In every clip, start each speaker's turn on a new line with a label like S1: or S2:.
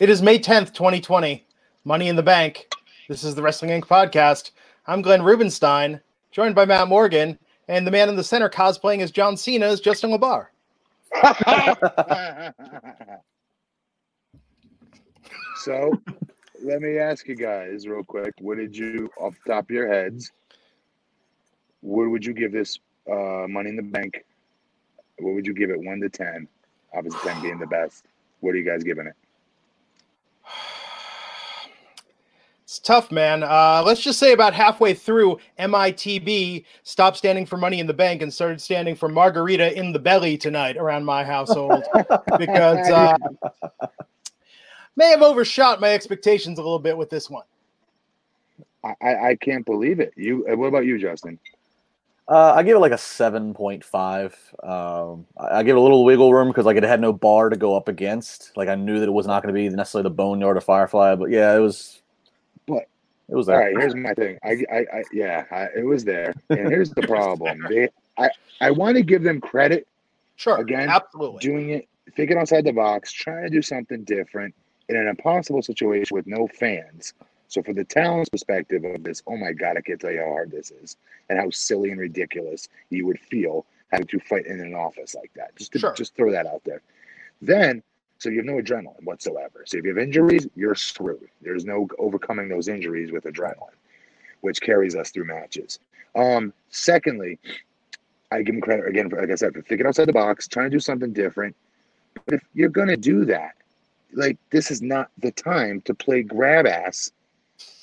S1: It is May 10th, 2020. Money in the Bank. This is the Wrestling Inc. podcast. I'm Glenn Rubenstein, joined by Matt Morgan, and the man in the center cosplaying as John Cena is Justin LaBar.
S2: so, let me ask you guys real quick. What did you, off the top of your heads, what would you give this uh, Money in the Bank? What would you give it, one to ten? Obviously, ten being the best. What are you guys giving it?
S1: It's tough, man. Uh, let's just say about halfway through, MITB stopped standing for Money in the Bank and started standing for Margarita in the Belly tonight around my household because uh, may have overshot my expectations a little bit with this one.
S2: I, I can't believe it. You. What about you, Justin?
S3: Uh, I give it like a seven point five. Um, I, I give it a little wiggle room because like it had no bar to go up against. Like I knew that it was not going to be necessarily the boneyard of Firefly, but yeah, it was.
S2: But
S3: it was there.
S2: right. Here's my thing. I, I, I yeah, I, it was there. And here's the problem. They, I, I want to give them credit
S1: Sure.
S2: Again,
S1: absolutely.
S2: doing it, thinking outside the box, trying to do something different in an impossible situation with no fans. So, for the talent's perspective of this, oh my God, I can't tell you how hard this is and how silly and ridiculous you would feel having to fight in an office like that. Just to
S1: Sure.
S2: just throw that out there. Then, so you have no adrenaline whatsoever. So, if you have injuries, you're screwed. There's no overcoming those injuries with adrenaline, which carries us through matches. Um, secondly, I give him credit again for, like I said, for thinking outside the box, trying to do something different. But if you're gonna do that, like this is not the time to play grab ass,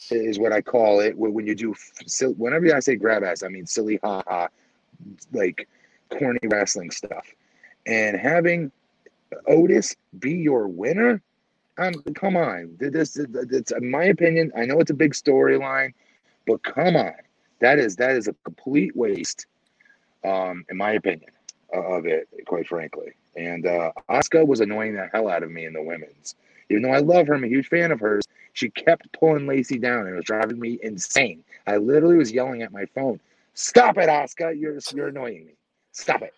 S2: is what I call it. When you do, whenever I say grab ass, I mean silly, ha ha, like corny wrestling stuff. And having Otis be your winner, um, come on, this, it's in my opinion. I know it's a big storyline, but come on, that is that is a complete waste um, in my opinion, of it, quite frankly. And uh, Asuka was annoying the hell out of me in the women's. Even though I love her, I'm a huge fan of hers. She kept pulling Lacey down, and it was driving me insane. I literally was yelling at my phone, "Stop it, Asuka! You're you're annoying me. Stop it."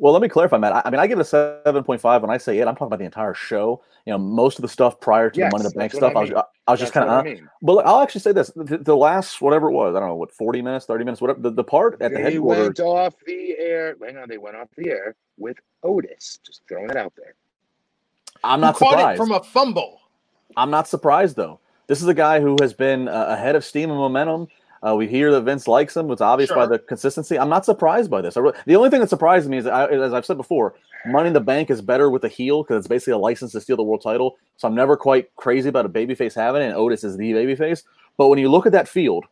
S3: Well, let me clarify, Matt. I, I mean, I give it a seven point five when I say it. I'm talking about the entire show. You know, most of the stuff prior to
S2: Yes,
S3: the Money in the Bank stuff,
S2: I
S3: I, was. I, was just kind of.
S2: I mean.
S3: But look, I'll actually say this: the, the last whatever it was, I don't know what, forty minutes, thirty minutes, whatever. The, the part at the
S2: They
S3: headquarters.
S2: went off the air. Hang on, they went off the air with Otis. Just throwing it out there.
S3: I'm not
S1: caught
S3: surprised.
S1: it from a fumble.
S3: I'm not surprised though. This is a guy who has been uh, ahead of steam and momentum. Uh, we hear that Vince likes him. It's obvious by the consistency. I'm not surprised by this. I really, the only thing that surprised me is, I, as I've said before, Money in the Bank is better with a heel because it's basically a license to steal the world title. So I'm never quite crazy about a babyface having it, and Otis is the babyface. But when you look at that field,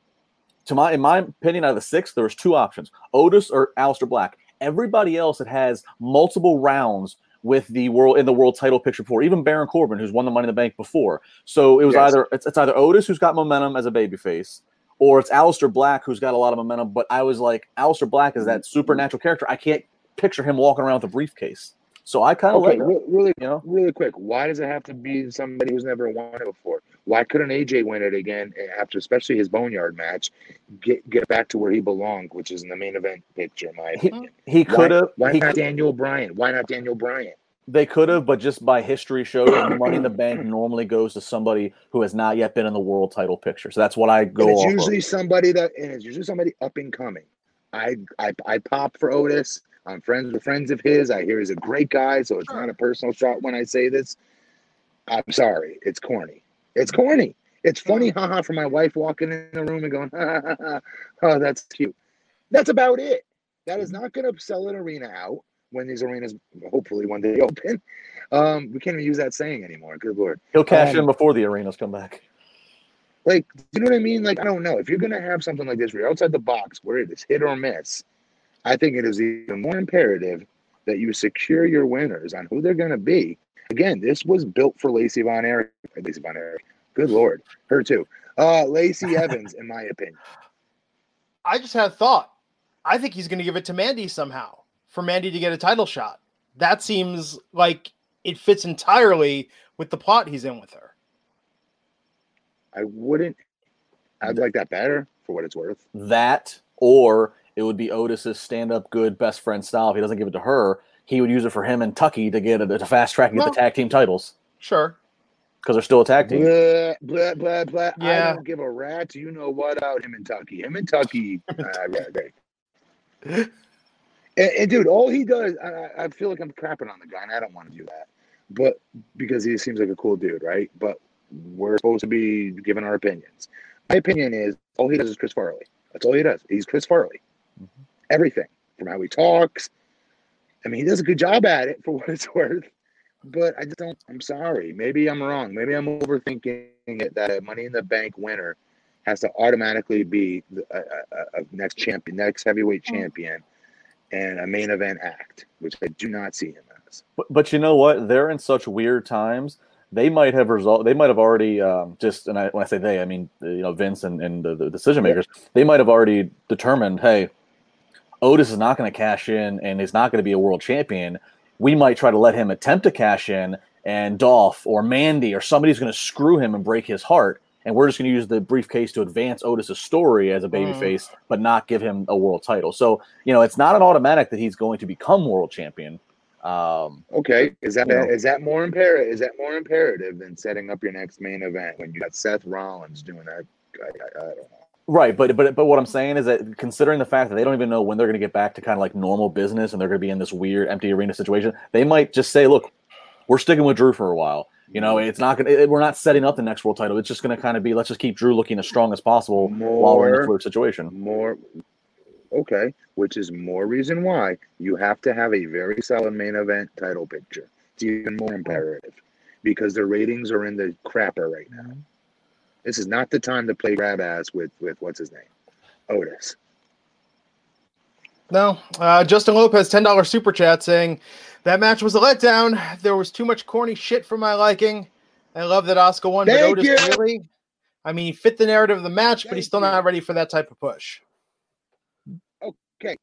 S3: to my in my opinion, out of the six, there was two options: Otis or Aleister Black. Everybody else that has multiple rounds with the world in the world title picture before, even Baron Corbin, who's won the Money in the Bank before. So it was
S2: Yes.
S3: either it's, it's either Otis who's got momentum as a babyface, or it's Aleister Black who's got a lot of momentum. But I was like, Aleister Black is that mm-hmm. supernatural character. I can't picture him walking around with a briefcase. So I kind of
S2: Okay,
S3: like,
S2: re- really,
S3: you know,
S2: really quick. Why does it have to be somebody who's never won it before? Why couldn't AJ win it again after, especially his Boneyard match, get get back to where he belonged, which is in the main event picture, in my
S3: he,
S2: opinion.
S3: he could have.
S2: Why, why
S3: he
S2: not
S3: could-
S2: Daniel Bryan? Why not Daniel Bryan?
S3: They could have, but just by history shows, Money in the Bank normally goes to somebody who has not yet been in the world title picture. So that's what I go
S2: And it's
S3: off of.
S2: usually somebody that, and it's usually somebody up and coming. I, I I pop for Otis. I'm friends with friends of his. I hear he's a great guy, so it's not a personal shot when I say this. I'm sorry, it's corny. It's corny. It's funny, haha, for my wife walking in the room and going, ha, ha, ha, ha. oh, that's cute. That's about it. That is not going to sell an arena out when these arenas hopefully one day open. Um, we can't even use that saying anymore. Good lord.
S3: He'll cash
S2: um,
S3: in before the arenas come back.
S2: Like, you know what I mean? Like, I don't know. If you're gonna have something like this where you're outside the box, where it is hit or miss, I think it is even more imperative that you secure your winners on who they're gonna be. Again, this was built for Lacey Von Erich. Lacey Von Erich. Good lord, her too. Uh, Lacey Evans, in my opinion.
S1: I just had a thought. I think he's going to give it to Mandy somehow for Mandy to get a title shot. That seems like it fits entirely with the plot he's in with her.
S2: I wouldn't. I'd like that better for what it's worth.
S3: That or it would be Otis's stand-up good best friend style. If he doesn't give it to her, he would use it for him and Tucker to get a, to fast track and get the tag team titles.
S1: Sure.
S3: because they're still a tag team.
S2: Blah, blah, blah, blah.
S1: Yeah.
S2: I don't give a rat. You know what out him and Tucker. Him and Tucker. uh, right, right. And, and dude, all he does, I, I- feel like I'm crapping on the guy, and I don't want to do that. But because he seems like a cool dude, right? But we're supposed to be giving our opinions. My opinion is all he does is Chris Farley. That's all he does. He's Chris Farley. Mm-hmm. Everything from how he talks. I mean, he does a good job at it for what it's worth. But I just don't. I'm sorry. Maybe I'm wrong. Maybe I'm overthinking it. That a Money in the Bank winner has to automatically be a, a, a next champion, next heavyweight mm. champion, and a main event act, which I do not see him as.
S3: But, but you know what? They're in such weird times. They might have result. They might have already um, just. And I, when I say they, I mean you know Vince and, and the, the decision makers. They might have already determined, hey, Otis is not going to cash in and he's not going to be a world champion. We might try to let him attempt to cash in, and Dolph or Mandy or somebody's going to screw him and break his heart. And we're just going to use the briefcase to advance Otis's story as a babyface, but not give him a world title. So you know, it's not an automatic that he's going to become world champion. Um,
S2: Okay, is that
S3: You know.
S2: is that more imperative? Is that more imperative than setting up your next main event when you got Seth Rollins doing that? I, I, I don't know.
S3: Right, but but but what I'm saying is that considering the fact that they don't even know when they're going to get back to kind of like normal business and they're going to be in this weird empty arena situation, they might just say, "Look, we're sticking with Drew for a while. You know, it's not going. to We're not setting up the next world title. It's just going to kind of be let's just keep Drew looking as strong as possible while we're in
S2: More-
S3: this fluid situation."
S2: more okay which is more reason why you have to have a very solid main event title picture it's even more imperative because the ratings are in the crapper right now this is not the time to play grab ass with with what's his name otis
S1: No. Uh, Justin Lopez, ten dollars super chat saying that match was a letdown. There was too much corny shit for my liking. I love that Oscar won,
S2: Thank
S1: but Otis
S2: you.
S1: really. I mean, he fit the narrative of the match, but he's still
S2: you.
S1: not ready for that type of push.
S2: Okay,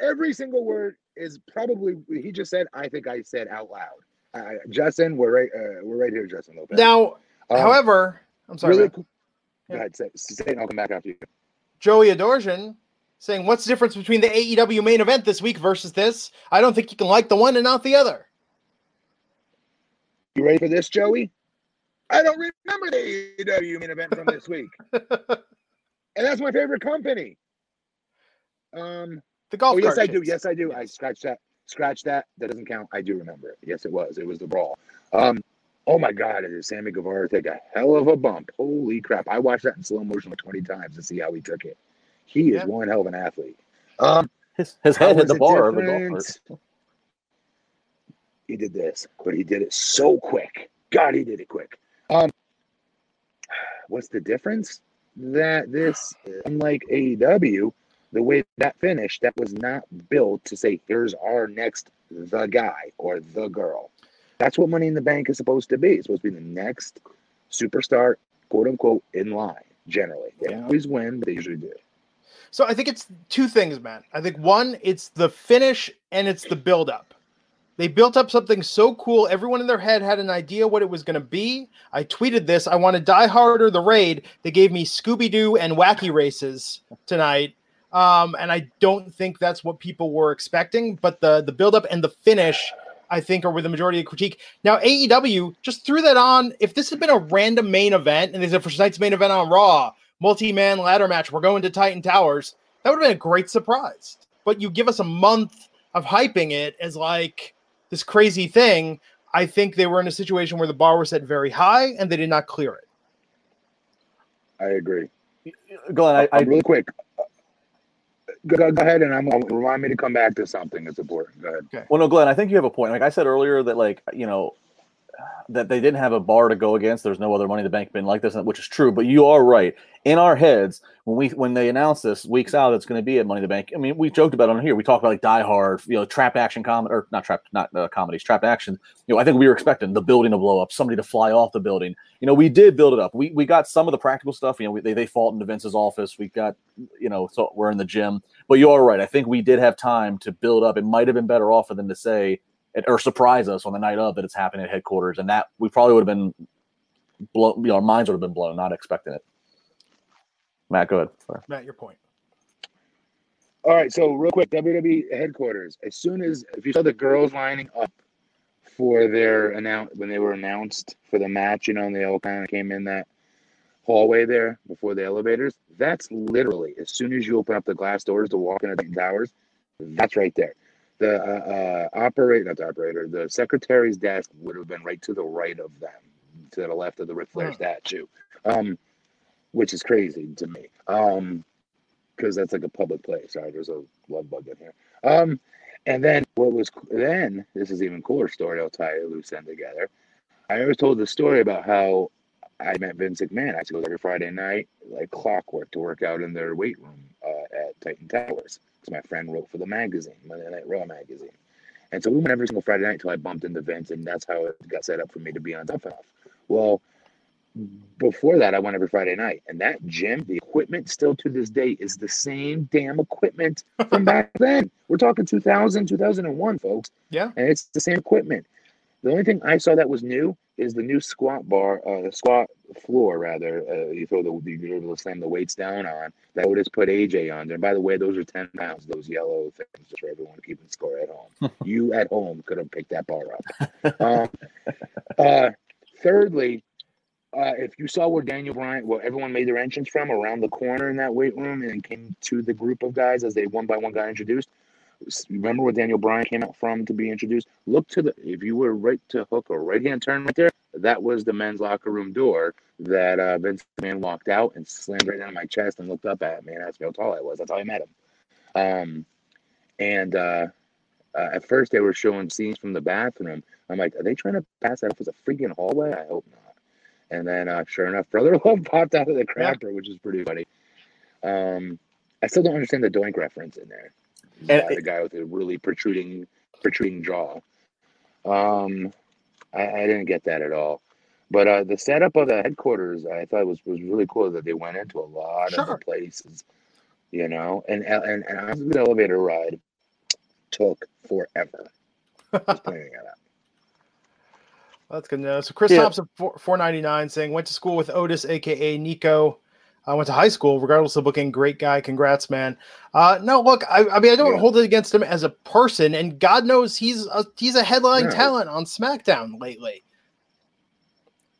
S2: every single word is probably he just said i think i said out loud uh, justin we're right uh, we're right here justin lopez
S1: Now,
S2: Um,
S1: however, I'm sorry,
S2: really
S1: man.
S2: go ahead say, say and i'll come back after you
S1: Joey Adorjan saying, "What's the difference between the AEW main event this week versus this? I don't think you can like the one and not the other."
S2: You ready for this, Joey? I don't remember the AEW main event from this week, and that's my favorite company. Um.
S1: The golf.
S2: oh yes, I do. Yes, I do. I scratched that. Scratch that. That doesn't count. I do remember it. Yes, it was. It was the brawl. Um. Oh my God! Did Sammy Guevara take a hell of a bump? Holy crap! I watched that in slow motion like twenty times to see how he took it. He is
S1: Yeah.
S2: one hell of an athlete. Um.
S3: His his head hit the bar of the golf
S2: different? He did this, but he did it so quick. God, he did it quick. Um, what's the difference? That this, unlike AEW, the way that finished, that was not built to say, "Here's our next the guy or the girl." That's what Money in the Bank is supposed to be. It's supposed to be the next superstar, quote unquote, in line. Generally, they
S1: Yeah.
S2: always win, but they usually do.
S1: So I think it's two things, man. I think one, it's the finish and it's the build up. They built up something so cool. Everyone in their head had an idea what it was going to be. I tweeted this. I want to die harder the raid. They gave me Scooby Doo and Wacky Races tonight. Um, and I don't think that's what people were expecting. But the the build up and the finish, I think, are where the majority of the critique. Now AEW just threw that on. If this had been a random main event and they said for tonight's main event on Raw, multi-man ladder match, we're going to Titan Towers, that would have been a great surprise. But you give us a month of hyping it as like this crazy thing. I think they were in a situation where the bar was set very high and they did not clear it.
S2: I agree.
S3: Glenn, I, uh,
S2: I,
S3: I
S2: really quick. Go, go go ahead and I'm gonna remind me to come back to something that's important. Go ahead.
S3: Well, no, Glenn, I think you have a point. Like I said earlier, that like you know that they didn't have a bar to go against. There's no other Money in the Bank been like this, which is true. But you are right. In our heads, when we when they announced this weeks out, it's going to be at Money in the Bank. I mean, we joked about it on here. We talked about like Die Hard, you know, trap action comedy or not trap, not uh, comedies, trap action. You know, I think we were expecting the building to blow up, somebody to fly off the building. You know, we did build it up. We we got some of the practical stuff. You know, we, they they fought into Vince's office. We got you know, so we're in the gym. But you are right. I think we did have time to build up. It might have been better off for them to say or surprise us on the night of that it's happening at headquarters, and that we probably would have been blown. You know, our minds would have been blown, not expecting it. Matt, go ahead. Sorry.
S1: Matt, your point.
S2: All right, so real quick, WWE headquarters. As soon as if you saw the girls lining up for their announce when they were announced for the match. You know, and they all kind of came in that hallway there before the elevators. That's literally as soon as you open up the glass doors to walk into the towers. That's right there. The uh, uh, operator, not the operator, the secretary's desk would have been right to the right of them, to the left of the Ric Flair
S1: Huh.
S2: statue, um, which is crazy to me. Um, because that's like a public place. Sorry, there's a love bug in here. Um, and then what was then? This is even cooler story. I'll tie a loose end together. I always told the story about how I met Vince McMahon. I used to go every Friday night, like clockwork, to work out in their weight room uh, at Titan Towers. Because my friend wrote for the magazine, Monday Night Raw magazine. And so we went every single Friday night until I bumped into Vince, and that's how it got set up for me to be on Tough Enough. Well, before that, I went every Friday night, and that gym, the equipment still to this day is the same damn equipment from back then. We're talking 2000, 2001, folks
S1: Yeah.
S2: and it's the same equipment. The only thing I saw that was new is the new squat bar, uh, the squat floor rather. Uh, you throw the you're able to slam the weights down on. That would just put AJ on there. By the way, those are ten pounds. Those yellow things, just for everyone keeping score at home. you at home could have picked that bar up. um, uh, thirdly, uh, if you saw where Daniel Bryan, well, everyone made their entrance from around the corner in that weight room, and came to the group of guys as they one by one got introduced. Remember where Daniel Bryan came out from to be introduced? Look to the if you were right to hook or right hand turn right there, that was the men's locker room door that uh, Vince McMahon walked out and slammed right down my chest and looked up at me and asked me how tall I was. That's how I met him. Um, and uh, uh, at first they were showing scenes from the bathroom. I'm like, are they trying to pass that off as a freaking hallway? I hope not. And then, uh, sure enough, Brother Love popped out of the crapper, which is pretty funny. Um, I still don't understand the Doink reference in there.
S3: And-
S2: Uh, the guy with the really protruding, protruding jaw. Um, I, I didn't get that at all. But uh, the setup of the headquarters, I thought was was really cool that they went into a lot of
S1: Sure.
S2: the places, you know. And and and honestly, the elevator ride took forever. Just pointing that out.
S1: That's good to know. So Chris
S3: Yeah.
S1: Thompson, four four ninety nine, saying went to school with Otis, aka Nico. I went to high school, regardless of booking. Great guy, congrats, man. Uh, no, look, I, I mean, I don't
S2: Yeah.
S1: hold it against him as a person, and God knows he's a, he's a headline
S2: No.
S1: talent on SmackDown lately.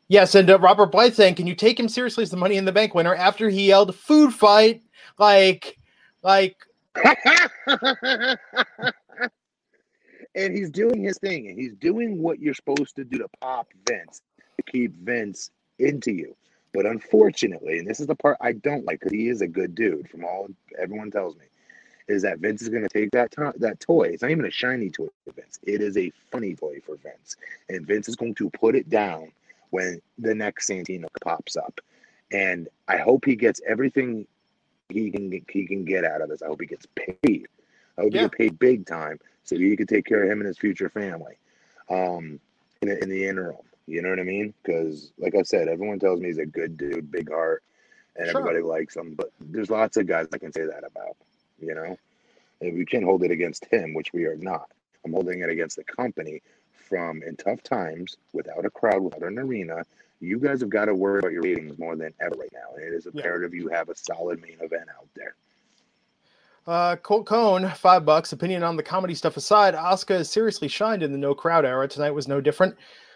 S1: Yes, and uh, Robert Blythe saying, can you take him seriously as the Money in the Bank winner after he yelled "food fight"? Like, like,
S2: and he's doing his thing, and he's doing what you're supposed to do to pop Vince, to keep Vince into you. But unfortunately, and this is the part I don't like, because he is a good dude, from all everyone tells me, is that Vince is going to take that to- that toy. It's not even a shiny toy for Vince. It is a funny toy for Vince, and Vince is going to put it down when the next Santino pops up. And I hope he gets everything he can he can get out of this. I hope he gets paid. I hope
S1: Yeah.
S2: he gets paid big time so he can take care of him and his future family. Um, in, the- in the interim, you know what I mean? Because, like I said, everyone tells me he's a good dude, big heart, and
S1: Sure.
S2: everybody likes him. But there's lots of guys I can say that about. You know, and we can't hold it against him, which we are not. I'm holding it against the company from in tough times, without a crowd, without an arena. You guys have got to worry about your ratings more than ever right now, and it is
S1: Yeah.
S2: imperative you have a solid main event out there.
S1: Uh, Colt Cone, five bucks. Opinion on the comedy stuff aside, Asuka has seriously shined in the no crowd era. Tonight was no different.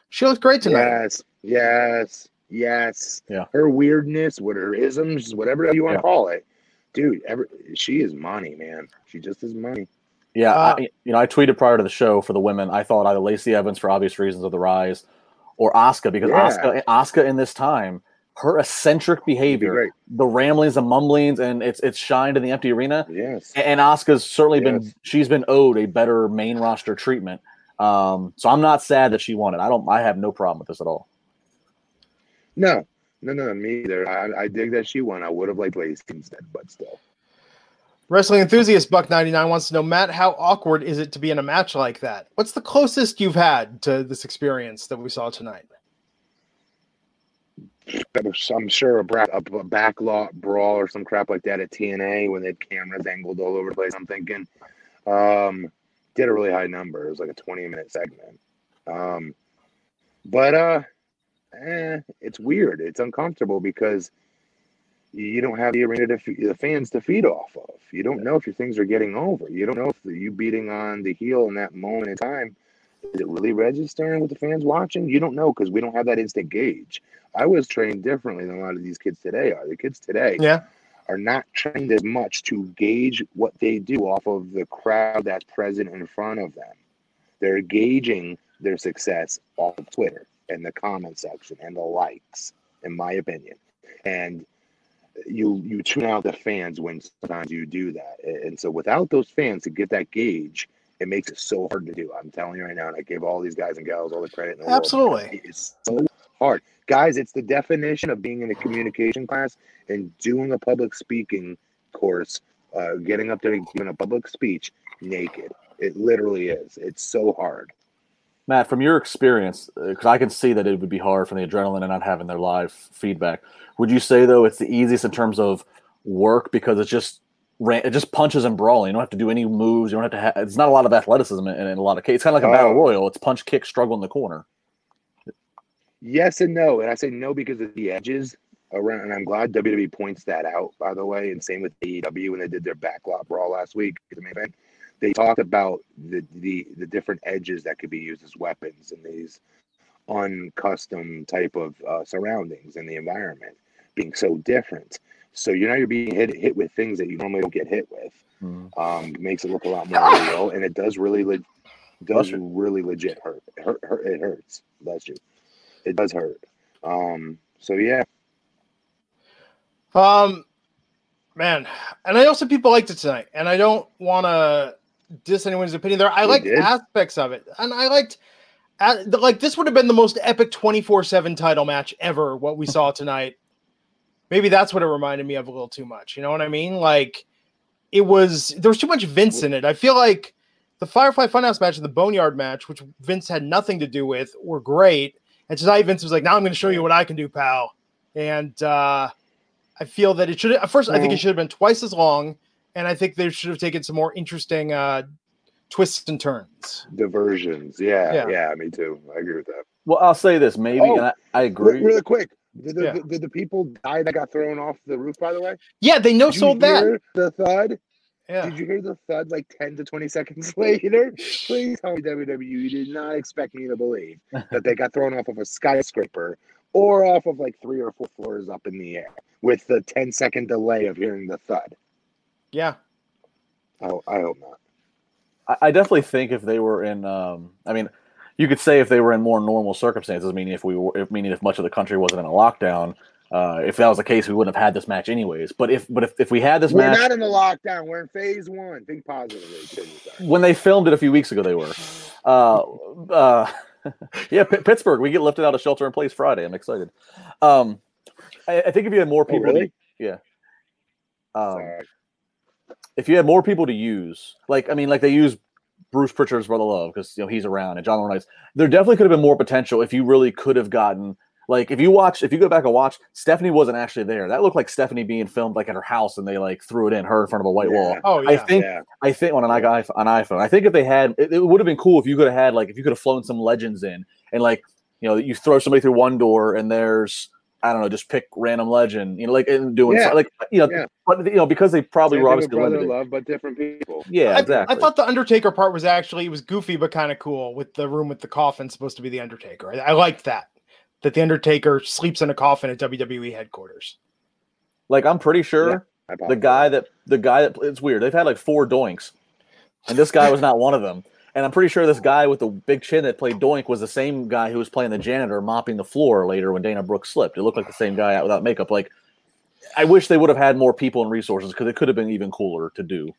S1: She looked great tonight.
S2: Yes, yes, yes.
S3: Yeah.
S2: Her weirdness, what her isms, whatever you want to
S3: Yeah.
S2: call it, dude. Every, she is money, man. She just is money.
S3: Yeah,
S1: Uh,
S3: I, you know, I tweeted prior to the show for the women. I thought either Lacey Evans for obvious reasons of the rise, or Asuka because
S2: Yeah.
S3: Asuka, Asuka in this time, her eccentric behavior, the ramblings and mumblings, and it's it's shined in the empty arena.
S2: Yes.
S3: And Asuka's certainly been she's been owed a better main roster treatment. Um, so I'm not sad that she won it. I don't. I have no problem with this at all.
S2: No, no, no, me either. I, I dig that she won. I would have liked Lacey instead, but still.
S1: Wrestling enthusiast Buck ninety nine wants to know, Matt, how awkward is it to be in a match like that? What's the closest you've had to this experience that we saw tonight?
S2: I'm sure a, bra- a backlot brawl or some crap like that at TNA when they had cameras angled all over the place. I'm thinking, um, did a really high number. It was like a 20 minute segment. Um, but uh, eh, it's weird. It's uncomfortable because you don't have the arena to the fans to feed off of. You don't know if your things are getting over. You don't know if you beating on the heel in that moment in time it really registering with the fans watching? You don't know because we don't have that instant gauge. I was trained differently than a lot of these kids today are. The kids today
S1: Yeah.
S2: are not trained as much to gauge what they do off of the crowd that's present in front of them. They're gauging their success off of Twitter and the comment section and the likes, in my opinion. And you you tune out the fans when sometimes you do that. And so without those fans to get that gauge, it makes it so hard to do. I'm telling you right now, and I give all these guys and gals all the credit in the world.
S1: Absolutely.
S2: It's so hard. Guys, it's the definition of being in a communication class and doing a public speaking course, uh, getting up there and giving a public speech naked. It literally is. It's so hard.
S3: Matt, from your experience, because I can see that it would be hard from the adrenaline and not having their live feedback. Would you say though it's the easiest in terms of work because it's just ran, it just punches and brawling. You don't have to do any moves. You don't have to. have. it's not a lot of athleticism in, in a lot of cases. It's kind of like a battle
S2: Oh.
S3: royal. It's punch, kick, struggle in the corner.
S2: Yes and no. And I say no because of the edges around. And I'm glad WWE points that out, by the way. And same with AEW when they did their backlot brawl last week, the main event. They talked about the, the the different edges that could be used as weapons in these uncustom type of uh, surroundings and the environment being so different. So you know you're being hit hit with things that you normally don't get hit with. Um, makes it look a lot more real, and it does really le- does really legit hurt. It, hurt, hurt. It hurts. Bless you. It does hurt. Um, so yeah,
S1: Um, man, and I know some people liked it tonight, and I don't want to diss anyone's opinion there. I
S2: We
S1: liked
S2: did.
S1: aspects of it, and I liked. The- like this would have been the most epic 24-7 title match ever what we saw tonight maybe that's what it reminded me of a little too much you know what i mean like it was there was too much vince in it i feel like the firefly funhouse match and the boneyard match which vince had nothing to do with were great and tonight vince was like now i'm going to show you what i can do pal and uh I feel that it should at first I think it should have been twice as long, and I think they should have taken some more interesting uh twists and turns.
S2: diversions. Yeah,
S1: Yeah.
S2: yeah, me too. I agree with that.
S3: Well, I'll say this maybe,
S2: Oh,
S3: and I, I agree.
S2: really quick, did the,
S1: Yeah.
S2: did the people die that got thrown off the roof? By the way,
S1: Yeah, they no
S2: Did you
S1: sold that.
S2: The thud.
S1: Yeah.
S2: Did you hear the thud like ten to twenty seconds later? Please tell me WWE you did not expect me to believe that they got thrown off of a skyscraper or off of like three or four floors up in the air with the 10 second delay of hearing the thud.
S1: Yeah.
S2: I, I hope not.
S3: I, I definitely think if they were in, um, I mean, you could say if they were in more normal circumstances, meaning if we were, if, meaning if much of the country wasn't in a lockdown, uh, if that was the case, we wouldn't have had this match anyways. But if, but if, if we had this
S2: We're
S3: match
S2: not in the lockdown. We're in phase one. Think positively.
S3: when they filmed it a few weeks ago, they were. Uh, uh, yeah, P- Pittsburgh. We get lifted out of shelter in place Friday. I'm excited. Um, I, I think if you had more
S2: Oh,
S3: people,
S2: really?
S3: to, um, if you had more people to use, like I mean, like they use Bruce Pritchard's brother Love because you know he's around and John Laurinaitis, there definitely could have been more potential if you really could have gotten like if you watch if you go back and watch Stephanie wasn't actually there. That looked like Stephanie being filmed like at her house and they like threw it in her in front of a white wall.
S1: Oh Yeah.
S3: I think
S2: yeah.
S3: I think on an iPhone, on iPhone. I think if they had, it, it would have been cool if you could have had like if you could have flown some legends in and like you know you throw somebody through one door and there's I don't know just pick random legend you know like and doing
S2: Yeah.
S3: like you know
S2: Yeah.
S3: but you know because they probably
S2: Same
S3: were
S2: thing with
S3: obviously
S2: brother
S3: limited.
S2: love, but different people.
S3: Yeah,
S1: I,
S3: exactly.
S1: I thought the Undertaker part was actually it was goofy but kind of cool with the room with the coffin supposed to be the Undertaker. I, I liked that. That the Undertaker sleeps in a coffin at WWE headquarters.
S3: like I'm pretty sure
S2: Yeah.
S3: The guy that the guy that it's weird. They've had like four doinks, and this guy was not one of them. And I'm pretty sure this guy with the big chin that played Doink was the same guy who was playing the janitor mopping the floor later when Dana Brooks slipped. It looked like the same guy out without makeup. Like, I wish they would have had more people and resources because it could have been even cooler to do.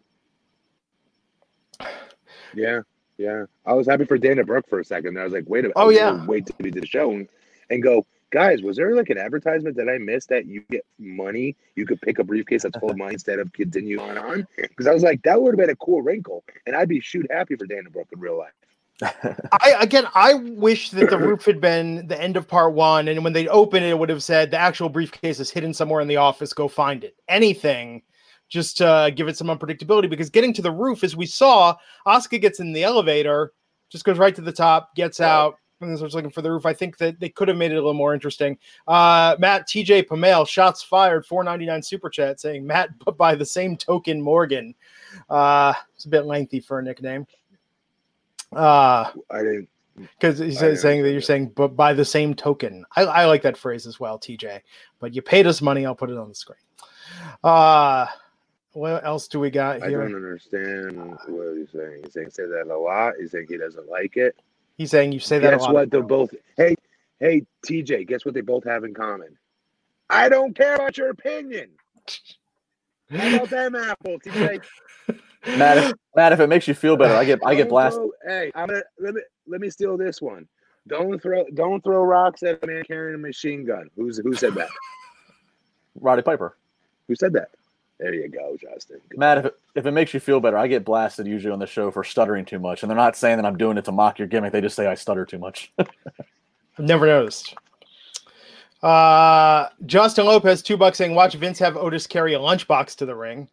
S2: Yeah, yeah. I was happy for Dana Brooke for a second. I was like, wait a minute.
S1: Oh, yeah.
S2: gonna Wait till we did the show and, and go, guys, was there like an advertisement that I missed that you get money? You could pick a briefcase that's full of money instead of continue on on? Because I was like, that would have been a cool wrinkle. And I'd be shoot happy for Dana Brooke in real life.
S1: I again I wish that the roof had been the end of part one, and when they opened it, it would have said the actual briefcase is hidden somewhere in the office. Go find it. Anything, just to give it some unpredictability. Because getting to the roof, as we saw, Oscar gets in the elevator, just goes right to the top, gets out, then starts looking for the roof. I think that they could have made it a little more interesting. Uh, Matt TJ Pamel, shots fired, four ninety nine super chat saying Matt, but by the same token, Morgan. Uh, it's a bit lengthy for a nickname. Uh,
S2: I didn't
S1: because he's
S2: I
S1: saying that you're saying, but by the same token, I, I like that phrase as well, TJ. But you paid us money, I'll put it on the screen. Uh what else do we got here?
S2: I don't understand what he's saying. He's saying say that a lot. He's saying he doesn't like it.
S1: He's saying you say that a
S2: Guess
S1: lot.
S2: what? They're both. Hey, hey, TJ. Guess what they both have in common? I don't care about your opinion. How about them apples, TJ?
S3: Matt, if, Matt, if it makes you feel better, I get I get blasted.
S2: throw- hey, I'm gonna let me let me steal this one. Don't throw don't throw rocks at a man carrying a machine gun. Who's who said that?
S3: Roddy Piper.
S2: Who said that? There you go, Justin. Good
S3: Matt, if it, if it makes you feel better, I get blasted usually on the show for stuttering too much, and they're not saying that I'm doing it to mock your gimmick. They just say I stutter too much.
S1: I've never noticed. Uh Justin Lopez, two bucks saying, watch Vince have Otis carry a lunchbox to the ring.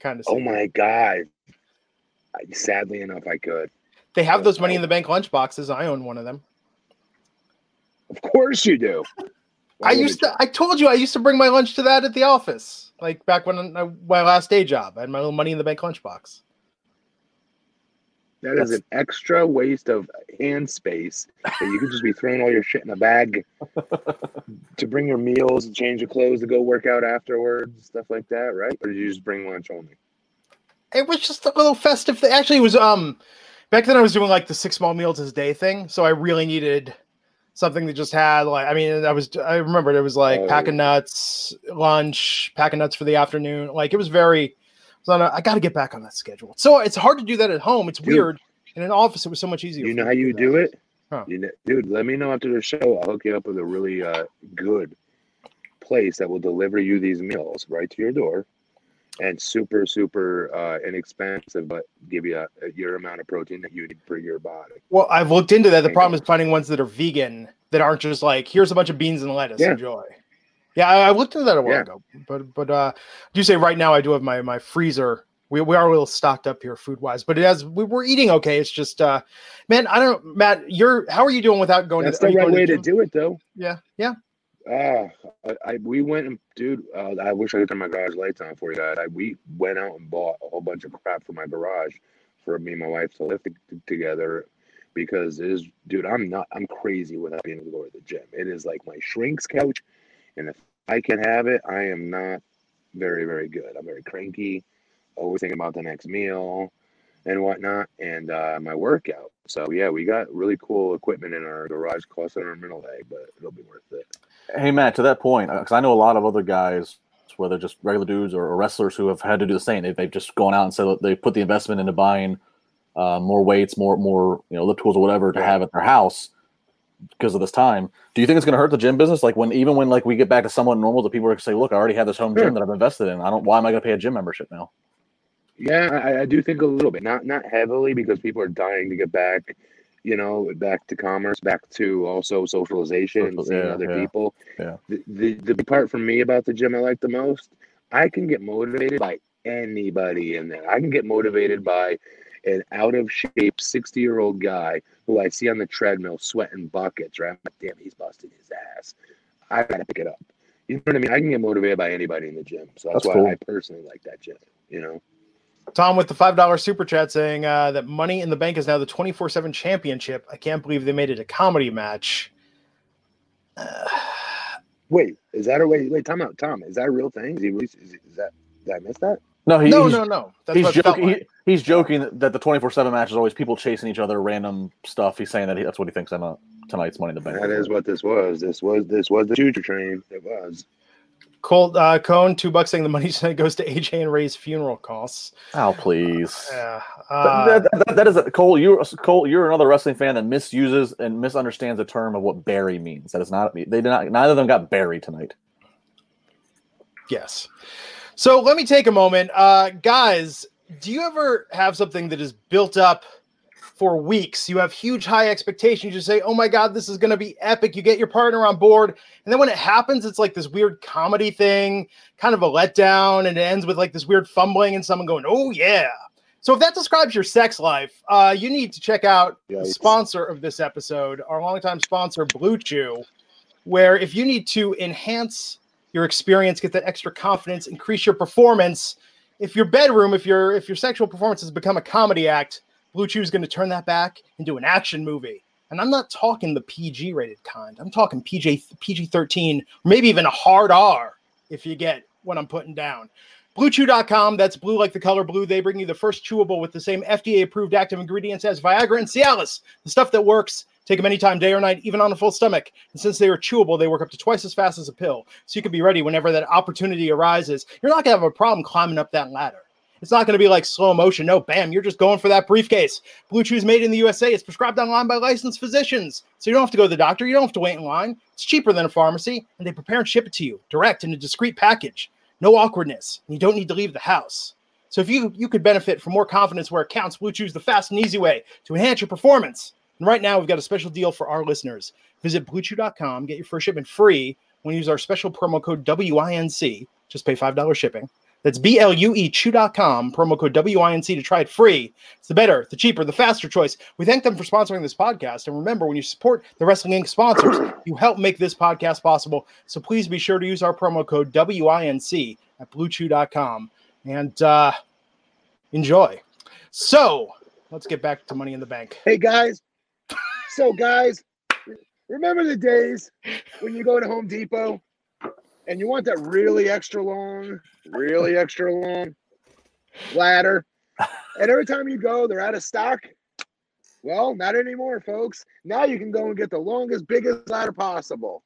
S1: Kind of
S2: Oh my god. I- Sadly enough, I could.
S1: They have those money in the bank lunchboxes. I own one of them.
S2: Of course you do.
S1: I used to. I told you I used to bring my lunch to that at the office, like back when I, my last day job. I had my little money in the bank lunchbox.
S2: That is an extra waste of hand space that you could just be throwing all your shit in a bag to bring your meals change your clothes to go work out afterwards, stuff like that, right? Or did you just bring lunch only?
S1: It was just a little festive thing. Actually, it was um back then I was doing like the six small meals a day thing, so I really needed something that just had like I mean I was I remember it was like pack
S2: Oh.
S1: of nuts, lunch, pack of nuts for the afternoon. Like it was very. So I got to get back on that schedule. So it's hard to do that at home. It's
S2: Dude.
S1: weird. In an office, it was so much easier.
S2: You know how you
S1: that.
S2: do it?
S1: Huh.
S2: You know, dude, let me know after the show. I'll hook you up with a really uh, good place that will deliver you these meals right to your door and super, super uh, inexpensive, but give you a, your amount of protein that you need for your body.
S1: Well, I've looked into that. The problem is finding ones that are vegan that aren't just like here's a bunch of beans and lettuce.
S2: Yeah.
S1: Enjoy. Yeah, I, I looked into that a while
S2: Yeah.
S1: ago. But but uh, do you say right now I do have my my freezer. We, we are a little stocked up here food wise, but it has we, we're eating okay. It's just uh, man, I don't Matt. You're how are you doing without going?
S2: That's
S1: to,
S2: the right way to
S1: gym?
S2: do it, though.
S1: Yeah, yeah.
S2: Ah, I, I we went and dude. Uh, I wish I could turn my garage lights on for you guys. I, we went out and bought a whole bunch of crap for my garage for me and my wife to live together because it is, dude. I'm not. I'm crazy without being able to go to the gym. It is like my shrink's couch, and if I can have it, I am not very very good. I'm very cranky, always thinking about the next meal and whatnot, and uh, my workout. So yeah, we got really cool equipment in our garage. Cost an arm and a leg, but it'll be worth it.
S3: Hey Matt, to that point, because I know a lot of other guys, whether just regular dudes or, wrestlers who have had to do the same. They've, they've just gone out and said they put the investment into buying uh, more weights, more more you know tools or whatever to have at their house because of this time. Do you think it's going to hurt the gym business? Like when even when like we get back to somewhat normal, the people are going to say, "Look, I already have this home
S2: Sure.
S3: gym that I've invested in. I don't. Why am I going to pay a gym membership now?"
S2: Yeah, I, I do think a little bit, not not heavily, because people are dying to get back, you know, back to commerce, back to also socialization and
S3: Social-
S2: seeing
S3: yeah,
S2: other
S3: yeah,
S2: people.
S3: yeah.
S2: The, the the big part for me about the gym I like the most, I can get motivated by anybody in there. I can get motivated by an out of shape sixty year old guy who I see on the treadmill sweating buckets. Right, I'm like, damn, he's busting his ass. I gotta pick it up. You know what I mean? I can get motivated by anybody in the gym, so that's,
S3: That's
S2: why
S3: cool.
S2: I personally like that gym. You know.
S1: Tom with the five dollar super chat saying uh, that Money in the Bank is now the twenty four seven championship. I can't believe they made it a comedy match. Uh,
S2: Wait, is that a wait? Wait, time out, Tom. Is that a real thing? Is, he is, is that? Did I miss that?
S3: No, he,
S1: no,
S3: he's,
S1: no, no. That's
S3: he's
S1: what it felt
S3: joking.
S1: like.
S3: He, he's joking that the twenty four seven match is always people chasing each other, random stuff. He's saying that he, that's what he thinks about tonight's Money in the Bank.
S2: That is what this was. This was this was the future train. It was.
S1: Colt uh, Cone, two bucks saying the money tonight goes to AJ and Rey's funeral costs.
S3: Oh please.
S1: Yeah. Uh,
S3: that, that- that is a, Cole. You're Cole. You're another wrestling fan that misuses and misunderstands the term of what buried means. That is not. They did not. Neither of them got buried tonight.
S1: Yes. So let me take a moment. Uh, guys, do you ever have something that is built up for weeks? You have huge high expectations. You say, oh my God, this is going to be epic. You get your partner on board. And then when it happens, it's like this weird comedy thing, kind of a letdown. And it ends with like this weird fumbling and someone going, oh yeah. So if that describes your sex life, uh, you need to check out the sponsor of this episode, our longtime sponsor, Blue Chew, where if you need to enhance your experience, get that extra confidence, increase your performance. If your bedroom, if your if your sexual performance has become a comedy act, Blue Chew is going to turn that back into an action movie. And I'm not talking the PG rated kind. I'm talking PG PG 13, maybe even a hard R if you get what I'm putting down. BlueChew.com, that's blue like the color blue. They bring you the first chewable with the same FDA approved active ingredients as Viagra and Cialis, the stuff that works. Take them anytime, day or night, even on a full stomach. And since they are chewable, they work up to twice as fast as a pill. So you can be ready whenever that opportunity arises. You're not going to have a problem climbing up that ladder. It's not going to be like slow motion. No, bam, you're just going for that briefcase. Blue Chew is made in the USA. It's prescribed online by licensed physicians. So you don't have to go to the doctor. You don't have to wait in line. It's cheaper than a pharmacy, and they prepare and ship it to you direct in a discreet package no awkwardness. You don't need to leave the house. So if you you could benefit from more confidence where it counts, Blue Chew is the fast and easy way to enhance your performance. And right now we've got a special deal for our listeners. Visit bluechew.com, get your first shipment free when you use our special promo code WINC. Just pay $5 shipping. That's B-L-U-E chew.com, promo code WINC to try it free. It's the better, the cheaper, the faster choice. We thank them for sponsoring this podcast. And remember, when you support the Wrestling Inc. sponsors, you help make this podcast possible. So please be sure to use our promo code WINC at bluechew.com and uh, enjoy. So let's get back to Money in the Bank.
S2: Hey, guys. So, guys, remember the days when you go to Home Depot and you want that really extra long, really extra long ladder. And every time you go, they're out of stock. Well, not anymore, folks. Now you can go and get the longest, biggest ladder possible.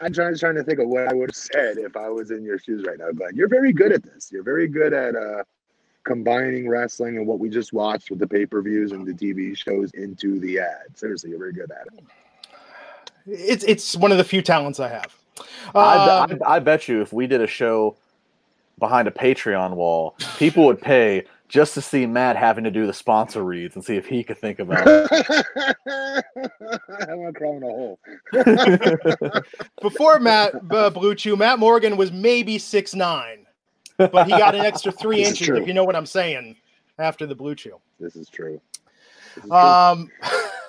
S2: I, am trying, trying to think of what I would have said if I was in your shoes right now. But you're very good at this. You're very good at uh, combining wrestling and what we just watched with the pay per views and the TV shows into the ad. Seriously, you're very good at it.
S1: It's it's one of the few talents I have.
S3: I, I, um, I, bet you if we did a show behind a Patreon wall, people would pay just to see Matt having to do the sponsor reads and see if he could think about it.
S2: I want to crawl in a hole.
S1: Before Matt uh, Blue Chew, Matt Morgan was maybe six nine, but he got an extra three inches, if you know what I'm saying, after the Blue Chew.
S2: This is true.
S1: This is um, true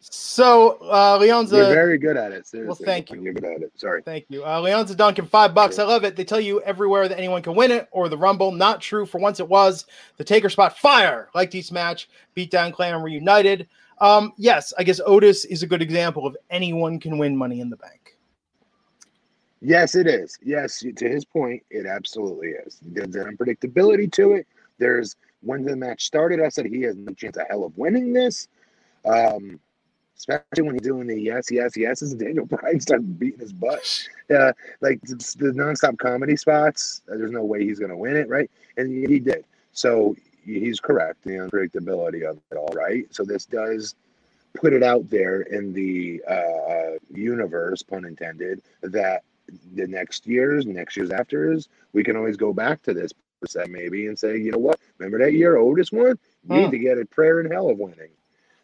S1: so uh, Leonza,
S2: you're very good at it.
S1: Seriously. Well, thank you.
S2: You're good at it. Sorry.
S1: Thank you, uh, Leonza Duncan. Five bucks. I love it. They tell you everywhere that anyone can win it or the Rumble. Not true. For once, it was the Taker spot. Fire. Like each match. Beat down Clan reunited. Um, yes, I guess Otis is a good example of anyone can win Money in the Bank.
S2: Yes, it is. Yes, to his point, it absolutely is. There's an unpredictability to it. There's when the match started, I said he has no chance of hell of winning this. Um, especially when he's doing the yes, yes, yeses, and Daniel Bryan started beating his butt. Uh, like the, the nonstop comedy spots, uh, there's no way he's going to win it, right? And he did. So he's correct. The unpredictability of it all, right? So this does put it out there in the uh, universe, pun intended, that the next years, next years afters, we can always go back to this percent maybe and say, you know what? Remember that year Otis won? You need to get a prayer in hell of winning.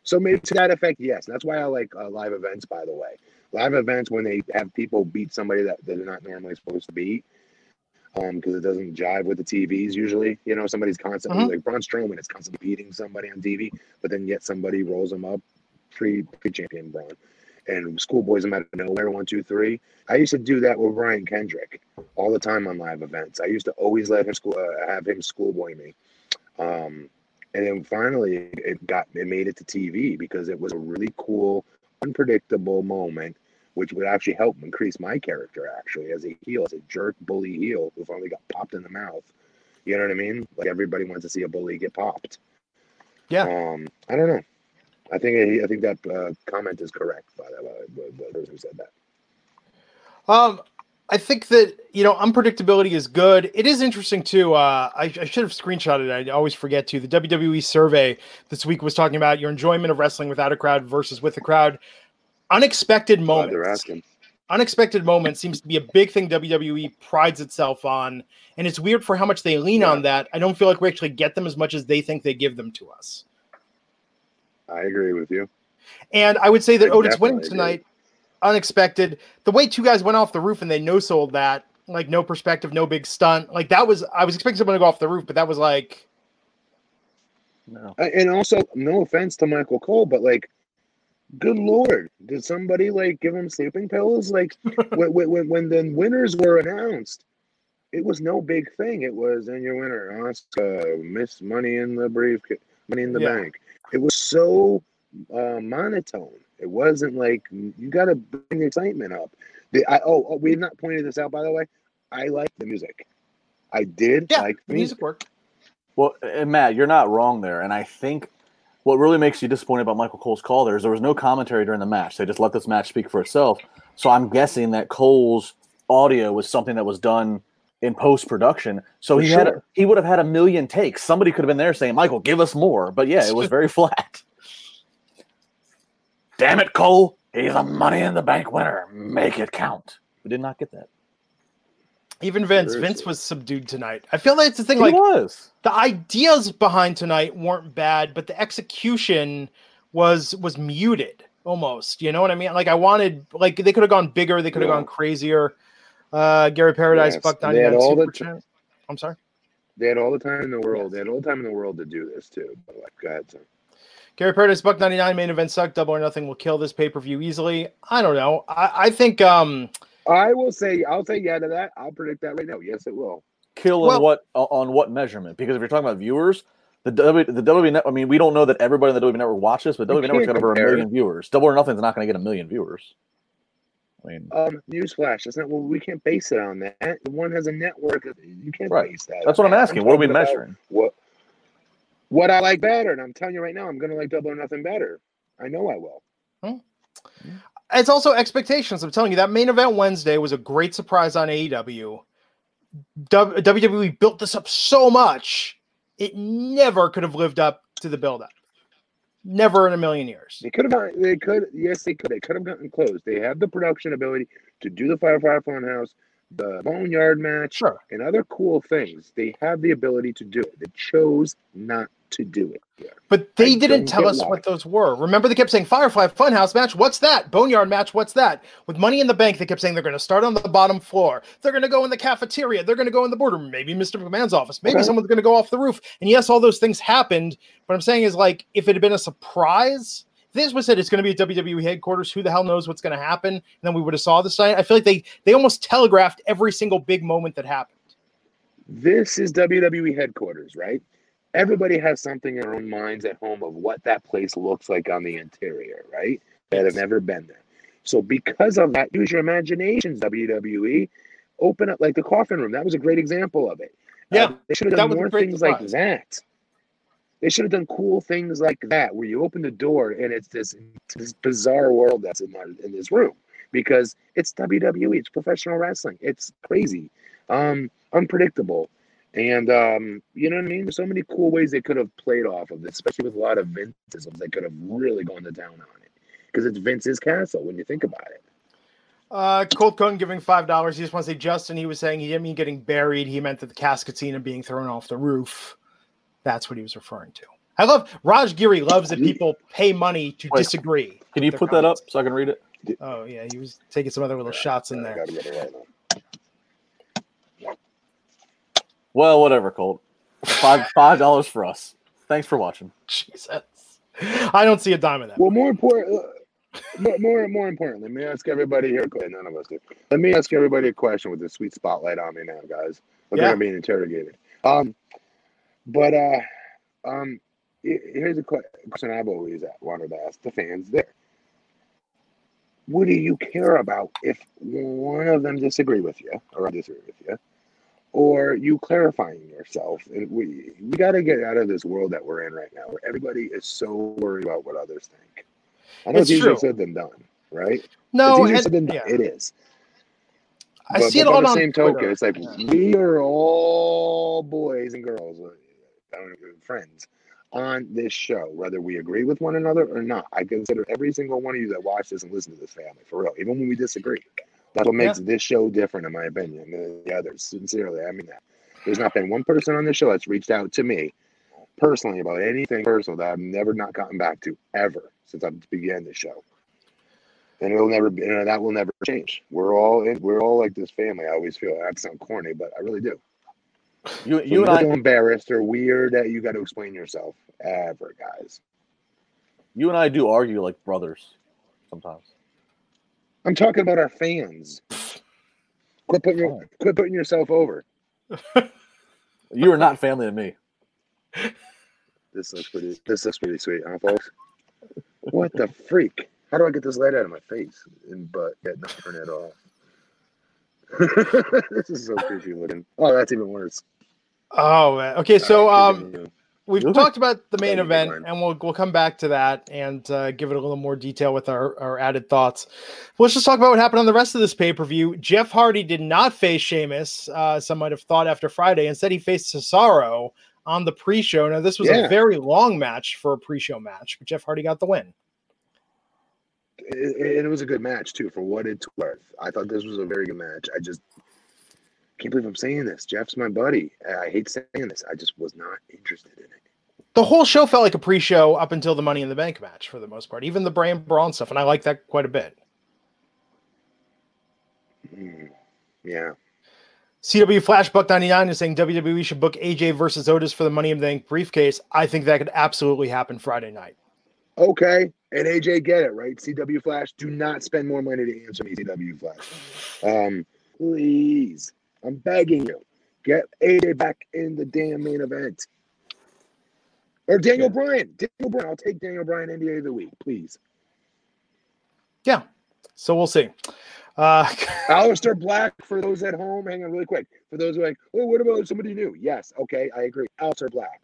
S2: So maybe to that effect, yes. That's why I like uh, live events. By the way, live events when they have people beat somebody that, that they're not normally supposed to beat, um, because it doesn't jive with the TVs usually. You know, somebody's constantly mm-hmm. like Braun Strowman is constantly beating somebody on TV, but then yet somebody rolls them up, pre pre champion Braun, and schoolboys them out of nowhere. One, two, three. I used to do that with Brian Kendrick all the time on live events. I used to always let him school uh, have him schoolboy me. Um, and then finally it got it made it to TV because it was a really cool, unpredictable moment, which would actually help increase my character actually as a heel, as a jerk bully heel who finally got popped in the mouth. You know what I mean? Like everybody wants to see a bully get popped.
S1: Yeah.
S2: Um, I don't know. I think I think that uh, comment is correct by the, the person who said that.
S1: Um, I think that you know unpredictability is good. It is interesting too. Uh, I, I, should have screenshotted it. I always forget to. The WWE survey this week was talking about your enjoyment of wrestling without a crowd versus with a crowd. Unexpected moments. they're asking. Unexpected moments seems to be a big thing WWE prides itself on, and it's weird for how much they lean yeah. on that. I don't feel like we actually get them as much as they think they give them to us.
S2: I agree with you.
S1: And I would say that I Otis winning tonight unexpected. The way two guys went off the roof and they no sold that, like no perspective, no big stunt. Like that was I was expecting someone to go off the roof, but that was like
S2: no. And also, no offense to Michael Cole, but like, good lord, did somebody like give him sleeping pills? Like when, when when the winners were announced, it was no big thing. It was and your winner, Oscar, Miss Money in the briefcase, Money in the
S1: Yeah.
S2: Bank. It was so uh, monotone. It wasn't like you got to bring the excitement up. The, I, oh, oh, we have not pointed this out by the way. I like the music. I did
S1: Yeah,
S2: like
S1: the
S2: the music.
S1: music worked.
S3: Well, and Matt, you're not wrong there. And I think what really makes you disappointed about Michael Cole's call there is there was no commentary during the match. They just let this match speak for itself. So I'm guessing that Cole's audio was something that was done in post production. So
S2: For
S3: he had
S2: sure.
S3: he would have had a million takes. Somebody could have been there saying, "Michael, give us more." But yeah, it was very flat. Damn it, Cole! He's a Money in the Bank winner. Make it count. We did not get that.
S1: Even Vince,
S2: Seriously.
S1: Vince was subdued tonight. I feel like it's the thing.
S3: He
S1: Like
S3: was.
S1: the ideas behind tonight weren't bad, but the execution was was muted almost. You know what I mean? Like I wanted, like they could have gone bigger, they could have
S2: Yeah.
S1: gone crazier. Uh, Gary Paradise,
S2: Yes,
S1: Buck
S2: they had all the
S1: super
S2: t-
S1: chat. I'm sorry.
S2: They had all the time in the world.
S1: Yes.
S2: They had all the time in the world to do this too. But like, go ahead, son.
S1: Gary Paradise, Buck ninety nine main event suck. Double or nothing will kill this pay per view easily. I don't know. I, I think um
S2: I will say, I'll say yeah to that. I'll predict that right now. Yes, it will.
S3: kill
S1: Well-
S3: in what on what measurement? Because if you're talking about viewers, the W the WWE net, I mean, we don't know that everybody in the WWE network watched this, but
S2: You
S3: WWE network's got
S2: can't
S3: over a million viewers. Double or Nothing's not going to get a million viewers. I mean,
S2: Um, newsflash. That's not. Well, we can't base it on that. One has a network. You can't
S3: Right.
S2: base that.
S3: that's
S2: on
S3: what I'm
S2: that.
S3: asking. What are we measuring?
S2: What what I like better, and I'm telling you right now, I'm gonna like Double or Nothing better. I know I will. Hmm.
S1: it's also expectations. I'm telling you, that main event Wednesday was a great surprise on AEW. W- WWE built this up so much, it never could have lived up to the build up. Never in a million years.
S2: They could have. They could. Yes, they could. They could have gotten close. They have the production ability to do the Firefly Funhouse, the Boneyard match,
S1: Sure.
S2: and other cool things. They have the ability to do it. They chose not to do it. Yeah.
S1: But they
S2: I
S1: didn't tell us what those were. Remember, they kept saying Firefly Funhouse match. What's that? Boneyard match. What's that? With Money in the Bank, they kept saying they're going to start on the bottom floor. They're going to go in the cafeteria. They're going to go in the boardroom. Maybe Mr. McMahon's office. Maybe someone's going to go off the roof. And yes, all those things happened. What I'm saying is, like, if it had been a surprise, this was said it's going to be at WWE headquarters. Who the hell knows what's going to happen? And then we would have saw this night. I feel like they they almost telegraphed every single big moment that happened.
S2: This is WWE headquarters, right? Everybody has something in their own minds at home of what that place looks like on the interior, right? That have never been there. So because of that, use your imaginations, WWE. Open up like the coffin room. That was a great example of it. Uh,
S1: Yeah,
S2: they should have done more things like that. They should have done cool things like that, where you open the door and it's this, this bizarre world that's in, that, in this room because it's WWE, it's professional wrestling, it's crazy, um, unpredictable, and um, you know what I mean. There's so many cool ways they could have played off of this, especially with a lot of Vinceisms. They could have really gone to town on it because it's Vince's castle when you think about it.
S1: Uh, Colt Cohen giving five dollars. He just wants to say Justin. He was saying he didn't mean getting buried. He meant that the casket scene and being thrown off the roof. That's what he was referring to. I love Raj Giri loves that people pay money to
S3: Wait.
S1: disagree.
S3: Can you
S1: with their
S3: put that up so I can read it?
S1: Oh yeah, he was taking some other little shots in
S2: I
S1: there.
S2: gotta get it right now.
S3: Well, whatever, Colt. Five five dollars for us. Thanks for watching.
S1: Jesus, I don't see a dime of that.
S2: Well, more important, more, more, more importantly, let me ask everybody here. None of us do. Let me ask everybody a question with the sweet spotlight on me now, guys. Look
S1: Yeah.
S2: like I'm being interrogated. Um, but uh, um, here's a question I've always wanted to ask the fans there. What do you care about if one of them disagree with you or I disagree with you, or you clarifying yourself? And we we got to get out of this world that we're in right now, where everybody is so worried about what others think. I know
S1: It's
S2: it's, easier said than done, right?
S1: No,
S2: it's easier
S1: and-
S2: said than done.
S1: yeah.
S2: It is.
S1: I
S2: But-
S1: see it
S2: but
S1: lot
S2: by the same
S1: Twitter.
S2: token, it's like
S1: Yeah.
S2: we are all boys and girls, uh, know, friends on this show, whether we agree with one another or not. I consider every single one of you that watch this and listen to this family for real, even when we disagree. That's what makes this show different, in my opinion, uh, than the others. Sincerely, I mean that. There's not been one person on the show that's reached out to me personally about anything personal that I've never not gotten back to ever since I began the show. And it'll never be, and that will never change. We're all in, we're all like this family. I always feel that sounds corny, but I really do.
S3: You
S2: So
S3: you and I
S2: embarrassed or weird that you got to explain yourself ever, guys.
S3: you and I do argue like brothers sometimes.
S2: I'm talking about our fans. Quit putting your, quit putting yourself over.
S3: you are not family to me.
S2: This looks pretty. This looks pretty sweet, huh, folks? What the freak? How do I get this light out of my face and butt yet not turn it off? this is so creepy looking. Oh, that's even worse.
S1: Oh man. Okay, so
S2: All right,
S1: um,
S2: continue.
S1: We've
S3: Really?
S1: talked about the main event, and we'll we'll come back to that and uh, give it a little more detail with our, our added thoughts. Let's just talk about what happened on the rest of this pay per view. Jeff Hardy did not face Sheamus. Uh, some might have thought after Friday. Instead, he faced Cesaro on the pre show. Now, this was
S2: Yeah.
S1: a very long match for a pre show match, but Jeff Hardy got the win.
S2: it, it, it was a good match too, for what it's worth. I thought this was a very good match. I just can't believe I'm saying this. Jeff's my buddy. I hate saying this. I just was not interested in it.
S1: The whole show felt like a pre show up until the Money in the Bank match for the most part, even the Brain Braun stuff. And I like that quite a bit.
S2: Hmm. Yeah.
S1: CW Flashbuck 99 is saying WWE should book AJ versus Otis for the Money in the Bank briefcase. I think that could absolutely happen Friday night.
S2: Okay. And AJ get it, right? CW Flash, do not spend more money to answer me, CW Flash. Um, please. I'm begging you. Get AJ back in the damn main event. Or Daniel
S3: Yeah.
S2: Bryan. Daniel Bryan. I'll take Daniel Bryan NBA of the week, please.
S1: Yeah. So we'll see. Uh,
S2: Aleister Black, for those at home, hang on really quick. For those who are like, oh, what about somebody new? Yes, okay, I agree. Aleister Black.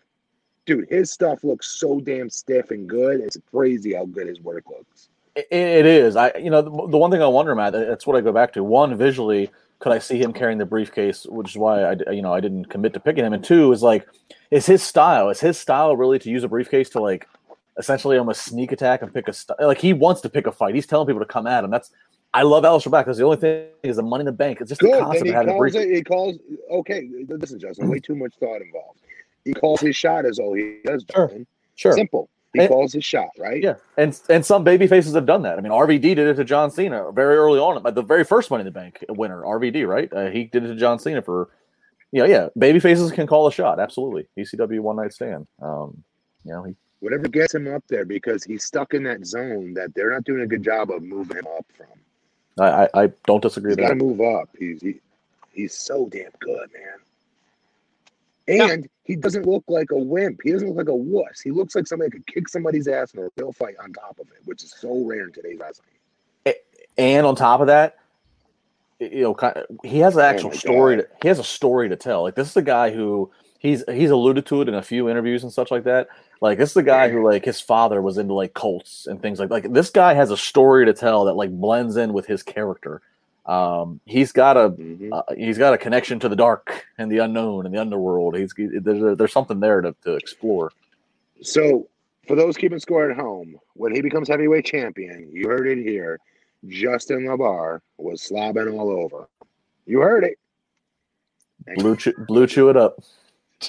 S2: Dude, his stuff looks so damn stiff and good. It's crazy how good his work looks.
S3: It, it is. I you know the, the one thing I wonder, Matt. That's what I go back to. One, visually, could I see him carrying the briefcase, which is why I you know I didn't commit to picking him. And two is like, is his style? Is his style really to use a briefcase to like essentially almost sneak attack and pick a st- like he wants to pick a fight. He's telling people to come at him. That's I love Aleister Black because the only thing is the money in the bank. It's just the
S2: Good. Then
S3: concept
S2: he
S3: of having a
S2: calls
S3: briefcase.
S2: it, he calls, okay, listen, Justin, way too much thought involved. He calls his shot as all he does,
S3: Sure.
S2: Justin.
S3: Sure.
S2: Simple. He
S3: And-
S2: calls his shot, right?
S3: Yeah, and and some baby faces have done that. I mean, RVD did it to John Cena very early on, the very first Money in the Bank winner, RVD, right? Uh, he did it to John Cena for, you know, yeah, baby faces can call a shot, absolutely. ECW one night stand. Um, you know, he,
S2: Whatever gets him up there because he's stuck in that zone that they're not doing a good job of moving him up from.
S3: I, I, I don't disagree
S2: He's got to move up. He's he, he's so damn good, man.
S1: Yeah.
S2: And he doesn't look like a wimp. He doesn't look like a wuss. He looks like somebody that could kick somebody's ass in a real fight on top of it, which is so rare in today's wrestling.
S3: And on top of that, you know, kind of, he has an oh actual
S2: Oh
S3: story. To, he has a story to tell. Like this is a guy who he's he's alluded to it in a few interviews and such like that. Like this is the guy who like his father was into like cults and things like like this guy has a story to tell that like blends in with his character. Um, he's got a
S2: Mhm.
S3: uh, he's got a connection to the dark and the unknown and the underworld. He's there's there's something there to, to explore.
S2: So, for those keeping score at home, when he becomes heavyweight champion, you heard it here. Justin LaBar was slobbing all over. You heard it. And
S3: Blue chew, blue chew it up.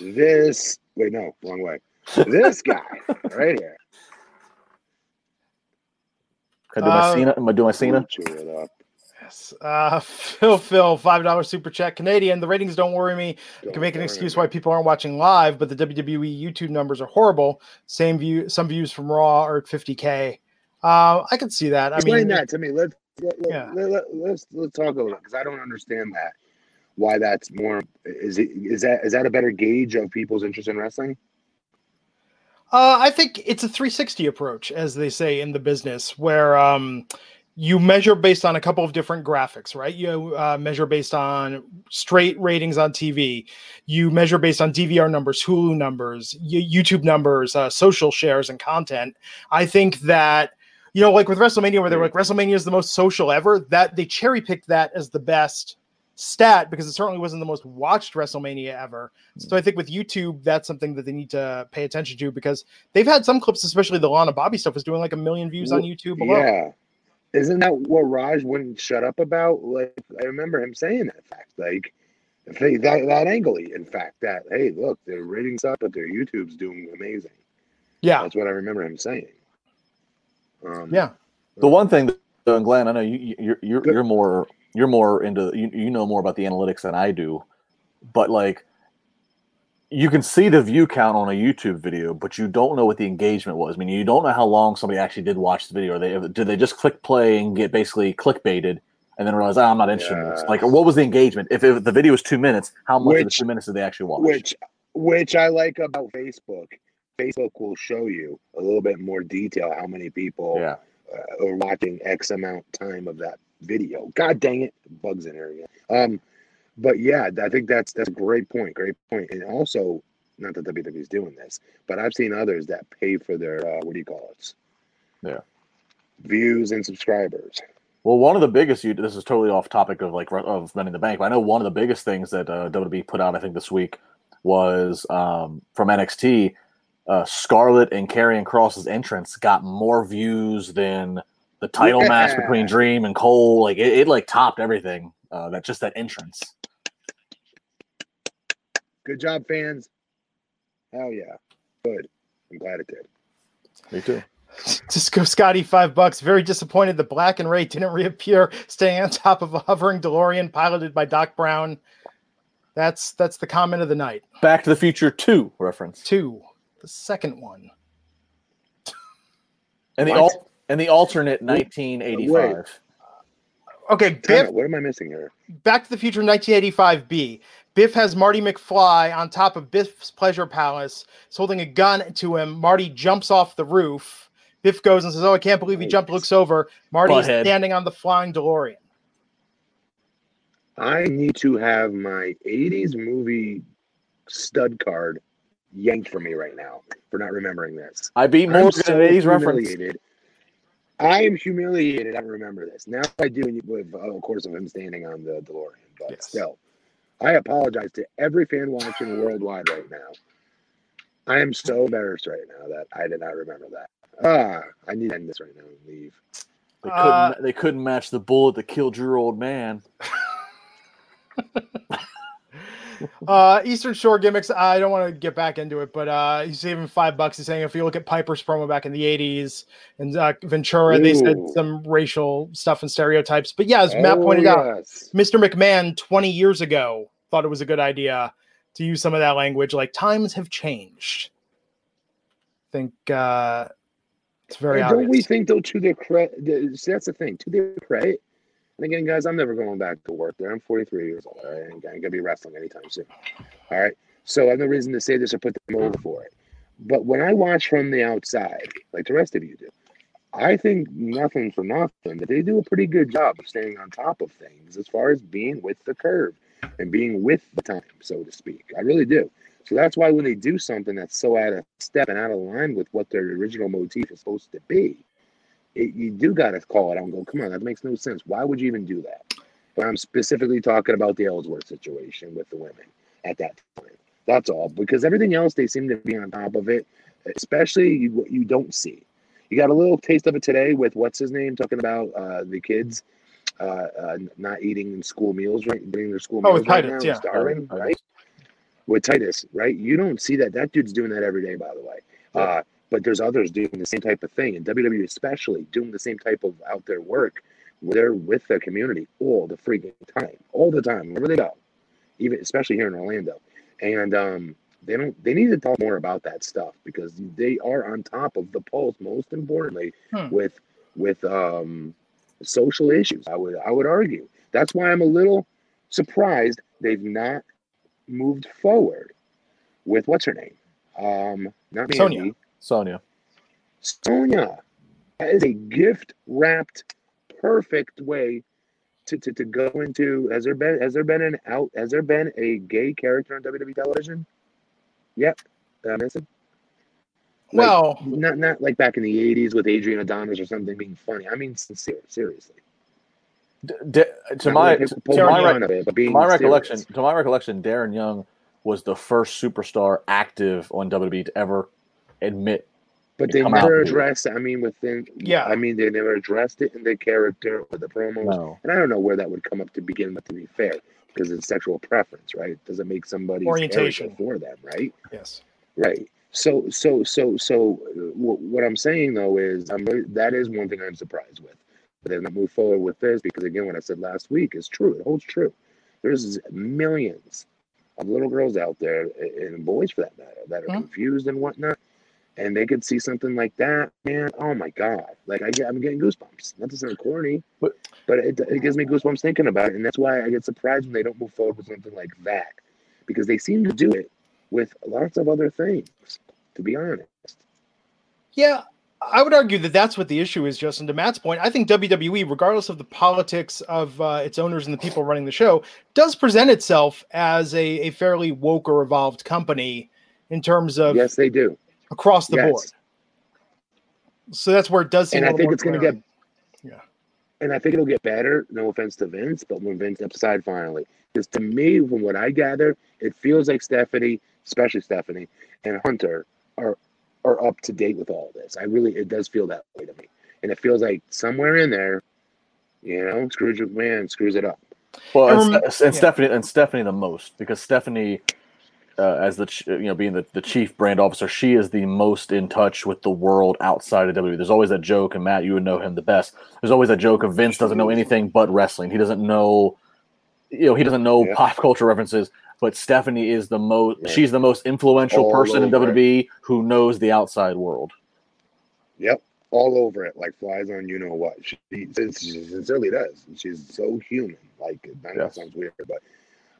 S2: this, wait, no, wrong way. This guy right here.
S3: Can I do my
S1: Uh,
S3: Cena? Am I doing my Cena?
S2: Chew it up.
S1: Yes. Uh, Phil Phil, $5 super chat Canadian. The ratings don't worry me. I
S2: Don't
S1: can make an excuse
S2: man.
S1: why people aren't watching live, but the WWE YouTube numbers are horrible. Same view, some views from Raw are at 50k. Uh, I can see that. I
S2: Explain
S1: mean,
S2: that to me. Let's let, let,
S1: Yeah.
S2: let, let, let's let's talk a little because I don't understand that. Why that's more? Is it is that is that a better gauge of people's interest in wrestling?
S1: Uh, I think it's a 360 approach, as they say in the business, where um, you measure based on a couple of different graphics, right? You uh, measure based on straight ratings on TV. You measure based on DVR numbers, Hulu numbers, YouTube numbers, uh, social shares, and content. I think that you know, like with WrestleMania, where they're like WrestleMania is the most social ever. That they cherry picked that as the best stat because it certainly wasn't the most watched WrestleMania ever. So I think with YouTube, that's something that they need to pay attention to because they've had some clips, especially the Lana Bobby stuff, was doing like a million views on YouTube alone.
S2: Yeah. Isn't that what Raj wouldn't shut up about? Like I remember him saying that fact. Like they, that that angle, in fact, that hey, look, their ratings up, but their YouTube's doing amazing.
S1: Yeah,
S2: That's what I remember him saying. Um,
S1: yeah.
S3: The one thing, though, and Glenn, I know you you're you're, you're more you're more into you, you know more about the analytics than I do, but like you can see the view count on a YouTube video, but you don't know what the engagement was. I mean, you don't know how long somebody actually did watch the video. Or they did they just click play and get basically clickbaited, and then realize, oh, I'm not interested in this. Like, what was the engagement? If, if the video was two minutes, how much of the two minutes did they actually watch?
S2: which which I like about Facebook. Facebook will show you a little bit more detail how many people
S3: yeah,
S2: uh, are watching X amount time of that video. God dang it, bugs in here again. Um, but yeah, I think that's that's a great point. Great point. And also, not that WWE is doing this, but I've seen others that pay for their uh, what do you call it?
S3: Yeah.
S2: Views and subscribers.
S3: Well, one of the biggest, you this is totally off topic of like of Money in the Bank, but I know one of the biggest things that uh, WWE put out, I think this week, was um, from NXT. Uh, Scarlett and Karrion Cross's entrance got more views than the title match between Dream and Cole. Like it, it like topped everything. Uh, that just that entrance.
S2: Good job, fans. Hell yeah. Good. I'm glad it did.
S3: Me too.
S1: Disco Scotty, five bucks. Very disappointed the Black and Rey didn't reappear, staying on top of a hovering DeLorean piloted by Doc Brown. That's that's the comment of the night.
S3: Back to the Future Two reference,
S1: Two, the second one.
S3: and the
S2: What?
S3: al- and the alternate 1985.
S1: Okay,
S2: Time
S1: Biff,
S2: out. What am I missing here?
S1: Back to the Future 1985B. Biff has Marty McFly on top of Biff's Pleasure Palace. He's holding a gun to him. Marty jumps off the roof. Biff goes and says, Oh, I can't believe he jumped. Looks over. Marty is standing on the flying DeLorean.
S2: I need to have my 80s movie stud card yanked from me right now for not remembering this.
S3: I beat
S2: I'm
S3: Morgan
S2: so
S3: in 80s reference.
S2: I am humiliated. I don't remember this. Now I do with, of course, of him standing on the DeLorean. But
S1: Yes.
S2: still, I apologize to every fan watching worldwide right now. I am so embarrassed right now that I did not remember that. Ah, I need to end this right now and leave.
S3: They couldn't.
S1: Uh,
S3: they couldn't match the bullet that killed your old man.
S1: Uh, Eastern Shore gimmicks. I don't want to get back into it, but uh, he's saving five bucks. He's saying if you look at Piper's promo back in the '80s and uh, Ventura, they said some racial stuff and stereotypes. But yeah, as Matt pointed out,
S2: Oh.
S1: Mr. McMahon 20 years ago thought it was a good idea to use some of that language. Like times have changed. I think uh, it's very
S2: And don't we think though to their credit? That's the thing. To their credit, and again, guys, I'm never going back to work there. I'm 43 years old. I ain't gonna be wrestling anytime soon. All right, so I have no reason to say this or put them over for it. But when I watch from the outside, like the rest of you do, I think nothing for nothing that they do a pretty good job of staying on top of things as far as being with the curve and being with the time, so to speak. I really do. So that's why when they do something that's so out of step and out of line with what their original motif is supposed to be, it, you do got to call it out and go, come on, that makes no sense. Why would you even do that? But I'm specifically talking about the Ellsworth situation with the women at that time. That's all. Because everything else, they seem to be on top of it, especially you- what you don't see. You got a little taste of it today with what's his name talking about uh, the kids uh, uh, not eating school meals, right? Bringing their school
S1: Oh,
S2: meals
S1: with
S2: right
S1: Titus,
S2: now,
S1: yeah.
S2: starving, right? With Titus, right? You don't see that. That dude's doing that every day, by the way. Uh, but there's others doing the same type of thing, and WWE especially doing the same type of out there work. They're with their community all the freaking time, all the time, wherever they go, even especially here in Orlando. And um, they don't. They need to talk more about that stuff because they are on top of the pulse. Most importantly,
S1: Hmm.
S2: with with um, social issues. I would I would argue that's why I'm a little surprised they've not moved forward with what's her name, um, not. Mandy,
S3: Sonya.
S2: Sonya. That is a gift wrapped, perfect way to, to, to go into. Has there been has there been an out? Has there been a gay character on WWE television? Yep. Did I miss it? Like,
S1: well,
S2: not not like back in the '80s with Adrian Adonis or something being funny. I mean, sincere, seriously.
S3: D- d- to my
S2: like
S3: to, to my, rec-
S2: it,
S3: to my
S2: serious.
S3: recollection, to my recollection, Darren Young was the first superstar active on WWE to ever admit.
S2: But they never
S3: with it.
S2: addressed. I mean, within.
S1: Yeah.
S2: I mean, they never addressed it in the character or the promos.
S3: No,
S2: And I don't know where that would come up to begin with. To be fair, because it's sexual preference, right? Does it make somebody's
S1: Orientation.
S2: for them, right?
S1: yes.
S2: Right. So, so, so, so, uh, wh- what I'm saying though is, I'm that is one thing I'm surprised with. But they've not moved forward with this because, again, what I said last week is true. It holds true. There's millions of little girls out there, and boys for that matter, that are
S1: Mhm.
S2: confused and whatnot. And they could see something like that, man. Oh my god! Like I get, I'm getting goosebumps. Not to sound corny,
S3: But-
S2: but it, it gives me goosebumps thinking about it, and that's why I get surprised when they don't move forward with something like that, because they seem to do it with lots of other things. To be honest,
S1: Yeah, I would argue that that's what the issue is, Justin. To Matt's point, I think WWE, regardless of the politics of uh, its owners and the people running the show, does present itself as a, a fairly woke or evolved company in terms of
S2: yes, they do.
S1: Across the
S2: Yes.
S1: board. So that's where it does seem.
S2: and
S1: a
S2: I think
S1: more
S2: it's going to get.
S1: Yeah.
S2: And I think it'll get better. No offense to Vince, but when Vince steps aside finally, because to me, from what I gather, it feels like Stephanie, especially Stephanie and Hunter, are are up to date with all this. I really, it does feel that way to me, and it feels like somewhere in there, you know, Scrooge McMahon screws it up.
S3: Well, and, and
S1: yeah.
S3: Stephanie and Stephanie the most because Stephanie, uh, as the ch- you know being the, the chief brand officer, she is the most in touch with the world outside of WWE. There's always that joke, and Matt, you would know him the best. There's always that joke of Vince doesn't know anything but wrestling. He doesn't know, you know, he doesn't know
S2: Yeah.
S3: pop culture references. But Stephanie is the most.
S2: Yeah.
S3: She's the most influential
S2: All
S3: person in
S2: over it.
S3: WWE who knows the outside world.
S2: Yep, all over it, like flies on you know what. She, she sincerely does. She's so human. Like I know
S3: Yes.
S2: that sounds weird, but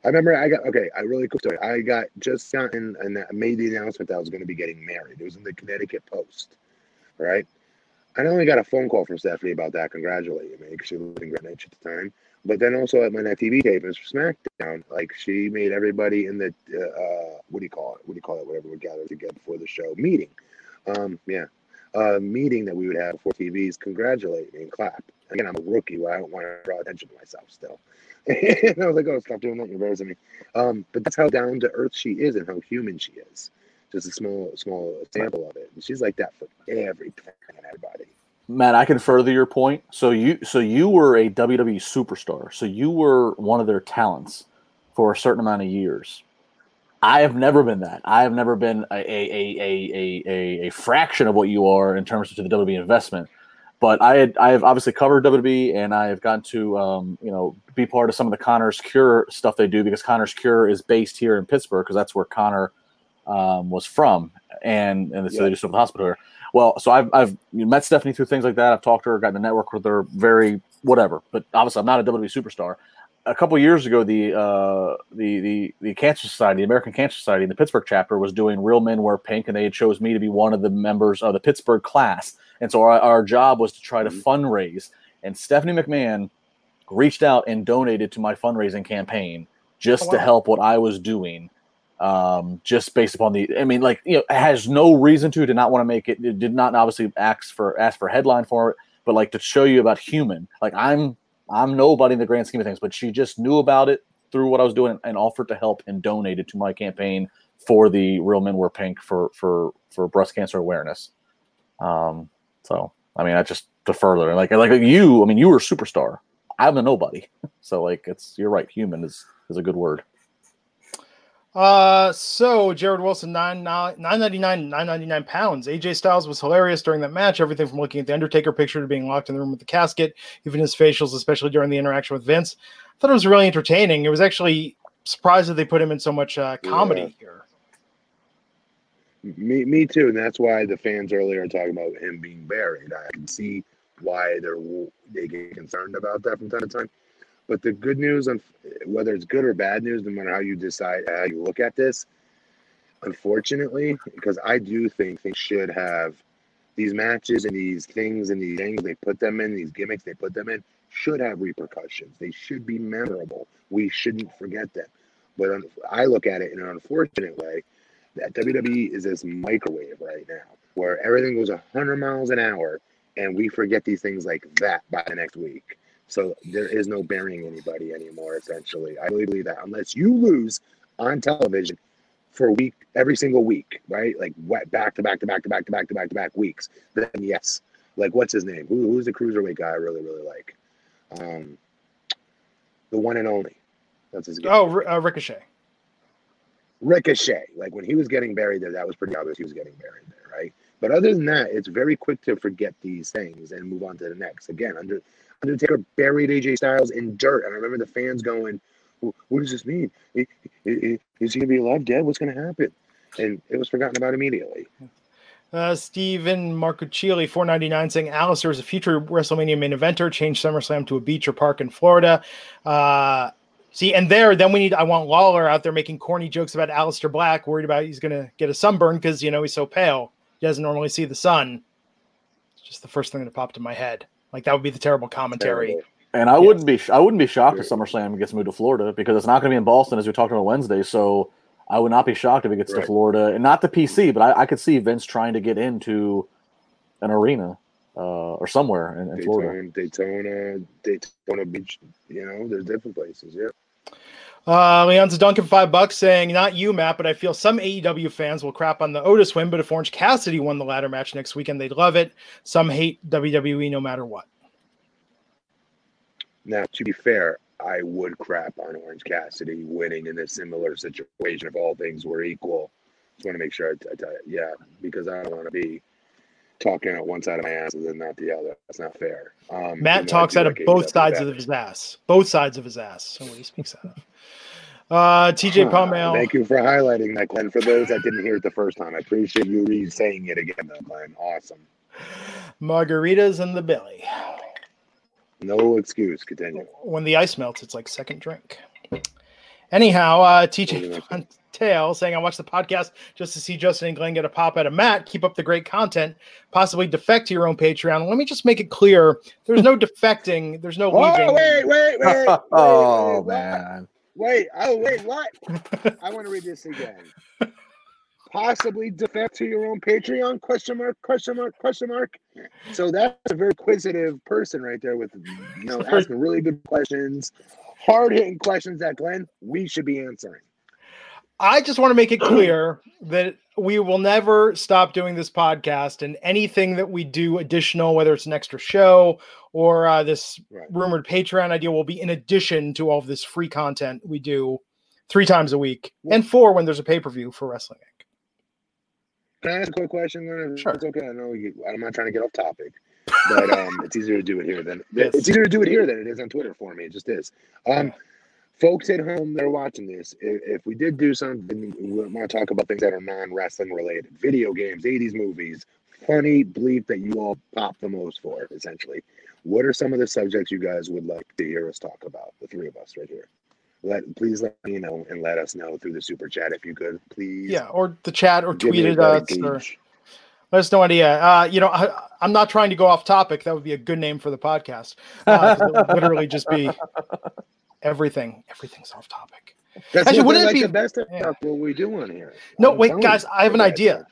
S2: I remember I got okay. I really cool story. I got just gotten and made the announcement that I was going to be getting married. It was in the Connecticut Post, right? I only got a phone call from Stephanie about that, congratulating me because she lived in Greenwich at the time. But then also at my net TV tapings for SmackDown, like she made everybody in the uh, uh, what do you call it? What do you call it? Whatever we gathered together before the show meeting. Um, yeah, uh, meeting that we would have before TVs congratulate me and clap. Again, I'm a rookie where I don't want to draw attention to myself still. And I was like, oh, stop doing that. You're embarrassing me. Um, but that's how down to earth she is and how human she is. Just a small, small sample of it. And she's like that for everything and everybody.
S3: Matt, I can further your point. So you so you were a WWE superstar. So you were one of their talents for a certain amount of years. I have never been that. I have never been a a, a, a, a, a fraction of what you are in terms of the WWE investment. But I had I have obviously covered WWE and I have gotten to um, you know be part of some of the Connor's Cure stuff they do because Connor's Cure is based here in Pittsburgh because that's where Connor um, was from and and so
S2: Yeah.
S3: they do stuff the hospital here. Well, so I've I've met Stephanie through things like that. I've talked to her, gotten to network with her, very whatever. But obviously, I'm not a WWE superstar. A couple years ago, the uh, the the the Cancer Society, the American Cancer Society, in the Pittsburgh chapter was doing Real Men Wear Pink, and they had chose me to be one of the members of the Pittsburgh class. And so our, our job was to try to
S2: Mhm.
S3: fundraise. And Stephanie McMahon reached out and donated to my fundraising campaign just
S1: Oh,
S3: to help what I was doing um, just based upon the. I mean, like you know, has no reason to. Did not want to make it. it Did not obviously ask for ask for headline for it, but like to show you about human. Like I'm I'm nobody in the grand scheme of things, but she just knew about it through what I was doing and offered to help and donated to my campaign for the Real Men Wear Pink for for for breast cancer awareness. Um, so I mean, I just defer to further like like you. I mean, you were a superstar. I'm a nobody. So like, it's you're right. Human is is a good word.
S1: Uh, so Jared Wilson, nine nine ninety nine nine ninety nine pounds. AJ Styles was hilarious during that match. Everything from looking at the Undertaker picture to being locked in the room with the casket, even his facials, especially during the interaction with Vince. I thought it was really entertaining. It was actually surprised that they put him in so much uh, comedy
S2: Yeah.
S1: here.
S2: Me, me too, and that's why the fans earlier are talking about him being buried. I can see why they're they get concerned about that from time to time. But the good news, on whether it's good or bad news, no matter how you decide how you look at this, unfortunately, because I do think they should have these matches and these things and these angles they put them in, these gimmicks they put them in, should have repercussions. They should be memorable. We shouldn't forget them. But I look at it in an unfortunate way that WWE is this microwave right now, where everything goes 100 miles an hour, and we forget these things like that by the next week. So there is no burying anybody anymore. Essentially, I really believe that unless you lose on television for a week, every single week, right? Like back to back to back to back to back to back to back weeks, then yes. Like what's his name? Who, who's the cruiserweight guy I really really like? Um, the one and only. That's his.
S1: Oh, uh, Ricochet.
S2: Ricochet. Like when he was getting buried there, that was pretty obvious he was getting buried there, right? But other than that, it's very quick to forget these things and move on to the next. Again, under Undertaker buried AJ Styles in dirt, and I remember the fans going, "What does this mean? Is he gonna be alive, dead? What's gonna happen?" And it was forgotten about immediately.
S1: Uh, Steven Marcuccioli, 499, saying Aleister is a future WrestleMania main eventer. Change SummerSlam to a beach or park in Florida. Uh, see, and there, then we need, I want Lawler out there making corny jokes about Aleister Black, worried about he's going to get a sunburn because, you know, he's so pale. He doesn't normally see the sun. It's just the first thing that popped in my head. Like, that would be the terrible commentary.
S2: Terrible.
S3: And I
S1: Yes.
S3: wouldn't be I wouldn't be shocked if SummerSlam gets moved to Florida because it's not going to be in Boston as we talked about Wednesday. So I would not be shocked if it gets to Florida and not the PC, but I, I could see Vince trying to get into an arena uh, or somewhere in, in Florida.
S2: Daytona, Daytona, Daytona Beach. You know, there's different places. Yeah.
S1: Uh, Leon's Duncan five bucks saying, not you, Matt, but I feel some AEW fans will crap on the Otis win, but if Orange Cassidy won the ladder match next weekend, they'd love it. Some hate WWE no matter what.
S2: Now, to be fair, I would crap on Orange Cassidy winning in a similar situation if all things were equal. Just want to make sure I, I tell you, yeah, because I don't want to be talking out one side of my ass and then not the other. That's not fair. Um,
S1: Matt talks out of both sides of his ass. Both sides of his ass. So what he speaks out of. Uh, TJ
S2: Huh,
S1: Palmel.
S2: Thank you for highlighting that, Glenn. For those that didn't hear it the first time, I appreciate you re saying it again, though, Glenn. Awesome.
S1: Margaritas in the belly.
S2: No excuse. Continue.
S1: When the ice melts, it's like second drink. Anyhow, uh, TJ Fontail saying, I watched the podcast just to see Justin and Glenn get a pop out of Matt. Keep up the great content. Possibly defect to your own Patreon. Let me just make it clear there's no defecting, there's no
S2: Oh,
S1: leaving.
S2: wait, wait, wait. wait,
S3: oh
S2: wait, what?
S3: man,
S2: Wait, oh, wait, what? I want to read this again. Possibly defect to your own Patreon? Question mark, question mark, question mark. So that's a very inquisitive person right there with, you know, asking really good questions, hard hitting questions that, Glenn, we should be answering.
S1: I just want to make it clear that we will never stop doing this podcast and anything that we do additional, whether it's an extra show or uh, this
S2: Right.
S1: rumored Patreon idea, will be in addition to all of this free content we do three times a week and four when there's a pay per view for Wrestling Inc.
S2: Can I ask a quick question?
S1: Sure.
S2: It's okay. I know you, I'm not trying to get off topic, but um, it's easier to do it here than
S1: Yes.
S2: it's easier to do it here than it is on Twitter for me. It just is. Um, folks at home that are watching this, if, if we did do something, we want to talk about things that are non-wrestling related, video games, 80s movies, funny bleep that you all pop the most for, essentially. What are some of the subjects you guys would like to hear us talk about? The three of us right here. Let please let me know and let us know through the super chat if you could, please.
S1: Yeah, or the chat or
S2: Give
S1: tweet at us or us know idea. Uh, you know, I, I'm not trying to go off topic. That would be a good name for the podcast. Uh, it would literally just be everything. Everything's off topic.
S2: That's
S1: Actually, wouldn't
S2: they
S1: it
S2: like
S1: be-
S2: the best
S1: yeah.
S2: what we do on here.
S1: No,
S2: I'm
S1: wait, guys. I have an idea.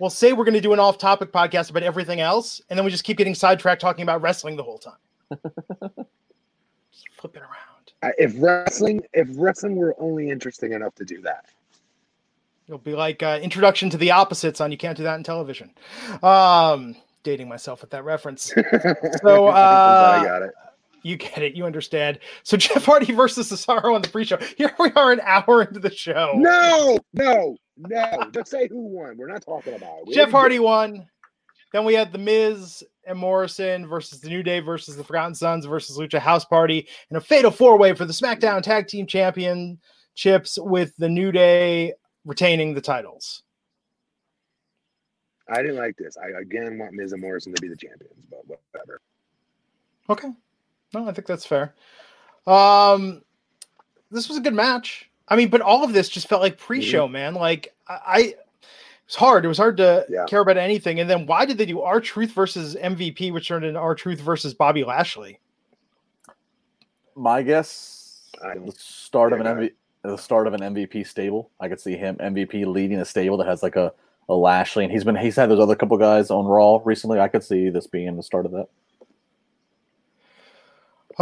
S1: We'll say we're going to do an off-topic podcast about everything else, and then we just keep getting sidetracked talking about wrestling the whole time. just flip it around.
S2: I- If wrestling, if wrestling were only interesting enough to do that,
S1: It'll be like uh, introduction to the opposites on You Can't Do That in Television. Um, dating myself with that reference. So,
S2: I
S1: uh,
S2: got it.
S1: You get it. You understand. So Jeff Hardy versus Cesaro on the pre-show. Here we are, an hour into the show.
S2: No, no, no. Just say who won. We're not talking about it.
S1: Jeff Hardy won. Then we had The Miz and Morrison versus The New Day versus The Forgotten Sons versus Lucha House Party and a fatal four-way for the SmackDown Tag Team Championships with The New Day retaining the titles.
S2: I didn't like this. I again want Miz and Morrison to be the champions, but whatever.
S1: Okay. No, I think that's fair. Um, this was a good match. I mean, but all of this just felt like pre-show, man. Like I, I it was hard. It was hard to
S2: Yeah.
S1: care about anything. And then why did they do R-Truth versus MVP, which turned into R-Truth versus Bobby Lashley?
S3: my guess the start of an MVP, the start of an MVP stable. I could see him MVP leading a stable that has like a, a Lashley, and he's been he's had those other couple guys on Raw recently. I could see this being the start of that.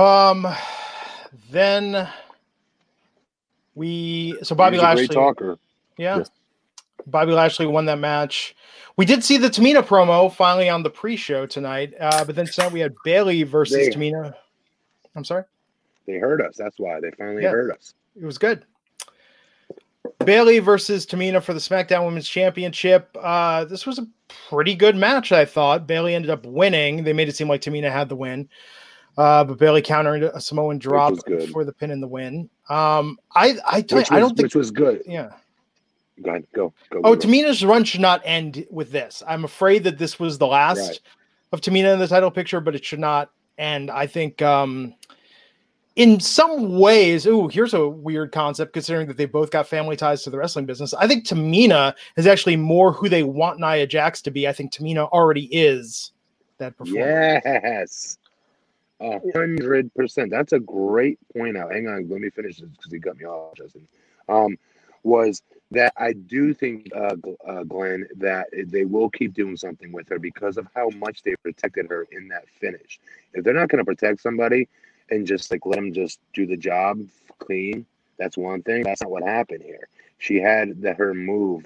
S1: Um, then we so Bobby
S2: He's a
S1: Lashley,
S2: great talker.
S1: yeah,
S3: Yes.
S1: Bobby Lashley won that match. We did see the Tamina promo finally on the pre-show tonight, uh, but then tonight we had Bayley versus
S2: They-
S1: Tamina. I'm sorry.
S2: They heard us. That's why they finally
S1: Yeah.
S2: heard us.
S1: It was good. Bayley versus Tamina for the SmackDown Women's Championship. Uh, this was a pretty good match, I thought. Bayley ended up winning. They made it seem like Tamina had the win, uh, but Bayley countered a Samoan drop for the pin and the win. Um, I I, tell you,
S2: was,
S1: I don't think.
S2: which was good.
S1: Yeah,
S2: Go ahead, go go.
S1: Oh,
S2: go.
S1: Tamina's run should not end with this. I'm afraid that this was the last
S2: Right.
S1: of Tamina in the title picture, but it should not end. I think um in some ways, ooh, here's a weird concept considering that they both got family ties to the wrestling business. I think Tamina is actually more who they want Nia Jax to be. I think Tamina already is that performer.
S2: Yes. A hundred percent. That's a great point out. Hang on, let me finish this because he cut me off, Justin. Um, was that I do think, uh, uh, Glenn, that they will keep doing something with her because of how much they protected her in that finish. If they're not going to protect somebody and just like let him just do the job clean, that's one thing. That's not what happened here. She had the her move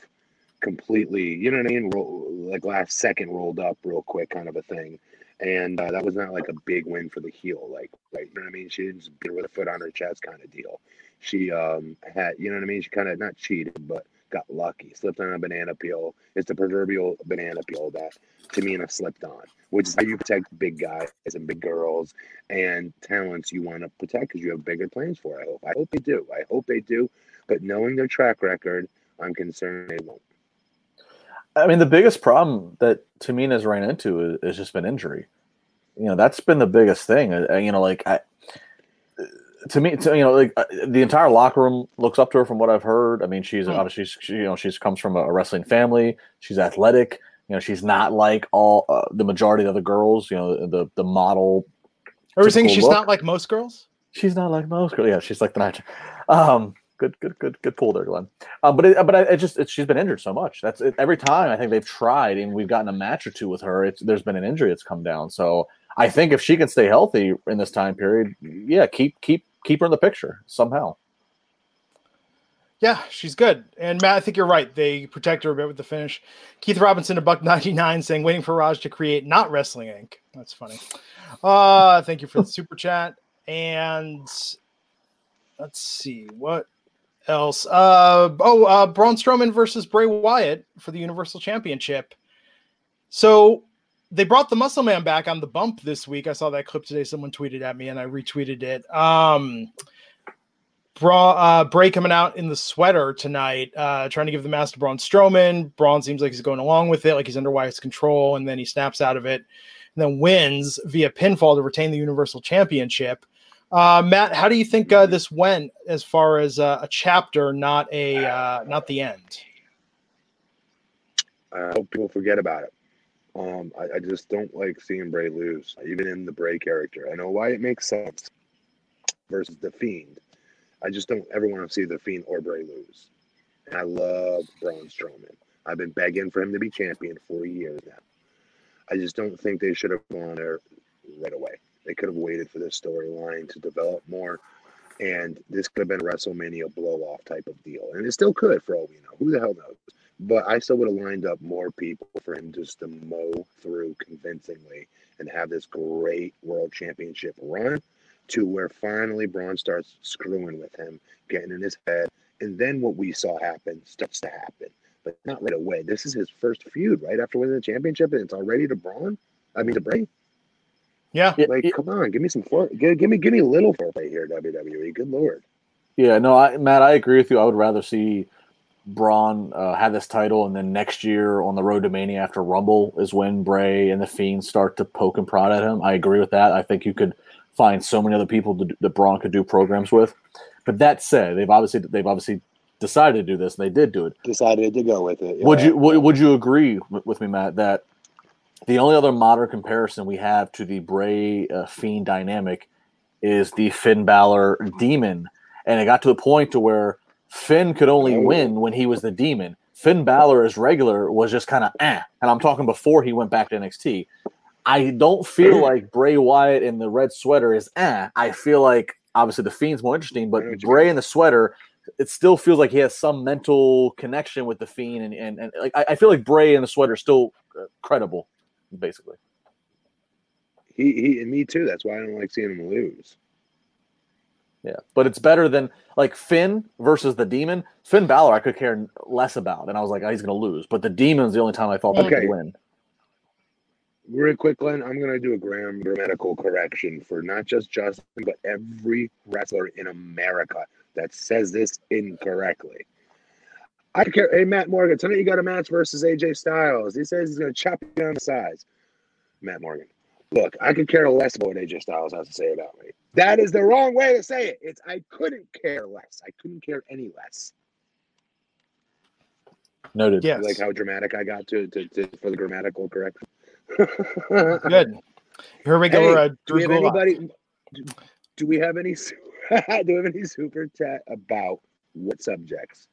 S2: completely, you know what I mean? Roll, like last second rolled up real quick, kind of a thing and uh, that was not like a big win for the heel. Like, right, you know what I mean? She didn't just beat her with a foot on her chest, kind of deal. She um had, you know what I mean? She kind of not cheated, but got lucky, slipped on a banana peel. It's the proverbial banana peel that Tamina slipped on, which is how you protect big guys and big girls and talents you want to protect because you have bigger plans for. I hope. I hope they do. I hope they do. But knowing their track record, I'm concerned they won't.
S3: I mean, the biggest problem that Tamina's ran into is, has just been injury. You know, that's been the biggest thing. You know, like I, to me, to, you know, like uh, the entire locker room looks up to her from what I've heard. I mean, she's
S1: Hmm.
S3: obviously, she, you know, she's comes from a wrestling family. She's athletic. You know, she's not like all uh, the majority of the girls. You know, the the model.
S1: Are we saying she's
S3: look.
S1: not like most girls?
S3: She's not like most girls. Yeah, she's like the night. Um, good, good, good, good pull there, Glenn. Um, but it, but I, it just it, she's been injured so much. That's it, every time I think they've tried and we've gotten a match or two with her. It's there's been an injury that's come down. So I think if she can stay healthy in this time period, yeah, keep keep keep her in the picture somehow.
S1: Yeah, she's good. And Matt, I think you're right. They protect her a bit with the finish. Keith Robinson, a buck 99, saying, waiting for Raj to create not Wrestling Inc. That's funny. Uh, thank you for the super chat. And let's see what else. Uh, oh, uh, Braun Strowman versus Bray Wyatt for the Universal Championship. So they brought the Muscle Man back on the bump this week. I saw that clip today. Someone tweeted at me and I retweeted it. Um, Bra, uh, Bray coming out in the sweater tonight, uh, trying to give the mask to Braun Strowman. Braun seems like he's going along with it, like he's under Wyatt's control, and then he snaps out of it and then wins via pinfall to retain the Universal Championship. Uh, Matt, how do you think uh, this went as far as uh, a chapter, not a uh, not the end?
S2: I hope people forget about it. Um, I, I just don't like seeing Bray lose, even in the Bray character. I know why it makes sense versus the Fiend. I just don't ever want to see the Fiend or Bray lose. And I love Braun Strowman. I've been begging for him to be champion for years now. I just don't think they should have gone there right away. They could have waited for this storyline to develop more. And this could have been a WrestleMania blow off type of deal. And it still could, for all we know. Who the hell knows? But I still would have lined up more people for him just to mow through convincingly and have this great world championship run to where finally Braun starts screwing with him, getting in his head. And then what we saw happen starts to happen, but not right away. This is his first feud, right? After winning the championship, and it's already to Braun? I mean, to Bray?
S1: Yeah,
S3: Yeah,
S2: Like,
S3: yeah,
S2: come on, give me some fore, give, give me give me a little foreplay here, WWE. Good lord.
S3: yeah, no, I, Matt, I agree with you. I would rather see Braun uh, have this title, and then next year on the road to Mania after Rumble is when Bray and the Fiend start to poke and prod at him. I agree with that. I think you could find so many other people to, that Braun could do programs with. But that said, they've obviously they've obviously decided to do this, and they did do it.
S2: Decided to go with it.
S3: Would you would, would you agree with, with me, Matt, that the only other modern comparison we have to the Bray uh, Fiend dynamic is the Finn Balor Demon, and it got to the point to where Finn could only win when he was the Demon. Finn Balor as regular was just kind of eh, and I'm talking before he went back to NXT. I don't feel like Bray Wyatt in the red sweater is eh. I feel like obviously the Fiend's more interesting, but
S2: I know what you
S3: Bray in the sweater it still feels like he has some mental connection with the fiend and and, and like I, I feel like bray in the sweater is still uh, credible basically
S2: He, he and me too. That's why I don't like seeing him lose.
S3: Yeah but it's better than like finn versus the demon finn Balor i could care less about and i was like oh, he's gonna lose but the demon's the only time i thought that he
S2: Okay.
S3: could win
S2: Real quick, Glenn, I'm going to do a grammatical correction for not just Justin, but every wrestler in America that says this incorrectly. I care. Hey, Matt Morgan, tonight you got a match versus AJ Styles. He says he's going to chop you on the sides. Matt Morgan. Look, I could care less about what AJ Styles has to say about me. That is the wrong way to say it. It's I couldn't care less. I couldn't care any less.
S3: Noted.
S1: Yes.
S2: Like how dramatic I got to, to, to for the grammatical correction.
S1: Good. Here we go.
S2: Hey,
S1: uh,
S2: Do we have anybody? Do, do we have any? do we have any super chat about what subjects?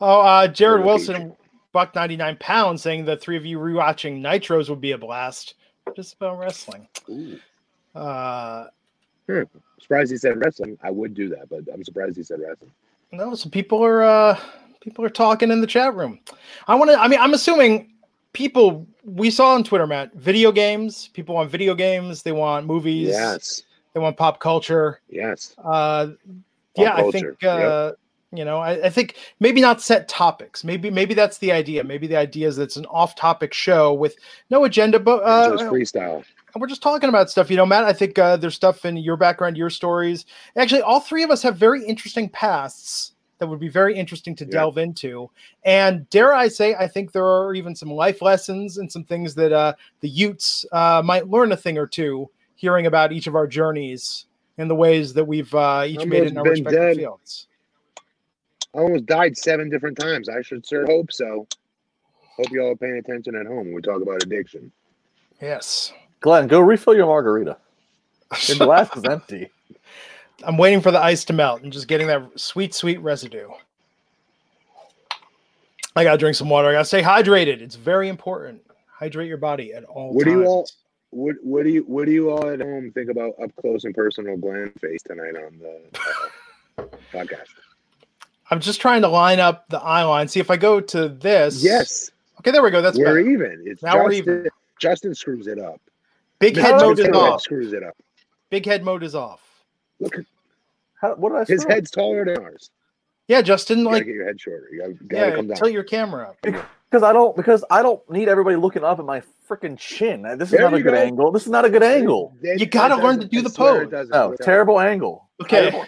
S1: Oh, uh, Jared Wilson, buck ninety nine pounds, saying the three of you rewatching Nitros would be a blast. Just about wrestling.
S2: Ooh.
S1: Uh,
S2: Surprised he said wrestling. I would do that, but I'm surprised he said wrestling.
S1: no, so people are uh, people are talking in the chat room. I want to. I mean, I'm assuming people we saw on Twitter, Matt. Video games. People want video games. They want movies.
S2: Yes,
S1: They want pop culture.
S2: yes.
S1: Uh,
S2: Pop
S1: yeah, I
S2: culture,
S1: think
S2: yep.
S1: You know, I, I think maybe not set topics. Maybe maybe that's the idea. Maybe the idea is that it's an off-topic show with no agenda, but uh,
S2: Just freestyle.
S1: and we're just talking about stuff. You know, Matt, I think uh, there's stuff in your background, your stories. Actually, all three of us have very interesting pasts that would be very interesting to
S2: Yeah.
S1: delve into. And dare I say, I think there are even some life lessons and some things that uh, the Utes uh, might learn a thing or two hearing about each of our journeys and the ways that we've uh, each made it in our respective
S2: dead.
S1: fields.
S2: I almost died seven different times. I should sure hope so. Hope you all are paying attention at home when we talk about addiction.
S1: Yes.
S3: Glenn, go refill your margarita. Your glass is empty.
S1: I'm waiting for the ice to melt and just getting that sweet, sweet residue. I gotta drink some water. I gotta stay hydrated. It's very important. Hydrate your body at all
S2: What do you all- What what do you what do you all at home think about up close and personal Glenn face tonight on the uh, podcast?
S1: I'm just trying to line up the eye line. See if I go to this.
S2: Yes,
S1: Okay, there we go. That's
S2: we're
S1: better.
S2: even. It's
S1: Now we're even.
S2: Justin screws it up.
S1: Big head mode is
S3: it's
S2: Justin
S3: good.
S1: off.
S2: screws it up.
S1: Big head mode is off.
S2: Look,
S3: How, what did I
S2: his
S3: screw
S2: head's taller than ours.
S1: Yeah, Justin,
S2: You
S1: like
S2: get your head shorter. You gotta, gotta
S1: yeah,
S2: come down.
S1: tilt your camera up.
S3: Because I don't because I don't need everybody looking up at my freaking chin. This is
S2: There
S3: not a good
S2: go.
S3: angle. This is not a good angle.
S2: It-
S1: You gotta learn to do the pose.
S2: doesn't.
S3: No, terrible angle.
S1: Okay.
S3: Terrible-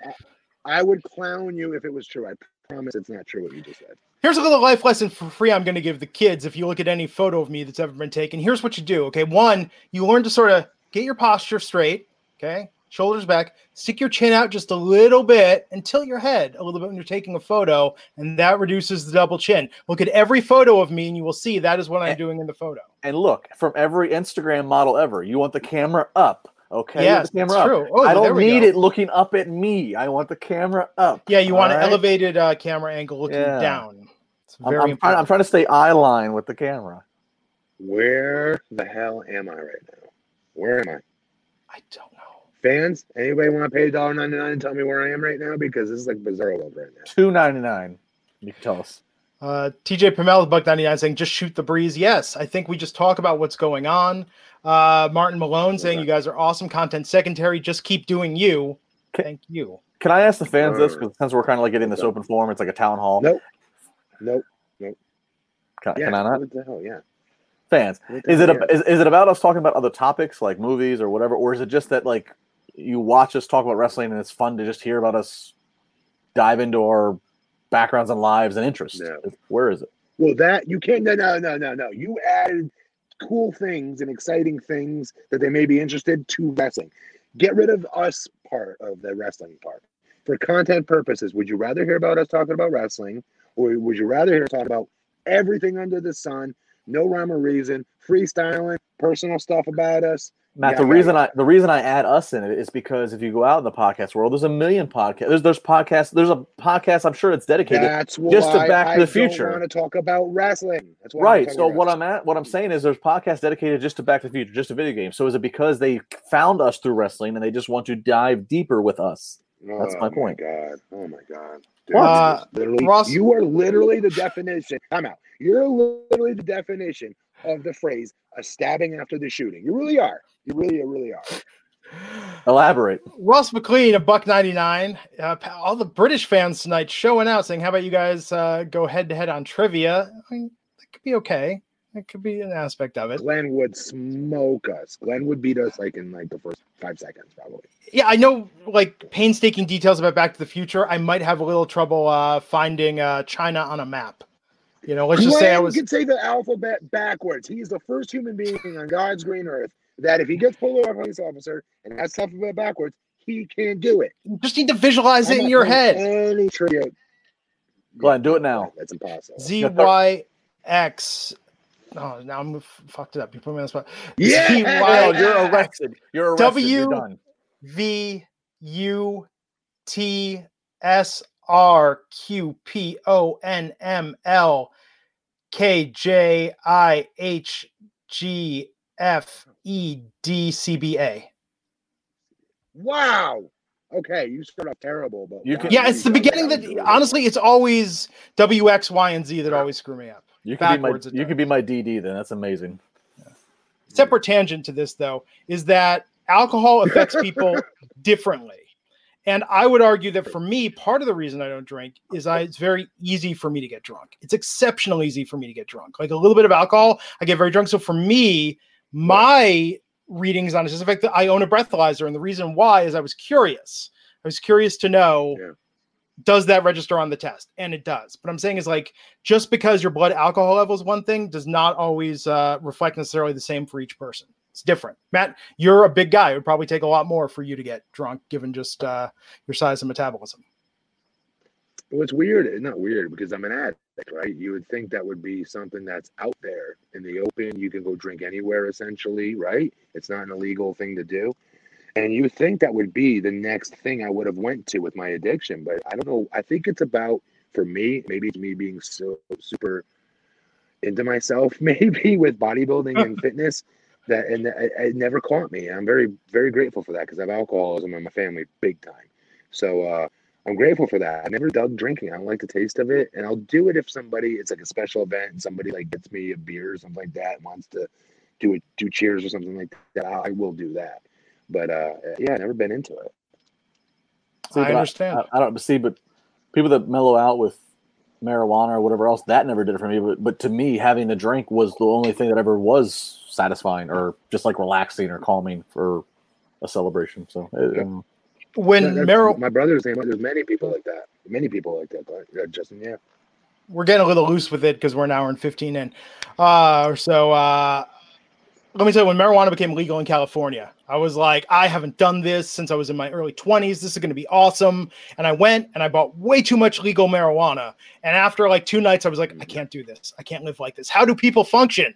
S2: I would clown you if it was true. I promise it's not true what you just said.
S1: Here's a little life lesson for free I'm going to give the kids if you look at any photo of me that's ever been taken. Here's what you do. Okay. One, you learn to sort of get your posture straight. Okay. Shoulders back, stick your chin out just a little bit and tilt your head a little bit when you're taking a photo, and that reduces the double chin. Look at every photo of me, and you will see that is what I'm doing in the photo.
S3: And look, from every Instagram model ever, you want the camera up. Okay. yeah, want
S1: Yes,
S3: the camera
S1: that's
S3: up.
S1: true. Oh,
S3: I don't need
S1: go.
S3: it looking up at me. I want the camera up.
S1: Yeah, you want
S3: all
S1: an elevated uh, camera angle looking
S3: Yeah.
S1: down. It's
S3: I'm, I'm, trying. I'm trying to stay eye line with the camera.
S2: Where the hell am I right now? Where am I?
S1: I don't know.
S2: Fans, anybody want to pay $1.99 and tell me where I am right now? Because this is like bizarre world right now.
S3: Two ninety nine. You can tell us.
S1: Uh, TJ Pamela, Buck 99 saying, just shoot the breeze. Yes, I think we just talk about what's going on. Uh, Martin Malone saying, you guys are awesome content secondary. Just keep doing you.
S3: Okay.
S1: Thank you.
S3: Can I ask the fans this? Because since we're kind of like getting this
S2: okay.
S3: open forum, it's like a town hall.
S2: Nope. Nope.
S3: Can,
S2: Yeah.
S3: can I not?
S2: What the hell? Yeah.
S3: Fans,
S2: What
S3: is it
S2: hell?
S3: a, is, is it about us talking about other topics like movies or whatever, or is it just that like you watch us talk about wrestling and it's fun to just hear about us dive into our backgrounds and lives and interests?
S2: No.
S3: Where is it?
S2: Well, that you can't. No, no, no, no, no. You added cool things and exciting things that they may be interested to wrestling. Get rid of us part of the wrestling part. For content purposes, would you rather hear about us talking about wrestling, or would you rather hear us talk about everything under the sun, no rhyme or reason, freestyling, personal stuff about us?
S3: Matt,
S2: Yeah,
S3: the reason
S2: yeah.
S3: I the reason I add us in it is because if you go out in the podcast world, there's a million podcasts. There's there's podcasts. There's a podcast I'm sure it's dedicated.
S2: That's
S3: just to Back to
S2: I
S3: the Future.
S2: want to talk about wrestling. That's why
S3: Right. So
S2: about
S3: what
S2: wrestling.
S3: I'm at, what I'm saying is, there's podcasts dedicated just to Back to the Future, just to video games. So is it because they found us through wrestling and they just want to dive deeper with us? That's
S2: oh
S3: my point.
S2: God. Oh my God.
S3: What?
S1: Uh,
S2: literally,
S1: Ross-
S2: you are literally the definition. I'm out. You're literally the definition of the phrase "a stabbing after the shooting." You really are. You really, you really are.
S3: Elaborate.
S1: Ross McLean, a buck 99. Uh, all the British fans tonight showing out saying, how about you guys uh, go head to head on trivia? I mean, that could be okay. That could be an aspect of it.
S2: Glenn would smoke us. Glenn would beat us like in like the first five seconds, probably.
S1: Yeah, I know like painstaking details about Back to the Future. I might have a little trouble uh, finding uh, China on a map. You know, let's just say I
S2: Glenn
S1: was
S2: can say the alphabet backwards. He is the first human being on God's green earth that if he gets pulled over by a police officer and has the alphabet backwards, he can do it.
S1: you just need to visualize it
S2: I'm
S1: in your head.
S2: Any trivia.
S3: Glenn, do it now.
S2: That's impossible.
S1: Z Y X. Oh, now I'm fucked it up. You put me on the spot.
S2: Yeah!
S1: Z
S3: No, you're arrested. You're arrested.
S1: W-
S3: You're done.
S1: V U T S R Q P O N M L K J I H G F E D C B A.
S2: Wow. Okay, you start off terrible, but
S3: You can-
S1: Yeah, it's the beginning
S2: that
S1: that honestly, it's always W X Y and Z that always screw me up.
S3: You could be my you
S1: does.
S3: could be my DD then. That's amazing.
S1: separate tangent to this though is that alcohol affects people differently and i would argue that for me part of the reason i don't drink is I, it's very easy for me to get drunk. It's exceptionally easy for me to get drunk. Like a little bit of alcohol i get very drunk. So for me my readings on it is the fact that i own a breathalyzer and the reason why is i was curious. I was curious to know
S2: Yeah.
S1: does that register on the test? And it does. But i'm saying is like just because your blood alcohol level is one thing does not always uh, reflect necessarily the same for each person it's different matt you're a big guy it would probably take a lot more for you to get drunk given just uh, your size and metabolism
S2: Well, it's weird. It's not weird because I'm an addict, right? You would think that would be something that's out there in the open. You can go drink anywhere, essentially, right? It's not an illegal thing to do. And you think that would be the next thing I would have went to with my addiction, but I don't know. I think it's about for me. Maybe it's me being so super into myself, maybe with bodybuilding and fitness. That and it, it never caught me. I'm very very grateful for that because I have alcoholism in my family big time. So uh, I'm grateful for that. I never dug drinking. I don't like the taste of it, and I'll do it if somebody it's like a special event and somebody like gets me a beer or something like that and wants to do it, do cheers or something like that. I will do that. But uh, yeah, I've never been into it.
S3: See,
S1: I understand.
S3: I, I don't see, but people that mellow out with marijuana or whatever else, that never did it for me. But but to me, having the drink was the only thing that ever was satisfying or just like relaxing or calming for a celebration. So it,
S2: Yeah.
S3: um,
S1: when
S2: Yeah, that's-
S1: Meryl,
S2: my brother's name. There's many people like that. Many people like that. But, uh, Justin, yeah.
S1: we're getting a little loose with it because we're an hour and 15 in. Uh, so uh, let me tell you, when marijuana became legal in California, I was like, I haven't done this since I was in my early 20s. This is going to be awesome. And I went and I bought way too much legal marijuana. And after like two nights, I was like, I can't do this. I can't live like this. How do people function?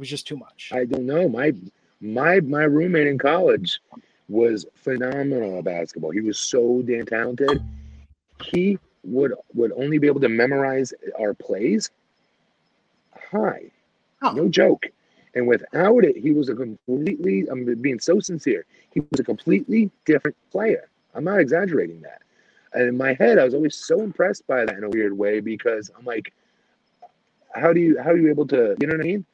S1: It was just too much.
S2: I don't know. My my my roommate in college was phenomenal at basketball. He was so damn talented. He would would only be able to memorize our plays. Hi,
S1: Huh.
S2: no joke. And without it, he was a completely. I'm being so sincere. He was a completely different player. I'm not exaggerating that. And in my head, I was always so impressed by that in a weird way because I'm like, how do you how are you able to? You know what I mean?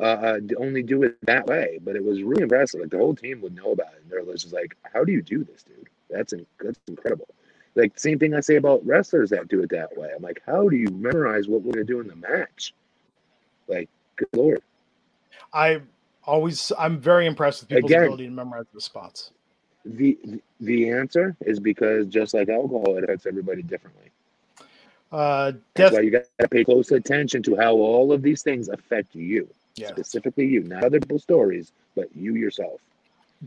S2: Uh, uh, only do it that way. But it was really impressive. Like the whole team would know about it. And they're just like, "How do you do this, dude? That's in, that's incredible." Like same thing I say about wrestlers that do it that way. I'm like, "How do you memorize what we're gonna do in the match?" Like, good lord.
S1: I always, I'm very impressed with people's
S2: Again.
S1: ability to memorize the spots.
S2: The the answer is because just like alcohol, it affects everybody differently.
S1: Uh,
S2: That's why you got to pay close attention to how all of these things affect you,
S1: yeah.
S2: specifically you, not other people's stories, but you yourself.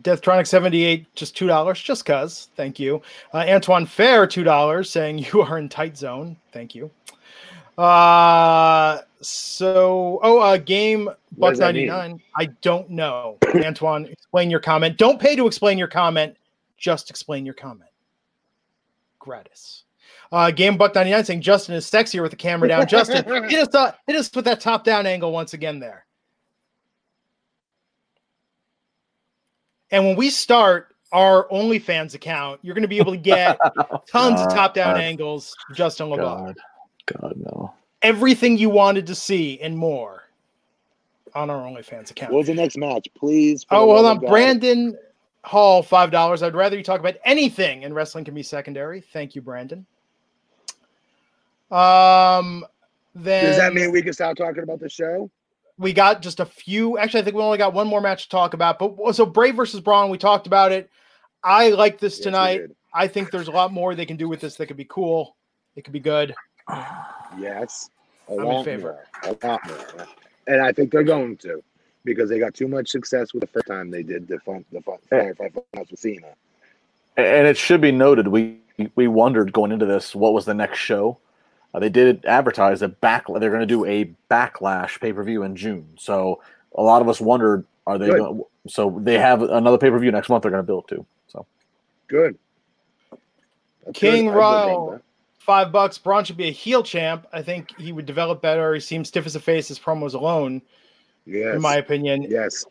S1: Deathtronic 78, just $2, just cuz. Thank you. Uh, Antoine Fair, $2, saying you are in tight zone. Thank you. Uh, so, oh, uh, game Buck
S2: does that mean?
S1: 99. I don't know. Antoine, explain your comment. Don't pay to explain your comment. Just explain your comment. Gratis. Uh, game Buck 99 saying Justin is sexier with the camera down. Justin, hit us, uh, hit us with that top down angle once again there. And when we start our OnlyFans account, you're going to be able to get tons of top down
S3: God.
S1: angles. from Justin LaBar.
S3: God, God, no.
S1: Everything you wanted to see and more on our OnlyFans account.
S2: What's the next match, please?
S1: oh,
S2: love
S1: hold
S2: of
S1: on. Brandon Hall, $5. I'd rather you talk about anything and wrestling can be secondary. Thank you, Brandon. Um, then
S2: Does that mean we can stop talking about the show?
S1: We got just a few. Actually, I think we only got one more match to talk about. But so Bray versus Braun, we talked about it. I like this
S2: Yes,
S1: tonight. I think there's a lot more they can do with this that could be cool. It could be good.
S2: Yes. A
S1: I'm in favor.
S2: more. A lot more. And I think they're going to because they got too much success with the first time they did the fun the fun Firefly Funhouse with Cena.
S3: And it should be noted, we we wondered going into this what was the next show. Uh, they did advertise that back they're going to do a backlash pay per view in June. So a lot of us wondered, are they?
S2: Good.
S3: Going, so they have another pay per view next month. They're going to build to. So
S2: Good. That's
S1: King
S2: good. I
S1: Royal. Five bucks. Braun should be a heel champ. I think he would develop better. He seems stiff as a face. His promos alone,
S2: Yes.
S1: in my opinion.
S2: Yes.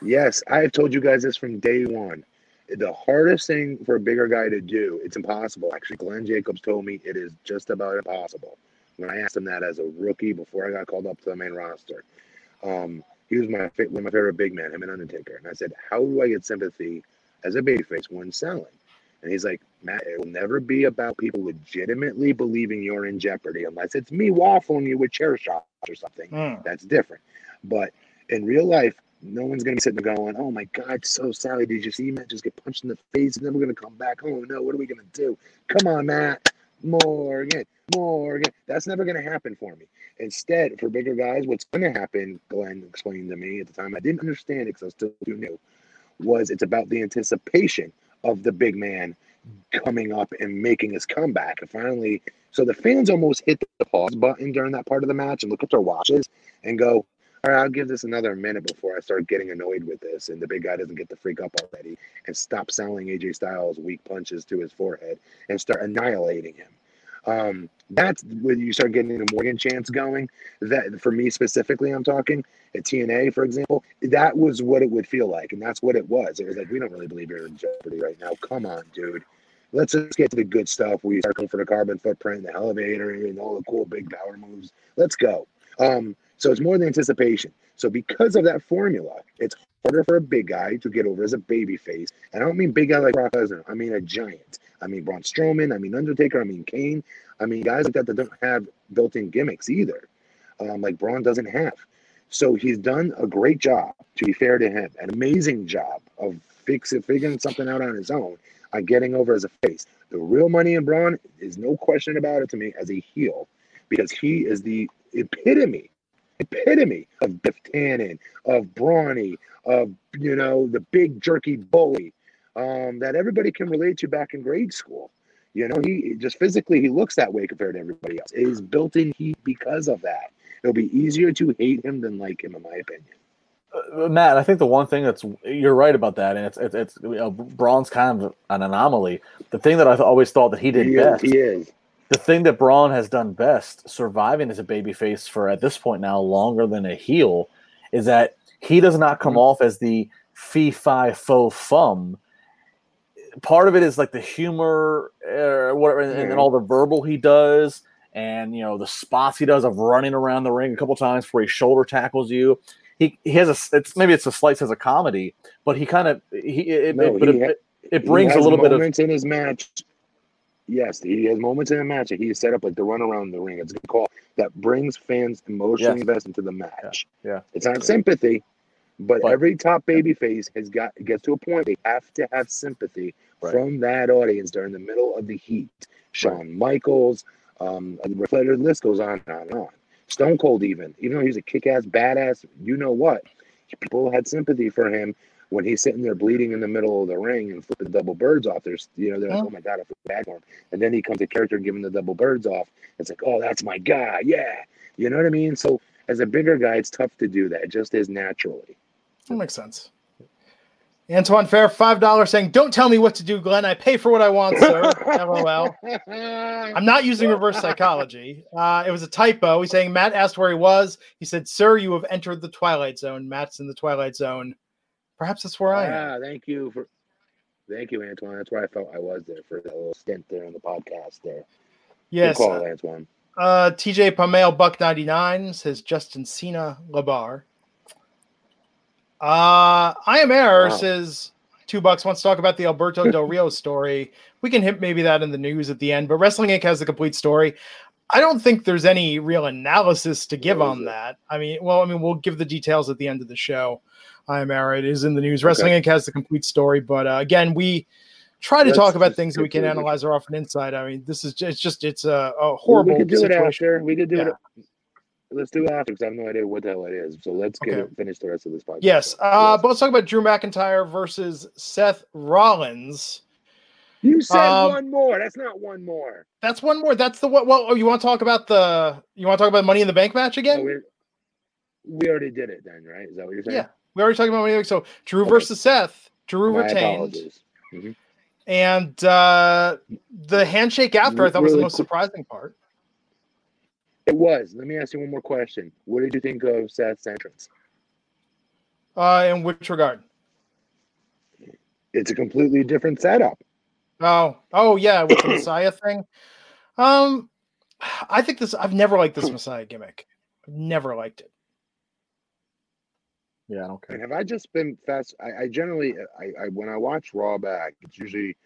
S2: Yes. I have told you guys this from day one. The hardest thing for a bigger guy to do, it's impossible. Actually, Glenn Jacobs told me it is just about impossible. When I asked him that as a rookie before I got called up to the main roster, um, he was my one of my favorite big men, him and Undertaker. And I said, How do I get sympathy as a babyface when selling? And he's like, Matt, it will never be about people legitimately believing you're in jeopardy unless it's me waffling you with chair shots or something
S1: Mm.
S2: that's different. But in real life, no one's gonna be sitting there going, "Oh my God, so Sally, did you see Matt just get punched in the face? And then we're gonna come back. Oh no, what are we gonna do? Come on, Matt, Morgan, Morgan." That's never gonna happen for me. Instead, for bigger guys, what's gonna happen? Glenn explained to me at the time. I didn't understand it because I was still too new. Was it's about the anticipation of the big man coming up and making his comeback. And finally, so the fans almost hit the pause button during that part of the match and look at their watches and go, all right, I'll give this another minute before I start getting annoyed with this. And the big guy doesn't get the freak up already and stop selling AJ Styles weak punches to his forehead and start annihilating him. Um, that's when you start getting the Morgan chance going. That for me specifically, I'm talking at TNA, for example, that was what it would feel like, and that's what it was. It was like we don't really believe you're in jeopardy right now. Come on, dude. Let's just get to the good stuff. We start going for the carbon footprint, the elevator, and all the cool big power moves. Let's go. Um, so it's more than anticipation. So because of that formula, it's harder for a big guy to get over as a baby face. And I don't mean big guy like Brock Lesnar. I mean a giant. I mean Braun Strowman. I mean Undertaker. I mean Kane. I mean guys like that that don't have built-in gimmicks either, um, like Braun doesn't have. So he's done a great job. To be fair to him, an amazing job of fixing figuring something out on his own, on getting over as a face. The real money in Braun is no question about it to me as a heel, because he is the epitome, epitome of Biff Tannen, of Brawny, of you know the big jerky bully um, that everybody can relate to back in grade school. You know, he just physically he looks that way compared to everybody else. He's built in heat because of that. It'll be easier to hate him than like him, in my opinion.
S3: Uh, Matt, I think the one thing that's you're right about that, and it's it's, it's you know, Braun's kind of an anomaly. The thing that I've always thought that he did
S2: he
S3: best,
S2: is. He is.
S3: The thing that Braun has done best, surviving as a babyface for at this point now longer than a heel, is that he does not come
S2: Mhm.
S3: off as the fee fi fo fum. Part of it is like the humor, uh, whatever, and, and all the verbal he does, and you know the spots he does of running around the ring a couple times where he shoulder tackles you. He, he has a it's maybe it's a slight sense of comedy, but he kind of he it,
S2: No,
S3: it, but
S2: he
S3: it, it, brings a little bit of
S2: in his match. Yes, he has moments in the match that he is set up like the run around the ring. It's a good call that brings fans emotionally
S3: Yes.
S2: invested into the match.
S3: yeah.
S2: It's not sympathy, but,
S3: But-
S2: every top baby face has got gets to a point they have to have sympathy
S3: Right.
S2: from that audience during the middle of the heat. Shawn Michaels, um, the list goes on and on and on. Stone Cold, even even though he's a kick-ass badass, you know what? People had sympathy for him when he's sitting there bleeding in the middle of the ring and flipping double birds off. There's, you know, they're like, oh my god, I feel bad for him. And then he comes to character giving the double birds off. It's like, oh, that's my guy, yeah. You know what I mean? So as a bigger guy, it's tough to do that. It just is naturally.
S1: That makes sense. Antoine Fair, five dollars, saying, "Don't tell me what to do, Glenn. I pay for what I want, sir." LOL. I'm not using reverse psychology. Uh, it was a typo. He's saying Matt asked where he was. He said, "Sir, you have entered the twilight zone." Matt's in the twilight zone. Perhaps that's where I am.
S2: Ah, thank you for, thank you, Antoine. That's where I felt I was there for that little stint there on the podcast. There,
S1: Yes.
S2: Good call, Antoine.
S1: Uh, TJ Pamel Buck 99 says Justin Cena LaBar. Uh, I am Air
S2: Wow.
S1: says two bucks wants to talk about the Alberto Del Rio story. We can hit maybe that in the news at the end, but Wrestling Inc. has the complete story. I don't think there's any real analysis to give on
S2: it?
S1: that. I mean, well, I mean, we'll give the details at the end of the show. I am Air. It is in the news. Wrestling Inc. has the complete story, but uh, again, we try to
S2: Let's
S1: talk about things that we can
S2: it.
S1: analyze off and inside. I mean, this is just, it's just it's a, a horrible
S2: we could do it
S1: situation.
S2: after. We could do
S1: Yeah.
S2: it. Let's do it after because I have no idea what the hell it is. So let's get
S1: Okay.
S2: it, finish the rest of this podcast.
S1: Yes, uh, but let's talk about Drew McIntyre versus Seth Rollins.
S2: you said
S1: um,
S2: one more. That's not one more.
S1: That's one more. That's the what? Well, oh, you want to talk about the? You want to talk about Money in the Bank match
S2: Oh,
S1: again?
S2: we we already did it then, right? Is that what you're saying?
S1: Yeah, we already talked about Money in the Bank. So Drew
S2: Okay.
S1: versus Seth. Drew
S2: My
S1: retained,
S2: apologies.
S1: and uh, the handshake after I thought was the most surprising part.
S2: It was. Let me ask you one more question. What did you think of Seth's entrance?
S1: Uh, in which regard?
S2: It's a completely different setup.
S1: Oh, oh yeah, with the Messiah thing. Um, I think this. I've never liked this Messiah gimmick. I've never liked it.
S3: Yeah, I don't care.
S2: And have I just been fast? I, I generally, I, I when I watch Raw back, it's usually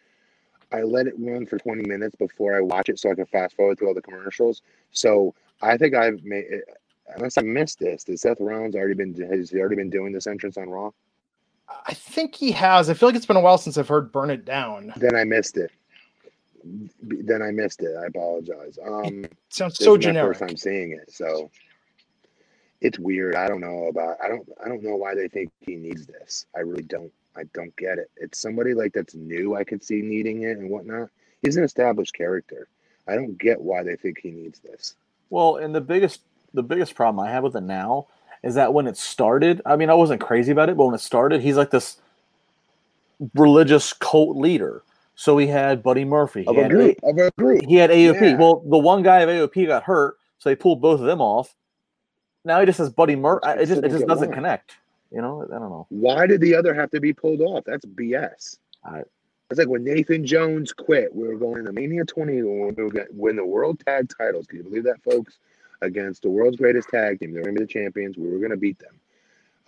S2: I let it run for 20 minutes before I watch it, so I can fast forward through all the commercials. So I think I've made, unless I missed this, did Seth Rollins already been has he already been doing this entrance on Raw?
S1: I think he has. I feel like it's been a while since I've heard "Burn It Down."
S2: Then I missed it. Then I missed it. I apologize. Um,
S1: It sounds so
S2: is my
S1: generic.
S2: first time seeing it, so it's weird. I don't know about. I don't. I don't know why they think he needs this. I really don't. I don't get it. It's somebody like that's new. I could see needing it and whatnot. He's an established character. I don't get why they think he needs this.
S3: Well, and the biggest the biggest problem I have with it now is that when it started, I mean, I wasn't crazy about it, but when it started, he's like this religious cult leader. So he had Buddy Murphy, he
S2: Of a
S3: had,
S2: group. Of a group.
S3: he had AOP.
S2: Yeah.
S3: Well, the one guy of AOP got hurt, so they pulled both of them off. Now he just says Buddy Murphy. It just it just doesn't connect. You know, I don't know.
S2: Why did the other have to be pulled off? That's BS.
S3: I-
S2: it's like when Nathan Jones quit. We were going to Mania 20 when we were going to win the world tag titles. Can you believe that, folks? Against the world's greatest tag team. They were going to be the champions. We were going to beat them.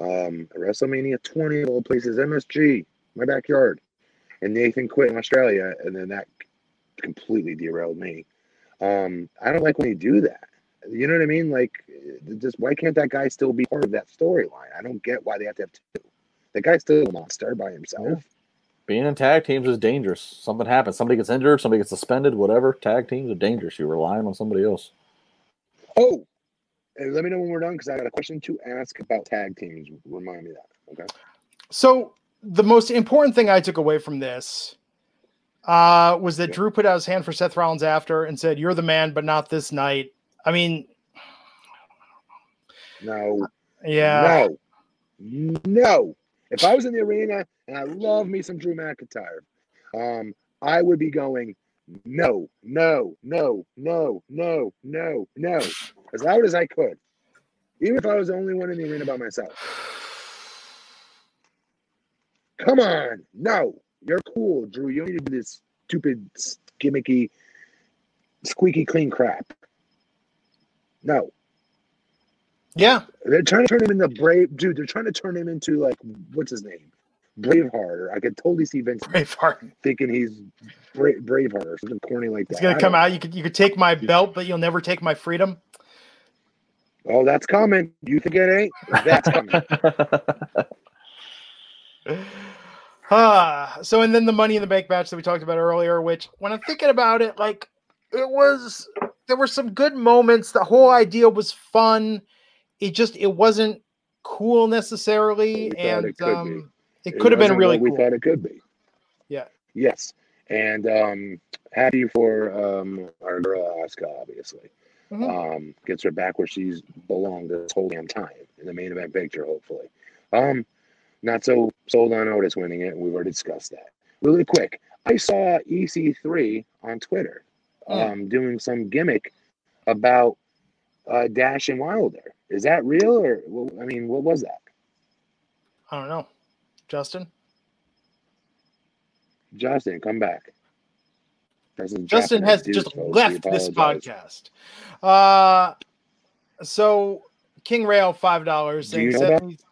S2: Um, WrestleMania 20 of all places, MSG, my backyard. And Nathan quit in Australia, and then that completely derailed me. Um, I don't like when you do that. You know what I mean? Like, just why can't that guy still be part of that storyline? I don't get why they have to have two. The guy's still a monster by himself.
S3: Being in tag teams is dangerous. Something happens. Somebody gets injured. Somebody gets suspended. Whatever. Tag teams are dangerous. You're relying on somebody else.
S2: Oh, and let me know when we're done because I got a question to ask about tag teams. Remind me that. Okay.
S1: So the most important thing I took away from this uh, was that
S2: Yeah.
S1: Drew put out his hand for Seth Rollins after and said, "You're the man, but not this night." I mean,
S2: No.
S1: yeah,
S2: No. No. If I was in the arena and I love me some Drew McIntyre, um, I would be going, no, no, no, no, no, no, no, as loud as I could. Even if I was the only one in the arena by myself. Come on. No. You're cool, Drew. You don't need to do this stupid, gimmicky, squeaky clean crap. No.
S1: yeah,
S2: They're trying to turn him into Brave. Dude, they're trying to turn him into, like, what's his name? Braveheart. Or I could totally see Vince
S1: Braveheart.
S2: thinking he's Bra- Braveheart or something corny like that.
S1: It's gonna
S2: I
S1: come out. You could you could take my belt, but you'll never take my freedom.
S2: Oh, that's coming. You think it ain't? That's coming.
S1: Ah, so and then the Money in the Bank match that we talked about earlier, which when I'm thinking about it, like it was, there were some good moments. The whole idea was fun. It just it wasn't cool necessarily, and
S2: it could
S1: um, it could have been really
S2: what we
S1: cool.
S2: thought it could be.
S1: Yeah.
S2: Yes. And um happy for um our girl Asuka, obviously.
S1: Mhm.
S2: Um gets her back where she's belonged this whole damn time in the main event picture, hopefully. Um not so sold on Otis winning it. We've already discussed that. Really quick, I saw EC3 on Twitter
S1: Mm.
S2: um doing some gimmick about uh Dash and Wilder. Is that real or I mean, what was that?
S1: I don't know, Justin.
S2: Justin, come back.
S1: Justin
S2: Japanese
S1: has
S2: dude,
S1: just
S2: folks.
S1: Left this podcast. Uh, so King Rail five dollars
S2: you know
S1: needs-.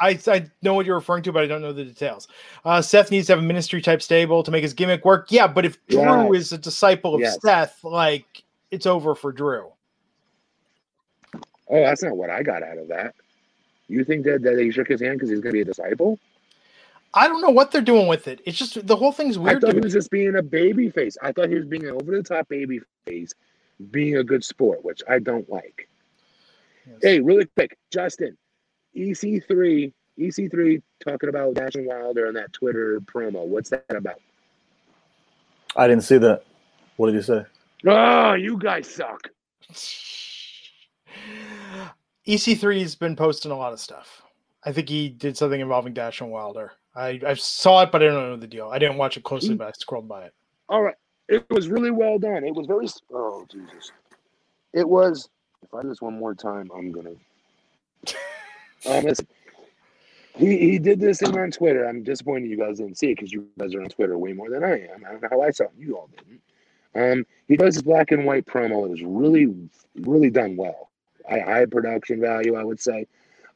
S1: I, I know what you're referring to, but I don't know the details. Uh, Seth needs to have a ministry type stable to make his gimmick work. Yeah, but if Drew is a disciple of
S2: Yes.
S1: Seth, like it's over for Drew.
S2: Oh, that's not what I got out of that. You think that, that he shook his hand because he's going to be a disciple?
S1: I don't know what they're doing with it. It's just the whole thing's weird.
S2: I
S1: thought
S2: he was just being a baby face. I thought he was being an over the top baby face, being a good sport, which I don't like.
S1: Yes.
S2: Hey, really quick, Justin, EC3, EC3 talking about Dash and Wilder and that Twitter promo. What's that about?
S3: I didn't see that. What did you say?
S2: Oh, you guys suck.
S1: EC3 has been posting a lot of stuff. I think he did something involving Dash and Wilder. I, I saw it, but I don't know the deal. I didn't watch it closely,
S2: mm.
S1: but I scrolled by it.
S2: All right. It was really well done. It was very. Oh Jesus! It was. If I do this one more time, I'm gonna. Um. He he did this thing on Twitter. I'm disappointed you guys didn't see it because you guys are on Twitter way more than I am. I don't know how I saw it. You all didn't. Um, he does his black and white promo. It was really, really done well. I high production value, I would say.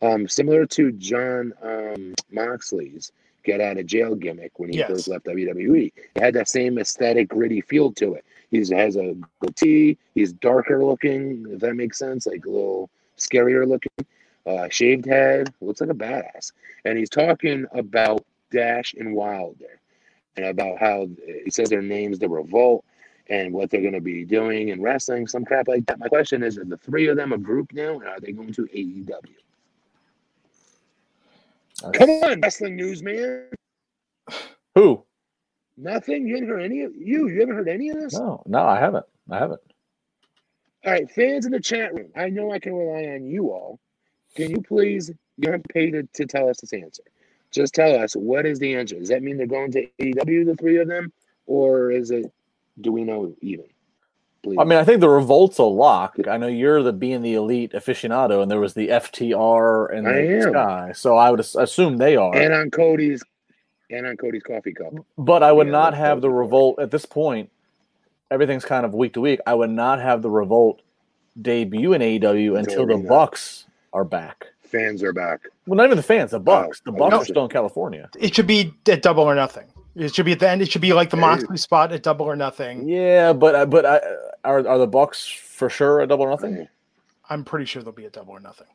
S2: Um, similar to Jon um, Moxley's get out of jail gimmick when he
S1: Yes.
S2: first left WWE. It had that same aesthetic, gritty feel to it. He has a goatee. He's darker looking, if that makes sense, like a little scarier looking. Uh, shaved head, looks like a badass. And he's talking about Dash and Wilder and about how he says their names, the Revival, and what they're going to be doing in wrestling, some crap like that. My question is: Are the three of them a group now, and are they going to AEW? Come on, wrestling news, man.
S3: Who?
S2: Nothing. You haven't heard any of you. You haven't heard any of this.
S3: No, no, I haven't. I haven't.
S2: All right, fans in the chat room. I know I can rely on you all. Can you please? You don't have to to, tell us this answer. Just tell us what is the answer. Does that mean they're going to AEW, the three of them, or is it? Do we know even? Please.
S3: I mean, I think the Revival's a lock. I know you're the being the elite aficionado, and there was the FTR and
S2: I
S3: the
S2: am.
S3: Sky, so I would assume they are.
S2: and on Cody's, and on Cody's coffee cup.
S3: But I would
S2: Yeah,
S3: not have the Revival at this point. Everything's kind of week to week. I would not have the Revival debut in AEW until the
S2: Until
S3: Bucks are back.
S2: Fans are back.
S3: Well, not even the fans, the Bucks. the
S2: oh,
S3: Bucks
S2: no.
S3: are still in California.
S1: It should be at double or nothing. It should be at the end. It should be like the
S2: Hey.
S1: Moxley spot at double or nothing.
S3: Yeah, but uh, but I, are are the Bucks for sure a double or nothing?
S1: I'm pretty sure they'll be at double or nothing.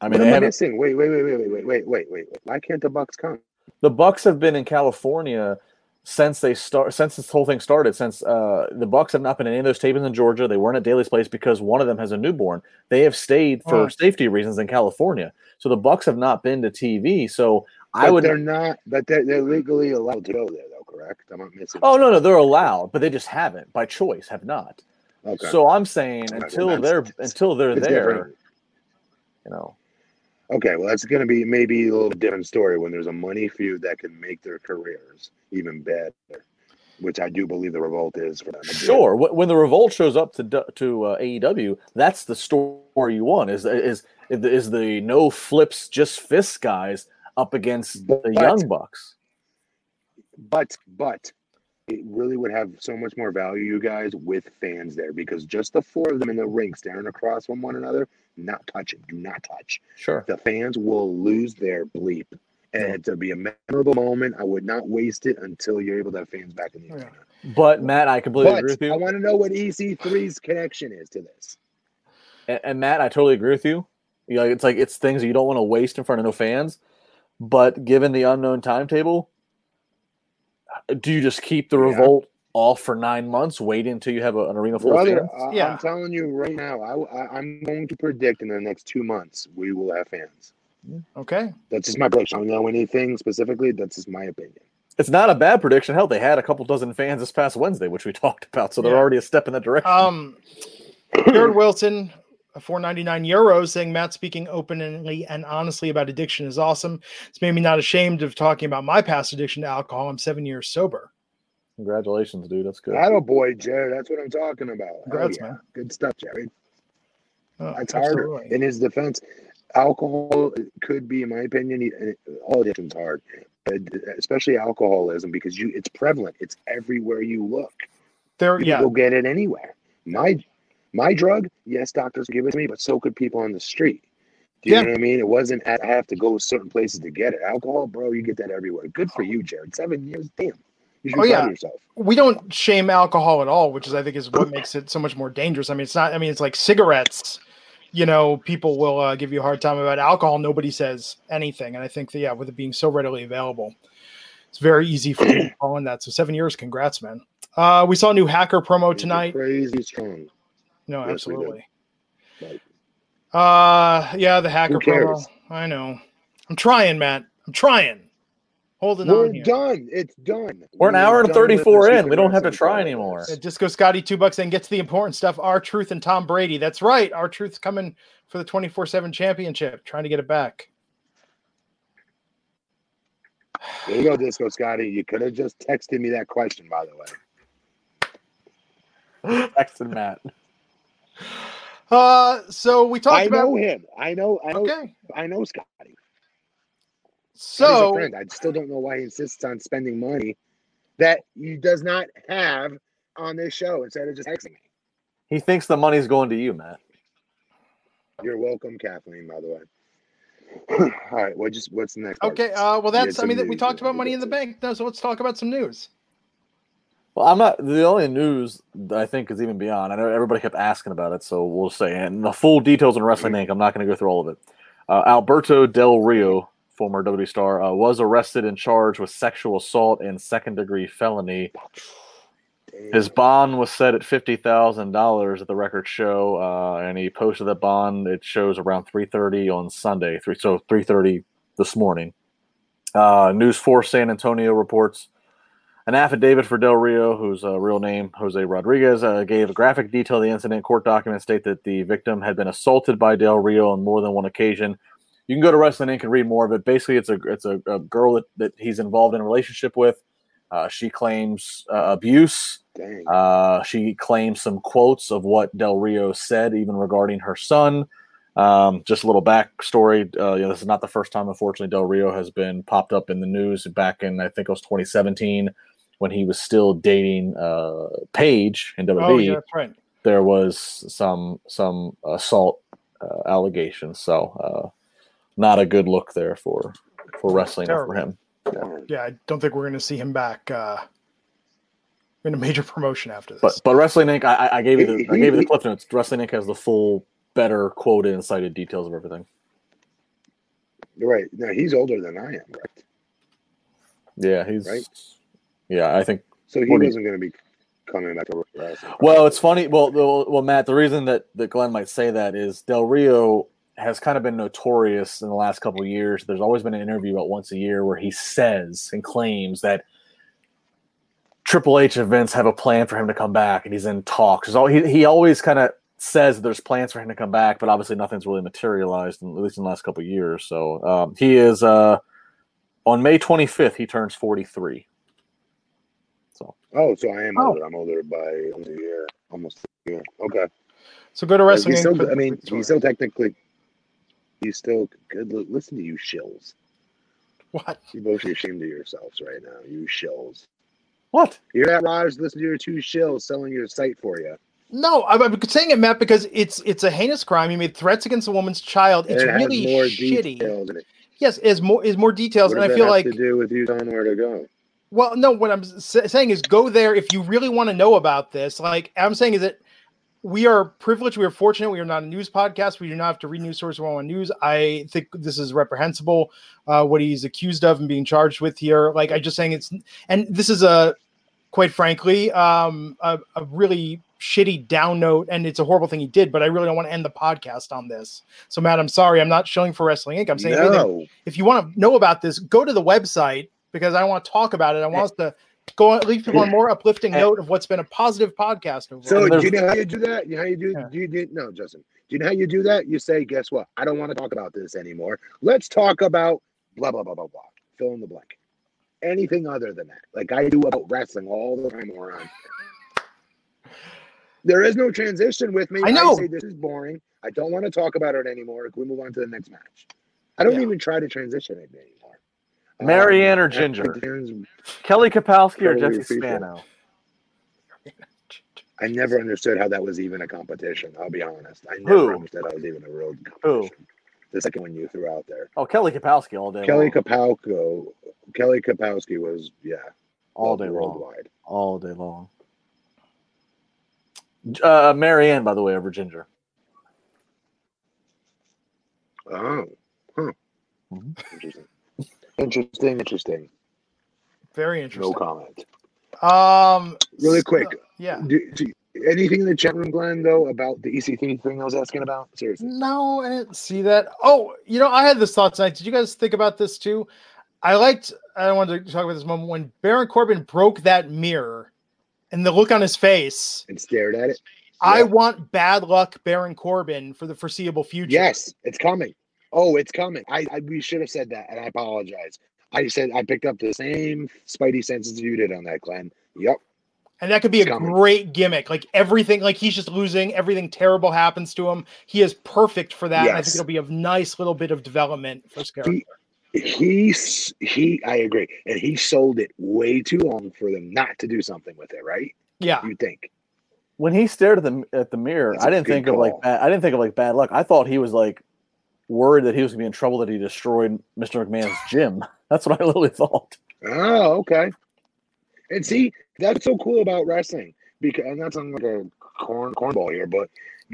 S3: I mean, they
S2: am I
S3: haven't,
S2: missing? Wait, wait, wait, wait, wait, wait, wait, wait, wait. Why can't the Bucks come?
S3: The Bucks have been in California since they start since this whole thing started. Since uh, the Bucks have not been in any of those tapings in Georgia. They weren't at Daily's place because one of them has a newborn. They have stayed for
S1: Oh.
S3: safety reasons in California. So the Bucks have not been to TV. So I would.
S2: They're not. But they're, they're legally allowed to go there, though. Correct? I'm not missing.
S3: Oh no, no, they're allowed, but they just haven't by choice. Have not.
S2: Okay.
S3: So I'm saying until they're until they're there,
S2: different.
S3: you know.
S2: Okay, well, that's going to be maybe a little different story when there's a money feud that can make their careers even better, which I do believe the Revival is for them.
S3: Sure. When the Revival shows up to to uh, AEW, that's the story you want. Is is is the no flips just fists guys up against the young bucks?
S2: But but it really would have so much more value, you guys, with fans there because just the four of them in the ring staring across from one another, not touching, do not touch.
S3: Sure.
S2: The fans will lose their bleep. And to be a memorable moment, I would not waste it until you're able to have fans back in the oh,
S1: Yeah.
S2: arena.
S3: But Matt, I completely agree
S2: But
S3: with
S2: I want to know what EC3's connection is to this.
S3: And, and Matt, I totally agree with you. You know, it's like it's things that you don't want to waste in front of no fans. But given the unknown timetable, do you just keep the
S2: Yeah.
S3: Revival off for nine months, wait until you have a, an arena full of fans?
S2: I,
S1: Yeah.
S2: I'm telling you right now, I, I, I'm going to predict in the next two months we will have fans.
S1: Okay.
S2: That's just my prediction. I don't know anything specifically. That's just my opinion.
S3: It's not a bad prediction. Hell, they had a couple dozen fans this past Wednesday, which we talked about, so they're
S1: Yeah.
S3: already a step in that direction.
S1: Um, Jared Wilson, a 499 euros, saying Matt speaking openly and honestly about addiction is awesome. It's made me not ashamed of talking about my past addiction to alcohol. I'm seven years sober.
S3: Congratulations, dude. That's good.
S2: Atta boy, Jared. That's what I'm talking about. Hell
S1: Congrats,
S2: yeah.
S1: man.
S2: Good stuff, Jared.
S1: Oh,
S2: It's harder.
S1: absolutely.
S2: In his defense, alcohol could be, in my opinion, he- uh, all addiction's hard, but uh, especially alcoholism because you it's prevalent. It's everywhere you look.
S1: There,
S2: You
S1: yeah,
S2: can go get it anywhere. My my drug, yes, doctors give it to me, but so could people on the street. Do you
S1: Yeah.
S2: know what I mean? It wasn't I have to go certain places to get it. Alcohol, bro, you get that everywhere. Good for you, Jared. Seven years, damn. You should
S1: Oh,
S2: proud
S1: yeah.
S2: of yourself.
S1: we don't shame alcohol at all, which is I think is what makes it so much more dangerous. I mean, it's not. I mean, it's like cigarettes. you know, people will uh, give you a hard time about alcohol. Nobody says anything, and I think that yeah, with it being so readily available, it's very easy for people to call in that. So seven years, congrats, man. Uh, we saw a new hacker promo tonight.
S2: Crazy strong.
S1: No,
S2: Yes,
S1: absolutely.
S2: Right.
S1: Uh, yeah, the hacker
S2: Who
S1: promo. I know. I'm trying, Matt. I'm trying. Holding
S2: We're
S1: on here.
S2: done. It's done.
S3: We're an
S2: We are
S3: hour and
S2: done with the
S3: 34 in. We don't have to try anymore.
S1: Uh, Disco Scotty, two bucks, and get to the important stuff. R-Truth and Tom Brady. That's right. R-Truth's coming for the 24 7 championship, trying to get it back.
S2: There you go, Disco Scotty. You could have just texted me that question, by the way.
S3: Texting Matt.
S1: Uh, so we talked
S2: I
S1: about.
S2: know him. I know. I know.
S1: Okay.
S2: I know Scotty.
S1: So,
S2: friend. I still don't know why he insists on spending money that he does not have on this show instead of just texting me.
S3: He thinks the money's going to you, Matt.
S2: You're welcome, Kathleen. By the way. All right. What just what's next?
S1: okay. Uh, well, that's, I mean, that we talked about Money in the. Bank. No, so let's talk about some news.
S3: Well, I'm not the only news that I think is even beyond. I know everybody kept asking about it, so we'll say. And the full details on Wrestling Inc. I'm not going to go through all of it. Uh, Alberto Del Rio, former WWE star, uh, was arrested and charged with sexual assault and second degree felony.
S2: Damn.
S3: His bond was set at fifty thousand dollars at the record show, uh, and he posted that bond. It shows around three thirty on Sunday, three so three thirty this morning. Uh, News Four San Antonio reports an affidavit for Del Rio, whose uh, real name Jose Rodriguez, uh, gave a graphic detail of the incident. Court documents state that the victim had been assaulted by Del Rio on more than one occasion. You can go to Wrestling Inc. and read more of it. Basically, it's a it's a, a girl that, that he's involved in a relationship with. Uh, she claims uh, abuse. Uh, she claims some quotes of what Del Rio said, even regarding her son. Um, just a little backstory. Uh, you know, this is not the first time, unfortunately, Del Rio has been popped up in the news. Back in, I think it was 2017, when he was still dating uh, Paige in WWE,
S1: Oh, yeah, right.
S3: there was some some assault uh, allegations. So, uh, not a good look there for for wrestling or for him.
S2: Darn.
S1: Yeah, I don't think we're going to see him back uh, in a major promotion after this.
S3: But but Wrestling Inc. I, I- I gave you the I gave you the
S2: he-
S3: cliff notes. Wrestling Inc. has the full, better quoted and cited details of everything.
S2: Right. Now he's older than I am, right?
S3: Yeah, he's
S2: Right.
S3: Yeah. I think.
S2: So he
S3: What do you-
S2: wasn't going to be coming back to wrestling.
S3: Well, it's funny. Well, well, well, Matt. The reason that that Glenn might say that is Del Rio has kind of been notorious in the last couple of years. There's always been an interview about once a year where he says and claims that Triple H events have a plan for him to come back, and he's in talks. So he he always kind of says there's plans for him to come back, but obviously nothing's really materialized, in, at least in the last couple of years. So um, he is uh, on May 25th. He turns 43.
S2: Oh, so I am
S1: Oh.
S2: older. I'm older by almost a year, almost a year. Okay.
S1: so go to Wrestling
S2: still, I mean, he's still technically, he's still good. Look, Listen to you shills.
S1: what?
S2: You both ashamed of yourselves right now. You shills.
S3: What?
S2: You're that, Raj? Listen to your two shills selling your site for you.
S1: No, I'm, I'm saying it, Matt, because it's it's a heinous crime. You made threats against a woman's child. It's
S2: it
S1: really shitty.
S2: details in it.
S1: Yes, is more is more details,
S2: What
S1: and I feel like
S2: to do with you telling where to go?
S1: Well, no, what I'm saying is go there if you really want to know about this. Like I'm saying is that we are privileged, we are fortunate, we are not a news podcast. We do not have to read news sources on news. I think this is reprehensible, uh, what he's accused of and being charged with here. Like I just saying it's and this is a quite frankly, um, a, a really shitty down note, and it's a horrible thing he did, but I really don't want to end the podcast on this. So Matt, I'm sorry, I'm not showing for Wrestling Inc. I'm saying
S2: no.
S1: if you want to know about this, go to the website because I want to talk about it. I want us to go on, leave people on a more uplifting note of what's been a positive podcast overall.
S2: So do you know how you do that? You know how you do?
S1: Yeah.
S2: Do you do? No, Justin. Do you know how you do that? You say, "Guess what? I don't want to talk about this anymore. Let's talk about blah blah blah blah blah." Fill in the blank. Anything other than that, like I do about wrestling all the time around. There is no transition with me.
S1: I know.
S2: say this is boring. I don't want to talk about it anymore. Can we move on to the next match? I don't
S1: Yeah.
S2: even try to transition it anymore.
S3: Mary Ann or
S2: Um,
S3: Ginger? Kelly Kapowski or Jesse Spano?
S2: I never understood how that was even a competition. I'll be honest. I never
S3: Who?
S2: understood how it was even a real competition. The second one you threw out there.
S3: Oh, Kelly Kapowski all day
S2: Kelly
S3: long.
S2: Kapowko. Kelly Kapowski was, yeah,
S3: all day long.
S2: worldwide.
S3: All day long. Uh, Mary Ann, by the way, over Ginger.
S2: Oh, huh.
S3: Mhm.
S2: Interesting. Interesting. Interesting.
S1: Very interesting.
S2: No comment.
S1: Um,
S2: Really
S1: so-
S2: quick.
S1: yeah.
S2: Do, do, anything in the chat room, Glenn, though, about the EC3 thing I was asking about? Seriously.
S1: No, I didn't see that. Oh, you know, I had this thought tonight. Did you guys think about this too? I liked. I wanted to talk about this moment when Baron Corbin broke that mirror, and the look on his face.
S2: And stared at it.
S1: I
S2: Yeah.
S1: want bad luck, Baron Corbin, for the foreseeable future.
S2: Yes, it's coming. Oh, it's coming. I, I we should have said that, and I apologize. I said I picked up the same spidey senses you did on that, Glenn. Yep.
S1: And that could be a
S2: coming.
S1: great gimmick. Like everything, like he's just losing, everything terrible happens to him. He is perfect for that. And I think it'll be a nice little bit of development for Scarab.
S2: He, he's he. I agree, and he sold it way too long for them not to do something with it. Right?
S1: Yeah.
S2: You think?
S3: When he stared at the at the mirror,
S2: That's
S3: I
S2: a
S3: didn't
S2: good
S3: think of like bad, I didn't think of like bad luck. I thought he was like worried that he was gonna be in trouble that he destroyed Mr. McMahon's gym. That's what I literally thought.
S2: Oh, okay. And see, that's so cool about wrestling because, and that's on like a corn cornball here, but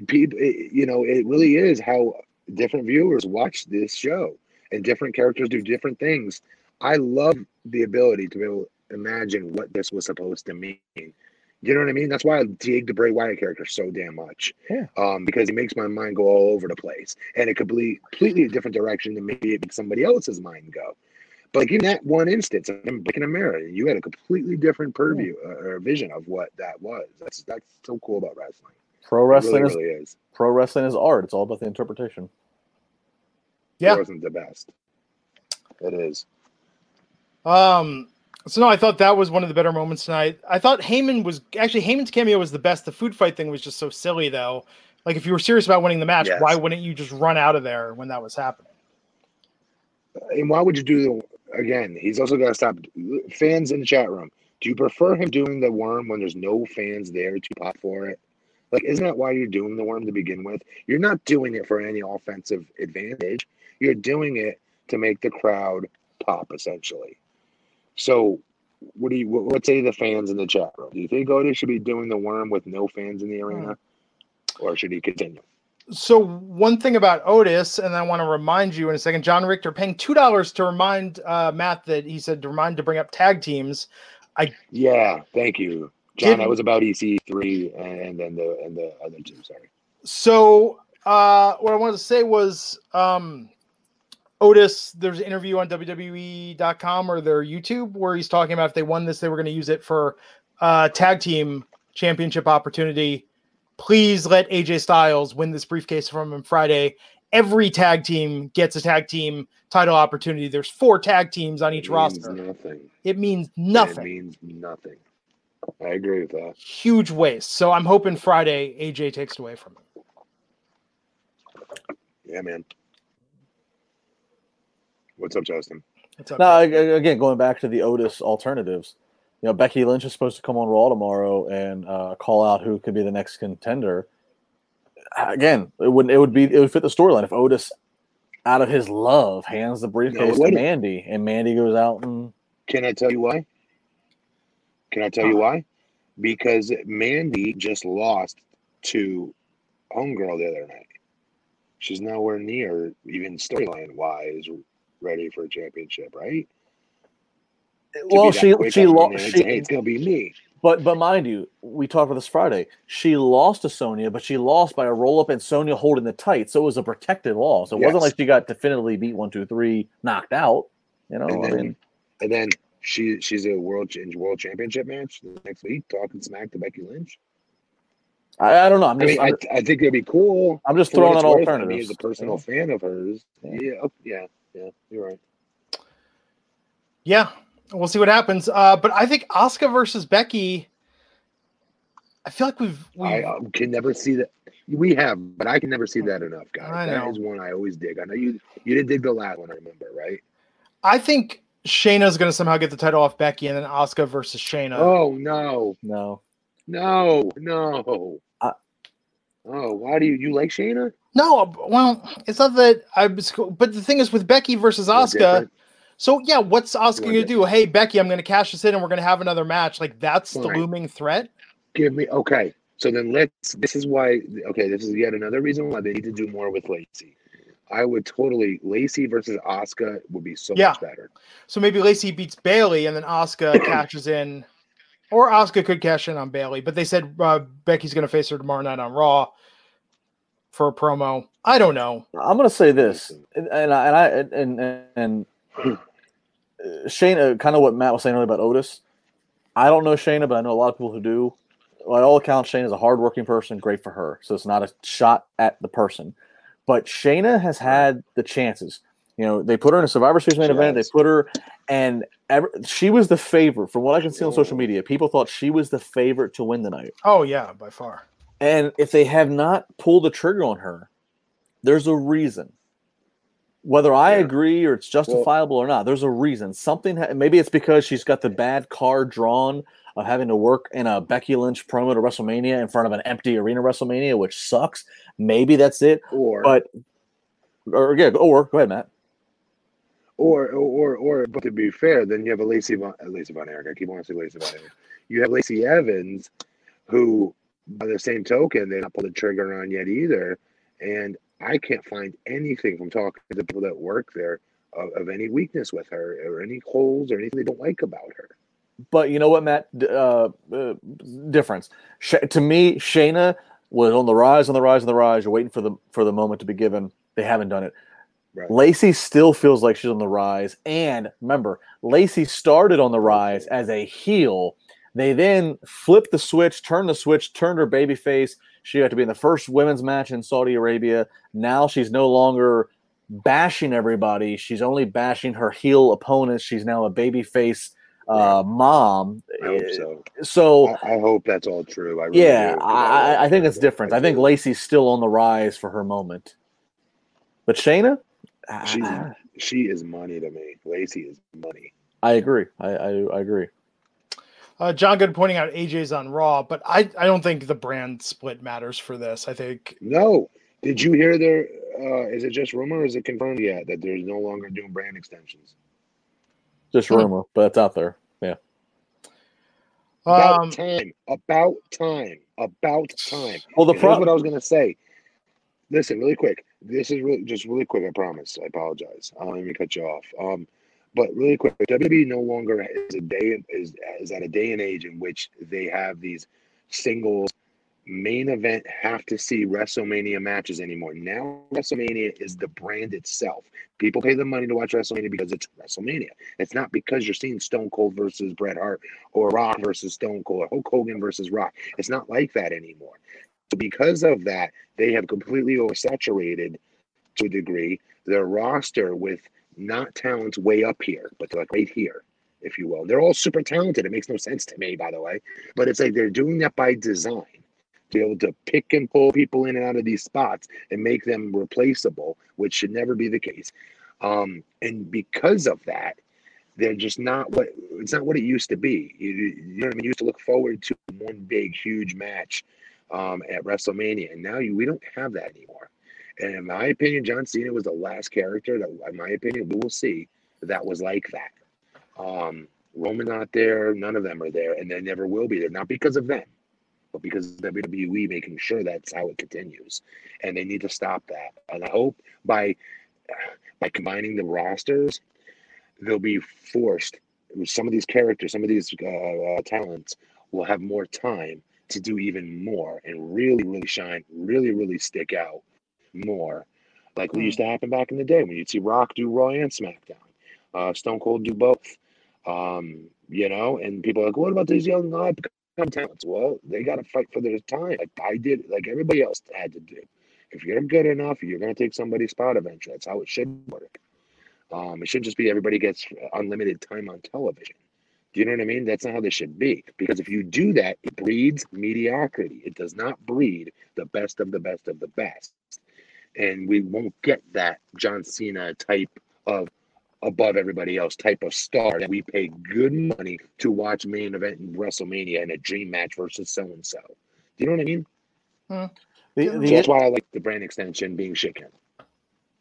S2: people, it, you know, it really is how different viewers watch this show, and different characters do different things. I love the ability to be able to imagine what this was supposed to mean. You know what I mean? That's why I dig the Bray Wyatt character so damn much.
S3: Yeah.
S2: Um, because he makes my mind go all over the place, and it could be completely a different direction than maybe it makes somebody else's mind go. But like in that one instance, I'm breaking a mirror, you had a completely different purview uh, or vision of what that was. That's that's so cool about wrestling.
S3: Pro wrestling
S2: really,
S3: is
S2: really is.
S3: pro wrestling is art. It's all about the interpretation.
S1: Yeah.
S2: It wasn't the best. It is.
S1: Um, so no, I thought that was one of the better moments tonight. I thought Heyman was actually Heyman's cameo was the best. The food fight thing was just so silly though. Like if you were serious about winning the match,
S2: Yes.
S1: why wouldn't you just run out of there when that was happening?
S2: And why would you do the again? He's also got to stop fans in the chat room. Do you prefer him doing the worm when there's no fans there to pop for it? Like, isn't that why you're doing the worm to begin with? You're not doing it for any offensive advantage. You're doing it to make the crowd pop, essentially. So, what do you? What, what say the fans in the chat room? Do you think Otis should be doing the worm with no fans in the arena, or should he continue?
S1: So one thing about Otis, and I want to remind you in a second, John Richter paying two dollars to remind uh, Matt that he said to remind to bring up tag teams.
S2: I yeah, thank you, John. That was about EC three, and then the and the other two. Sorry.
S1: So uh, what I wanted to say was um, Otis. There's an interview on WWE.com or their YouTube where he's talking about if they won this, they were going to use it for uh, tag team championship opportunity. Please let AJ Styles win this briefcase from him Friday. Every tag team gets a tag team title opportunity. There's four tag teams on each
S2: It means
S1: roster.
S2: Nothing.
S1: It means nothing.
S2: It means nothing. I agree with that.
S1: Huge waste. So I'm hoping Friday AJ takes it away from him.
S2: Yeah, man. What's up, Justin?
S1: What's up,
S3: No, again, going back to the Otis alternatives, you know, Becky Lynch is supposed to come on Raw tomorrow and uh, call out who could be the next contender. Again, it would it would be it would fit the storyline if Otis, out of his love, hands the briefcase
S2: wait
S3: to Mandy, and Mandy goes out and
S2: Can I tell you why? Can I tell you why? Because Mandy just lost to Homegirl the other night. She's nowhere near, even storyline wise, ready for a championship, right? Eh, to
S3: well, she she lost. She,
S2: hey, it's gonna be me.
S3: but but mind you, we talked about this Friday. She lost to Sonya, but she lost by a roll up and Sonya holding the tight, so it was a protected loss. It wasn't like she got definitively beat one two three, knocked out. You know,
S2: And
S3: I
S2: then,
S3: mean,
S2: and then she she's a world world championship match the next week, talking smack to Becky Lynch.
S3: I, I don't know. I'm
S2: I
S3: just
S2: mean,
S3: I'm,
S2: I, I think it'd be cool.
S3: I'm just throwing
S2: it's
S3: out
S2: worth. I
S3: alternatives.
S2: mean, as a personal fan of hers,
S3: Yeah.
S2: yeah, oh, yeah, yeah, you're right.
S1: Yeah, we'll see what happens. Uh, but I think Asuka versus Becky. I feel like we've we
S2: I uh, can never see that. We have, but I can never see that enough, guys.
S1: I
S2: That
S1: know.
S2: is one I always dig. I know you you didn't dig the last one. I remember, right?
S1: I think Shayna's going to somehow get the title off Becky, and then Asuka versus Shayna.
S2: Oh no,
S3: No,
S2: no, no.
S3: I-
S2: oh, why do you you like Shayna?
S1: No, well, it's not that I was. But the thing is, with Becky versus
S2: Asuka.
S1: So yeah, what's
S2: Asuka
S1: going to do? Hey Becky, I'm going to cash this in, and we're going to have another match. Like that's the looming threat.
S2: Give me okay. So then let's. This is why. Okay, this is yet another reason why they need to do more with Lacey. I would totally Lacey versus Asuka would be so
S1: Yeah.
S2: much better.
S1: So maybe Lacey beats Bayley, and then Asuka cashes in, or Asuka could cash in on Bayley. But they said uh, Becky's going to face her tomorrow night on Raw for a promo. I don't know.
S3: I'm gonna say this, and and I and I, and, and, and uh, kind of what Matt was saying earlier about Otis. I don't know Shayna, but I know a lot of people who do. By all accounts, Shayna's a hardworking person. Great for her. So it's not a shot at the person. But Shayna has had the chances. You know, they put her in a Survivor Series main
S2: She
S3: event. They put her, and ever, she was the favorite. From what I can see on social media, people thought she was the favorite to win the night.
S1: Oh yeah, by far.
S3: And if they have not pulled the trigger on her, there's a reason. Whether I
S2: Yeah.
S3: agree or it's justifiable or not, there's a reason. Something, ha- maybe it's because she's got the bad card drawn of having to work in a Becky Lynch promo to WrestleMania in front of an empty arena WrestleMania, which sucks. Maybe that's it.
S2: Or
S3: But, or yeah, or go ahead, Matt.
S2: or or or but to be fair, then you have a Lacey Von, Lacey Von Erich. I keep wanting to say Lacey Von Erich. You have Lacey Evans, who by the same token they not pulled the trigger on yet either, and I can't find anything from talking to people that work there of, of any weakness with her or any holes or anything they don't like about her.
S3: But you know what, Matt? Uh, uh, difference. Sh- to me, Shayna was on the rise, on the rise, on the rise. You're waiting for the for the moment to be given. They haven't done it.
S2: Right.
S3: Lacey still feels like she's on the rise. And remember, Lacey started on the rise as a heel. They then flipped the switch, turned the switch, turned her baby face. She had to be in the first women's match in Saudi Arabia. Now she's no longer bashing everybody. She's only bashing her heel opponents. She's now a baby face uh, mom.
S2: I hope so.
S3: So
S2: I, I hope that's all true. I really
S3: yeah, I, I- think it's different. I think. Lacey's still on the rise for her moment. But Shayna,
S2: She's
S3: I,
S2: she is money to me. Lacey is money.
S3: I agree. I, I, I agree.
S1: Uh, John Good pointing out AJ's on Raw, but I, I don't think the brand split matters for this. I think
S2: No. Did you hear there? Uh, is it just rumor or is it confirmed yet that they're no longer doing brand extensions?
S3: Just
S1: Hmm.
S3: rumor, but it's out there. Yeah.
S2: About
S1: um,
S2: time. About time. About time.
S3: Well, the
S2: And here's what
S3: problem.
S2: I was gonna say. Listen, really quick. This is really just really quick. I promise. I apologize. I don't even cut you off. Um, but really quick, WWE no longer is a day is is at a day and age in which they have these singles main event have to see WrestleMania matches anymore. Now WrestleMania is the brand itself. People pay the money to watch WrestleMania because it's WrestleMania. It's not because you're seeing Stone Cold versus Bret Hart or Rock versus Stone Cold or Hulk Hogan versus Rock. It's not like that anymore. So because of that, they have completely oversaturated to a degree their roster with not talents way up here, but they're like right here, if you will. They're all super talented. It makes no sense to me, by the way. But it's like they're doing that by design to be able to pick and pull people in and out of these spots and make them replaceable, which should never be the case. Um, and because of that, they're just not what it's not what it used to be. You, you know what I mean? You used to look forward to one big, huge match um, at WrestleMania, and now you we don't have that anymore. And in my opinion, John Cena was the last character that, in my opinion, we will see that was like that. Um, Roman not there, none of them are there, and they never will be there. Not because of them, but because of WWE making sure that's how it continues. And they need to stop that. And I hope by by combining the rosters, they'll be forced. Some of these characters, some of these uh, uh, talents, will have more time to do even more and really, really shine, really, really stick out more. Like what used to happen back in the day when you'd see Rock do Raw and SmackDown, uh, Stone Cold do both. Um, you know, and people are like, what about these young up talents? Well, they got to fight for their time. Like I did, like everybody else had to do. If you're good enough, you're going to take somebody's spot eventually. That's how it should work. Um, it shouldn't just be everybody gets unlimited time on television. Do you know what I mean? That's not how this should be. Because if you do that, it breeds mediocrity. It does not breed the best of the best of the best. And we won't get that John Cena type of above everybody else type of star that we pay good money to watch main event in WrestleMania in a dream match versus so and so. Do you know what I mean?
S3: The,
S2: So
S3: the,
S2: that's why I like the brand extension being shaken.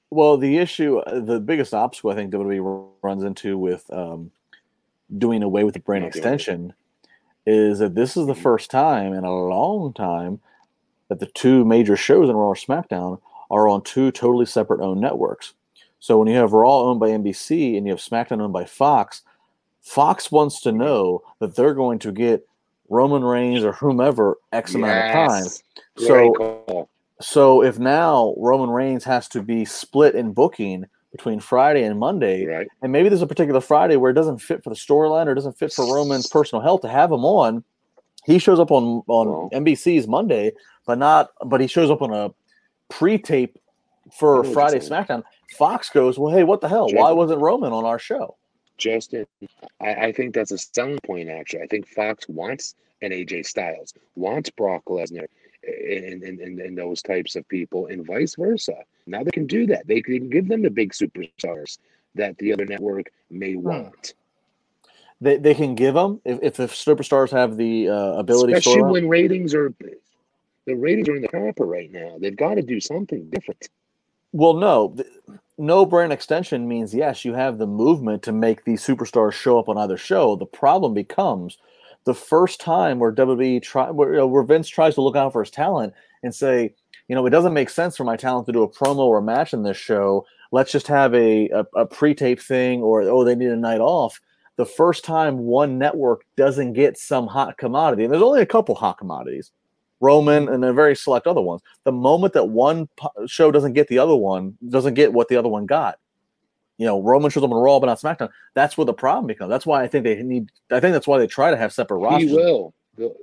S3: well, the issue, uh, the biggest obstacle I think WWE runs into with um, doing away with the brand
S2: Not the only.
S3: extension is that this is the first time in a long time that the two major shows in Raw or SmackDown are on two totally separate owned networks. So when you have Raw owned by NBC and you have SmackDown owned by Fox, Fox wants to know that they're going to get Roman Reigns or whomever X amount of
S2: times.
S3: So
S2: call.
S3: so if now Roman Reigns has to be split in booking between Friday and Monday,
S2: right.
S3: and maybe there's a particular Friday where it doesn't fit for the storyline or doesn't fit for Roman's personal health to have him on. He shows up on on
S2: Well-
S3: NBC's Monday, but not but he shows up on a pre-tape for
S2: I know what you're
S3: Friday. SmackDown. Fox goes, well, hey, what the hell? Why wasn't Roman on our show?
S2: Justin, I, I think that's a selling point. Actually, I think Fox wants an AJ Styles, wants Brock Lesnar, and, and, and, and those types of people, and vice versa. Now they can do that. They can give them the big superstars that the other network may want,
S3: They, they can give them if, if the superstars have the uh, ability.
S2: especially when ratings are the ratings are in the copper right now. They've got to do something different.
S3: Well, no, no brand extension means yes, you have the movement to make these superstars show up on either show. The problem becomes the first time where WWE try where, you know, where Vince tries to look out for his talent and say, you know, it doesn't make sense for my talent to do a promo or a match in this show. Let's just have a a, a pre-tape thing, or oh, they need a night off. The first time one network doesn't get some hot commodity, and there's only a couple hot commodities, Roman and a very select other ones the moment that one show doesn't get the other one doesn't get what the other one got you know roman shows up on raw but not smackdown that's where the problem becomes that's why i think they need i think that's why they try to have separate
S2: He
S3: rosters
S2: will. They'll,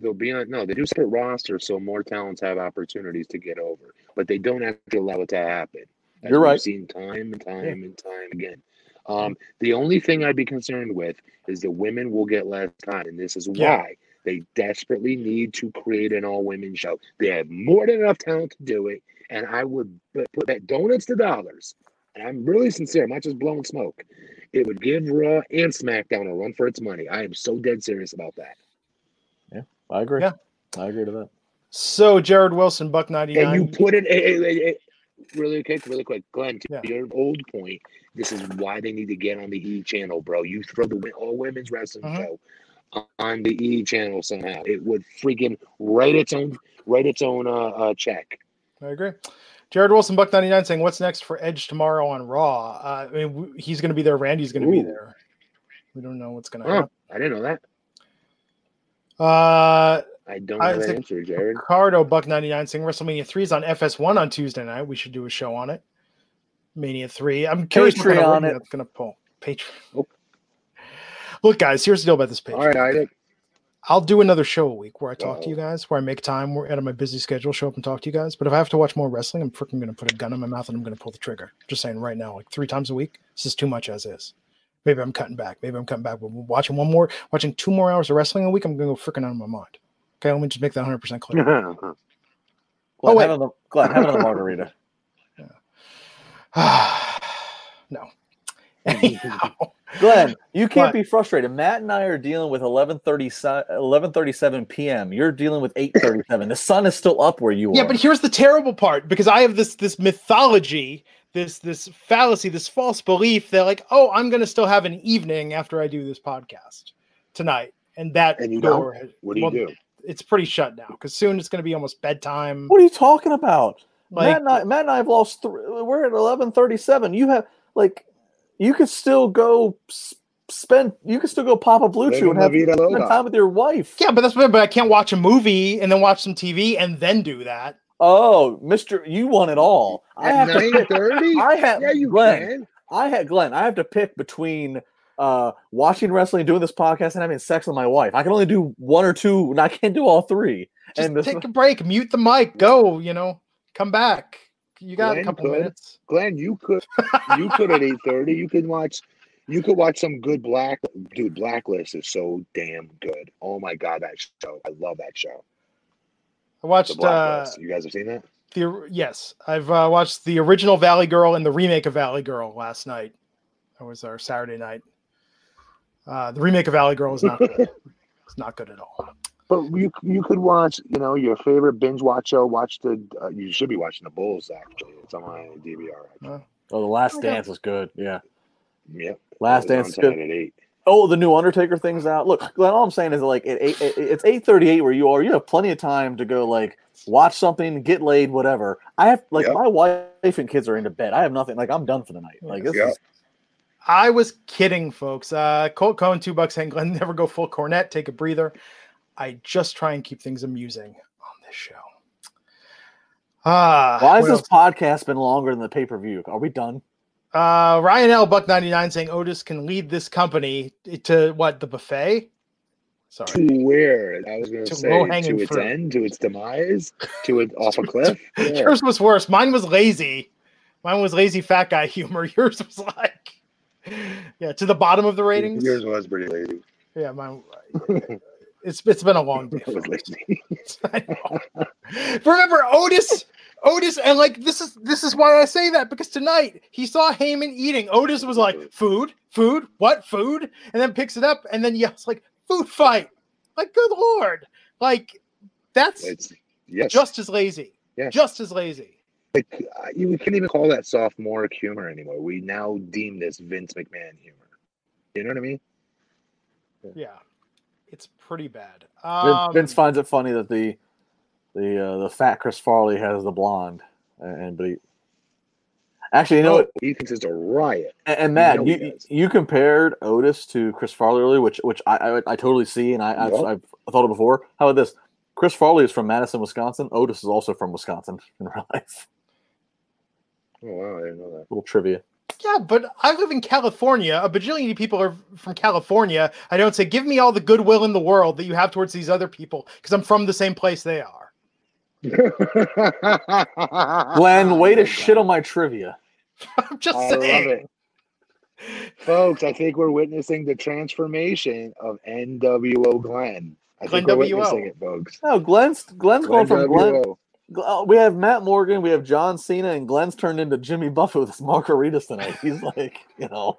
S2: they'll be on. No, they do separate rosters so more talents have opportunities to get over, but they don't actually allow it to happen. as
S3: You're right.
S2: Seen time and time and time again. Um, the only thing I'd be concerned with is the women will get less time, and this is
S1: Yeah.
S2: Why they desperately need to create an all-women show. They have more than enough talent to do it, and I would put put that donuts to dollars. And I'm really sincere, I'm not just blowing smoke. It would give Raw and SmackDown a run for its money. I am so dead serious about that.
S3: Yeah, I agree
S1: Yeah.
S3: i agree to that
S1: So Jared Wilson, Buck ninety
S2: And you put it eh, eh, eh, really quick, really quick, Glenn. To
S1: Yeah.
S2: your old point, this is why they need to get on the E channel, bro. You throw the all women's wrestling
S1: Mhm.
S2: show on the E channel somehow. It would freaking write its own, write its own uh, uh check.
S1: I agree. Jared Wilson, Buck ninety nine, saying, "What's next for Edge tomorrow on Raw?" Uh, I mean, w- he's going to be there. Randy's going to be there. We don't know what's going to
S2: Huh,
S1: happen.
S2: I didn't know that.
S1: Uh,
S2: I don't know that answer, Jared.
S1: Ricardo, Buck ninety nine, saying WrestleMania three is on FS1 on Tuesday night. We should do a show on it. Mania three. I'm curious what kind of
S3: Patreon it.
S1: that's going to pull. Patreon.
S2: Oh.
S1: Look, guys, here's the deal about this page.
S2: All right, Isaac.
S1: I'll do another show a week where I talk to
S2: Uh-oh.
S1: you guys, where I make time where out of my busy schedule, show up and talk to you guys. But if I have to watch more wrestling, I'm freaking going to put a gun in my mouth and I'm going to pull the trigger. Just saying right now, like three times a week, this is too much as is. Maybe I'm cutting back. Maybe I'm cutting back. But watching one more, watching two more hours of wrestling a week, I'm going to go freaking out of my mind. Okay, let me just make that 100% clear.
S3: Glenn,
S1: Oh, wait.
S3: have another, Glenn, have another margarita
S1: no. Anyhow,
S3: Glenn, you can't
S1: What?
S3: be frustrated. Matt and I are dealing with 11:37 p.m. You're dealing with 8:37. the sun is still up where you
S1: yeah,
S3: are.
S1: Yeah, but here's the terrible part because I have this this mythology, this this fallacy, this false belief that like, oh, I'm going to still have an evening after I do this podcast tonight, and that
S2: And you
S1: door has-
S2: What do you
S1: well,
S2: do?
S1: It's pretty shut now because soon it's going to be almost bedtime.
S3: what are you talking about?
S1: Like,
S3: Matt, and I, Matt and I have lost. Th- we're at eleven thirty-seven. You have like, you could still go spend. You could still go pop a
S2: BlueChew
S3: and have
S2: La Vida
S3: spend
S2: Loca.
S3: time with your wife.
S1: yeah, but that's but I can't watch a movie and then watch some TV and then do that.
S3: Oh, Mister, you want it all. I have
S2: At
S3: to. Pick,
S2: thirty?
S3: I have.
S2: Yeah, you
S3: Glenn,
S2: can.
S3: I had Glenn. I have to pick between uh watching wrestling, doing this podcast, and having sex with my wife. I can only do one or two, and I can't do all three.
S1: Just
S3: and this,
S1: take a break, mute the mic, go. You know, come back. You got a couple
S2: could.
S1: minutes.
S2: Glenn, you could you could at eight thirty. You could watch you could watch some good black dude. Blacklist is so damn good. Oh my god, that show! I love that show.
S1: I watched uh,
S2: you guys have seen that?
S1: the yes, I've uh, watched the original Valley Girl and the remake of Valley Girl last night. That was our Saturday night. Uh, the remake of Valley Girl is not good. it's not good at all.
S2: But you you could watch you know your favorite binge watch show. Watch the uh, you should be watching the Bulls actually. It's on my DVR. Actually.
S3: oh, the Last
S1: Okay.
S3: Dance is good. Yeah,
S2: Yep.
S3: Last
S2: It was on
S3: Dance is good.
S2: tonight at eight.
S3: Oh, the new Undertaker thing's out. Look, Glenn, all I'm saying is like it, it, it's eight thirty eight where you are. You have plenty of time to go like watch something, get laid, whatever. I have like
S2: Yep.
S3: my wife and kids are into bed. I have nothing. Like I'm done for the night. Like this
S2: Yep.
S3: is
S1: I was kidding, folks. Uh, Colt Cohen, two bucks. Hank Glenn, never go full Cornette. Take a breather. I just try and keep things amusing on this show. Ah,
S3: why has this
S1: else?
S3: podcast been longer than the pay per view? Are we done?
S1: Uh, Ryan L. Buck ninety nine saying Otis can lead this company to what the buffet. Sorry,
S2: To where? I was going
S1: To
S2: to say to its
S1: fruit.
S2: end, to its demise, to it off a cliff. Yeah.
S1: yours was worse. Mine was lazy. Mine was lazy fat guy humor. Yours was like, yeah, to the bottom of the ratings.
S2: Yours was pretty lazy.
S1: Yeah, mine. It's it's been a long day.
S2: It was
S1: folks.
S2: lazy.
S1: I know. Remember Otis? Otis, and like this is this is why I say that because tonight he saw Heyman eating. Otis was like, "Food, food, what food?" And then picks it up and then yells like, "Food fight!" Like, good lord, like that's
S2: It's yes.
S1: just as lazy.
S2: Yeah.
S1: Just as lazy.
S2: like you can't even call that sophomoric humor anymore. We now deem this Vince McMahon humor. You know what I mean?
S1: Yeah, it's pretty bad.
S3: Vince,
S1: Um,
S3: Vince finds it funny that the the uh, the fat Chris Farley has the blonde, and, and but he actually you know
S2: Oh,
S3: what
S2: he thinks it's a riot.
S3: And, and Matt,
S2: know he
S3: you you compared Otis to Chris Farley earlier, which which I I, I totally see, and I I've, I've thought of before. How about this? Chris Farley is from Madison, Wisconsin. Otis is also from Wisconsin in real life.
S2: Oh wow, I didn't know that.
S3: A Little trivia.
S1: Yeah, but I live in California. A bajillion people are from California. I don't say, give me all the goodwill in the world that you have towards these other people because I'm from the same place they are.
S3: Glenn, way to shit on my trivia.
S1: I'm just
S2: I love
S1: saying.
S2: it. Folks, I think we're witnessing the transformation of NWO Glenn. I think
S1: Glenn
S2: we're
S1: WO.
S2: witnessing it, folks.
S3: No, Glenn's Glenn's going
S2: Glenn
S3: from Glenn.
S2: WO.
S3: Gl- oh, We have Matt Morgan, we have John Cena, and Glenn's turned into Jimmy Buffett with his margaritas tonight. He's like, you know,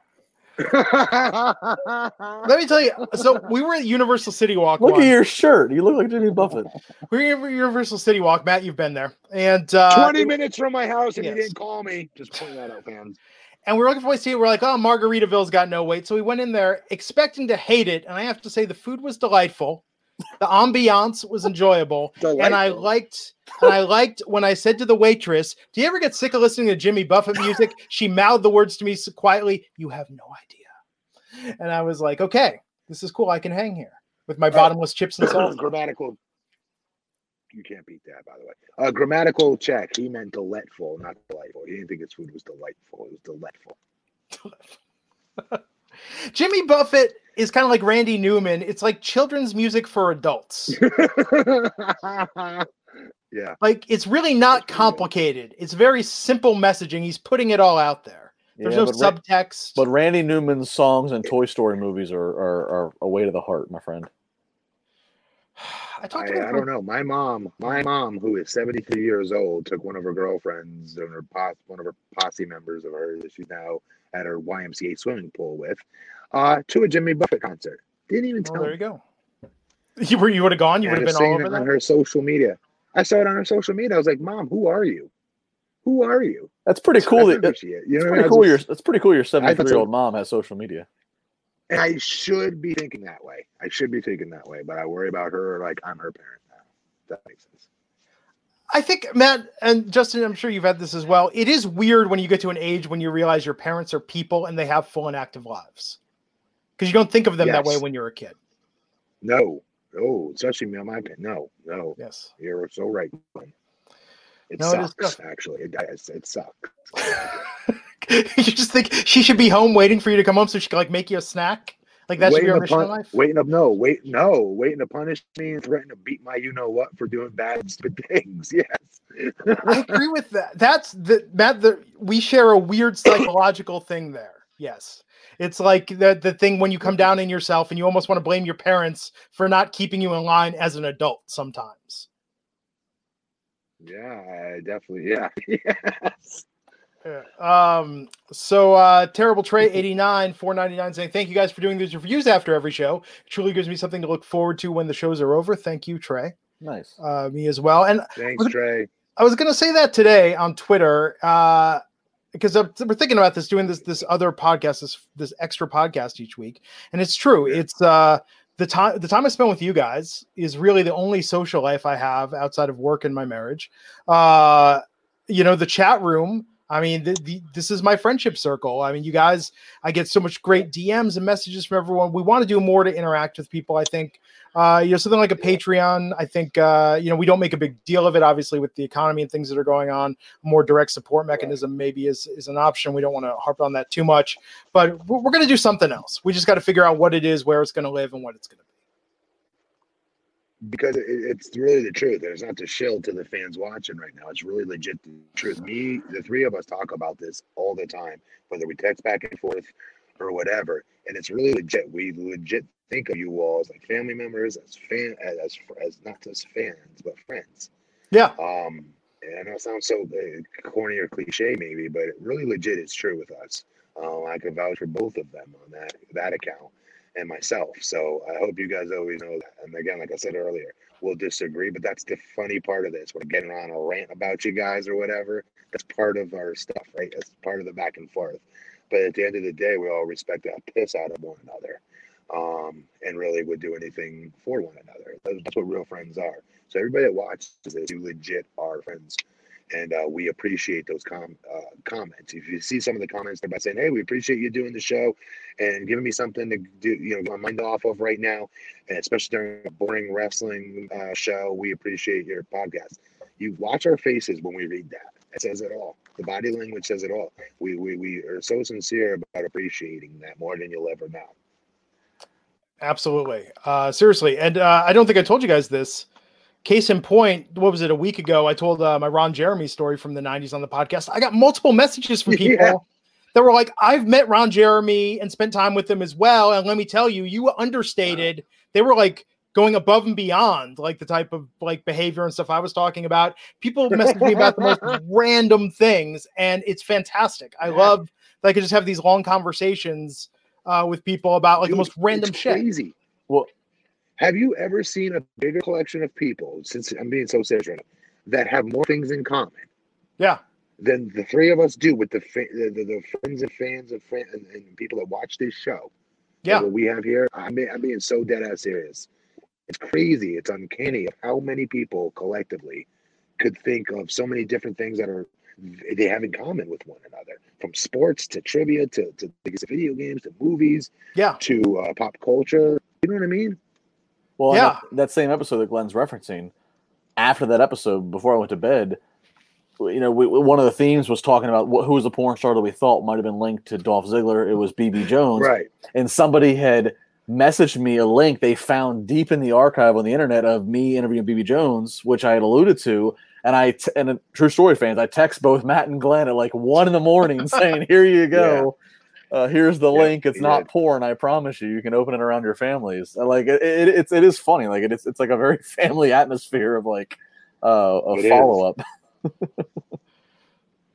S1: Let me tell you. So we were at Universal City Walk.
S3: look
S1: once.
S3: at your shirt. You look like Jimmy Buffett.
S1: We were at Universal City Walk. Matt, you've been there, and uh,
S2: 20 minutes from my house and
S1: Yes.
S2: you didn't call me. Just point that out, fans.
S1: and we were looking for a seat. We're like, oh, Margaritaville's got no wait. So we went in there expecting to hate it. And I have to say, the food was delightful. The ambiance was enjoyable. And I liked, and I liked when I said to the waitress, Do you ever get sick of listening to Jimmy Buffett music? She mouthed the words to me so quietly, You have no idea. And I was like, Okay, this is cool. I can hang here with my
S2: right.
S1: bottomless chips and salsa.
S2: grammatical. You can't beat that, by the way. Uh, grammatical check. He meant delightful, not delightful. He didn't think his food was delightful. It was delightful.
S1: Jimmy Buffett is kind of like Randy Newman. It's like children's music for adults.
S2: yeah.
S1: like it's really not
S2: That's pretty good.
S1: complicated. It's very simple messaging. He's putting it all out there. There's
S3: Yeah,
S1: no
S3: but Ra-
S1: subtext.
S3: But Randy Newman's songs and Toy Story movies are are, are a way to the heart, my friend.
S1: I
S2: I,
S1: talked to him
S2: I don't know. My mom, my mom, who is 73 years old, took one of her girlfriends and her pos- one of her posse members of hers she's now at her YMCA swimming pool with, uh, to a Jimmy Buffett concert. Didn't even
S1: Well,
S2: tell
S1: there
S2: me.
S1: you go. You were you would have gone. You would have been all over
S2: it on
S1: that.
S2: her social media. I saw it on her social media. I was like, "Mom, who are you? Who are you?"
S3: That's pretty cool.
S2: I
S3: That, that's
S2: appreciate. You know, what
S3: pretty
S2: mean?
S3: cool.
S2: I
S3: Your
S2: just-
S3: that's pretty cool. Your seventy
S2: so.
S3: three year old mom has social media.
S2: and I should be thinking that way. I should be thinking that way, but I worry about her like I'm her parent now. That makes sense.
S1: I think Matt and Justin, I'm sure you've had this as well. It is weird when you get to an age when you realize your parents are people and they have full and active lives. Because you don't think of them that way when you're a kid.
S2: No, no, especially me on my opinion. No, no,
S1: Yes.
S2: you're so right. It
S1: No,
S2: sucks.
S1: tough.
S2: actually, it does. It sucks.
S1: you just think she should be home waiting for you to come home so she can like make you a snack. Like that should be
S2: waiting
S1: your mission in
S2: pun-
S1: life.
S2: waiting to no, wait, no, waiting to punish me and threaten to beat my you know what for doing bad stupid things. Yes.
S1: I agree with that. That's the Matt. The, we share a weird psychological thing there. Yes, it's like the the thing when you come down in yourself and you almost want to blame your parents for not keeping you in line as an adult. Sometimes.
S2: Yeah, I definitely. Yeah. yes.
S1: Yeah. Um. So, uh, terrible Trey eighty nine four ninety nine saying thank you guys for doing these reviews after every show. It truly gives me something to look forward to when the shows are over. Thank you, Trey.
S3: Nice.
S1: Uh, me as well. And
S2: Thanks, Trey.
S1: I was going to say that today on Twitter uh, because I'm, we're thinking about this, doing this this other podcast, this this extra podcast each week, and it's true. It's uh, the time the time I spend with you guys is really the only social life I have outside of work and my marriage. Uh, you know, the chat room. I mean, the, the, this is my friendship circle. I mean, you guys, I get so much great DMs and messages from everyone. We want to do more to interact with people. I think, uh, you know, something like a Patreon. I think, uh, you know, we don't make a big deal of it. Obviously, with the economy and things that are going on, more direct support mechanism maybe is is an option. We don't want to harp on that too much, but we're, we're going to do something else. We just got to figure out what it is, where it's going to live, and what it's going to be
S2: because it, it's really the truth. And it's not to shill to the fans watching right now. It's really legit the truth. Me, the three of us talk about this all the time, whether we text back and forth or whatever. And it's really legit. We legit think of you all as like family members, as fan, as as, as not just fans but friends.
S1: Yeah.
S2: Um, and I know it sounds so uh, corny or cliche, maybe, but really legit, it's true with us. Uh, I can vouch for both of them on that that account and myself. So I hope you guys always know that. And again, like I said earlier, we'll disagree, but that's the funny part of this. We're getting on a rant about you guys or whatever. That's part of our stuff, right? That's part of the back and forth. But at the end of the day, we all respect that piss out of one another. Um, and really would do anything for one another. That's what real friends are. So everybody that watches this, you legit are friends and uh, we appreciate those com- uh, comments. If you see some of the comments about saying, "Hey, we appreciate you doing the show and giving me something to do, you know, my mind off of right now," and especially during a boring wrestling uh, show, we appreciate your podcast. You watch our faces when we read that. It says it all. The body language says it all. We we we are so sincere about appreciating that more than you'll ever know.
S1: Absolutely, uh, seriously, and uh, I don't think I told you guys this Case in point, what was it a week ago? I told uh, my Ron Jeremy story from the 90s on the podcast. I got multiple messages from people yeah. that were like, I've met Ron Jeremy and spent time with him as well. And let me tell you, you understated. Wow. They were like going above and beyond, like the type of like behavior and stuff I was talking about. People message me about the most random things, and it's fantastic. I yeah. love that I could just have these long conversations uh, with people about like Dude, the most random shit.
S2: Crazy. Well, have you ever seen a bigger collection of people, since I'm being so serious right now, that have more things in common?
S1: Yeah.
S2: Than the three of us do with the the, the, the, friends and fans of and, and, people that watch this show.
S1: Yeah.
S2: What we have here, I'm being, I'm being so dead ass serious. It's crazy. It's uncanny how many people collectively could think of so many different things that are they have in common with one another from sports to trivia to, to video games to movies
S1: yeah
S2: to uh, pop culture you know what i mean
S3: well, yeah, that, that, same episode that Glenn's referencing. After that episode, before I went to bed, you know, we, one of the themes was talking about what, who was the porn star that we thought might have been linked to Dolph Ziggler. It was BB Jones,
S2: right?
S3: And somebody had messaged me a link they found deep in the archive on the internet of me interviewing BB Jones, which I had alluded to. And I t- and a, true story fans, I text both Matt and Glenn at like one in the morning saying, "Here you go." Uh, here's the link. It's not did. porn. I promise you. You can open it around your families. Like it, it, it's it is funny. Like it, it's it's like a very family atmosphere of like uh, a follow up.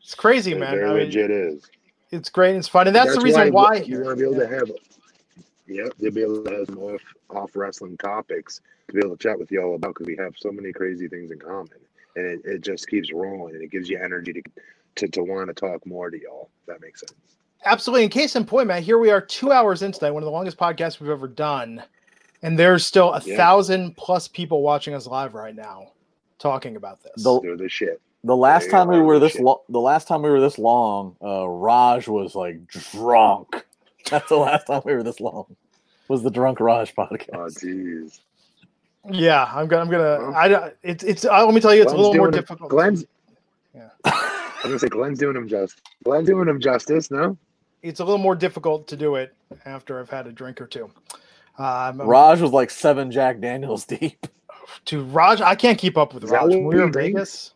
S1: it's crazy, man.
S2: Very I mean, legit is.
S1: It's great. It's fun, and that's, that's the reason why, why
S2: you want to be able yeah. to have. Yep, you'll be able to have some off off wrestling topics to be able to chat with y'all about because we have so many crazy things in common, and it, it just keeps rolling, and it gives you energy to to, to want to talk more to y'all. If that makes sense.
S1: Absolutely. In case in point, Matt, here we are two hours into that, one of the longest podcasts we've ever done. And there's still a yeah. thousand plus people watching us live right now talking about this.
S2: The, They're the shit.
S3: The last time we were this long, the last time we were this long, uh, Raj was like drunk. That's the last time we were this long. Was the drunk Raj podcast?
S2: Oh, jeez.
S1: Yeah, I'm gonna. I'm gonna. I. Don't. It's. It's. Uh, let me tell you, it's Glenn's a little more difficult.
S2: Glenn's. Yeah. I was gonna say Glenn's doing him justice. Glenn's doing him justice. No
S1: it's a little more difficult to do it after I've had a drink or two.
S3: Um, Raj was like seven Jack Daniels deep.
S1: To Raj, I can't keep up with Raj. When we were in Vegas.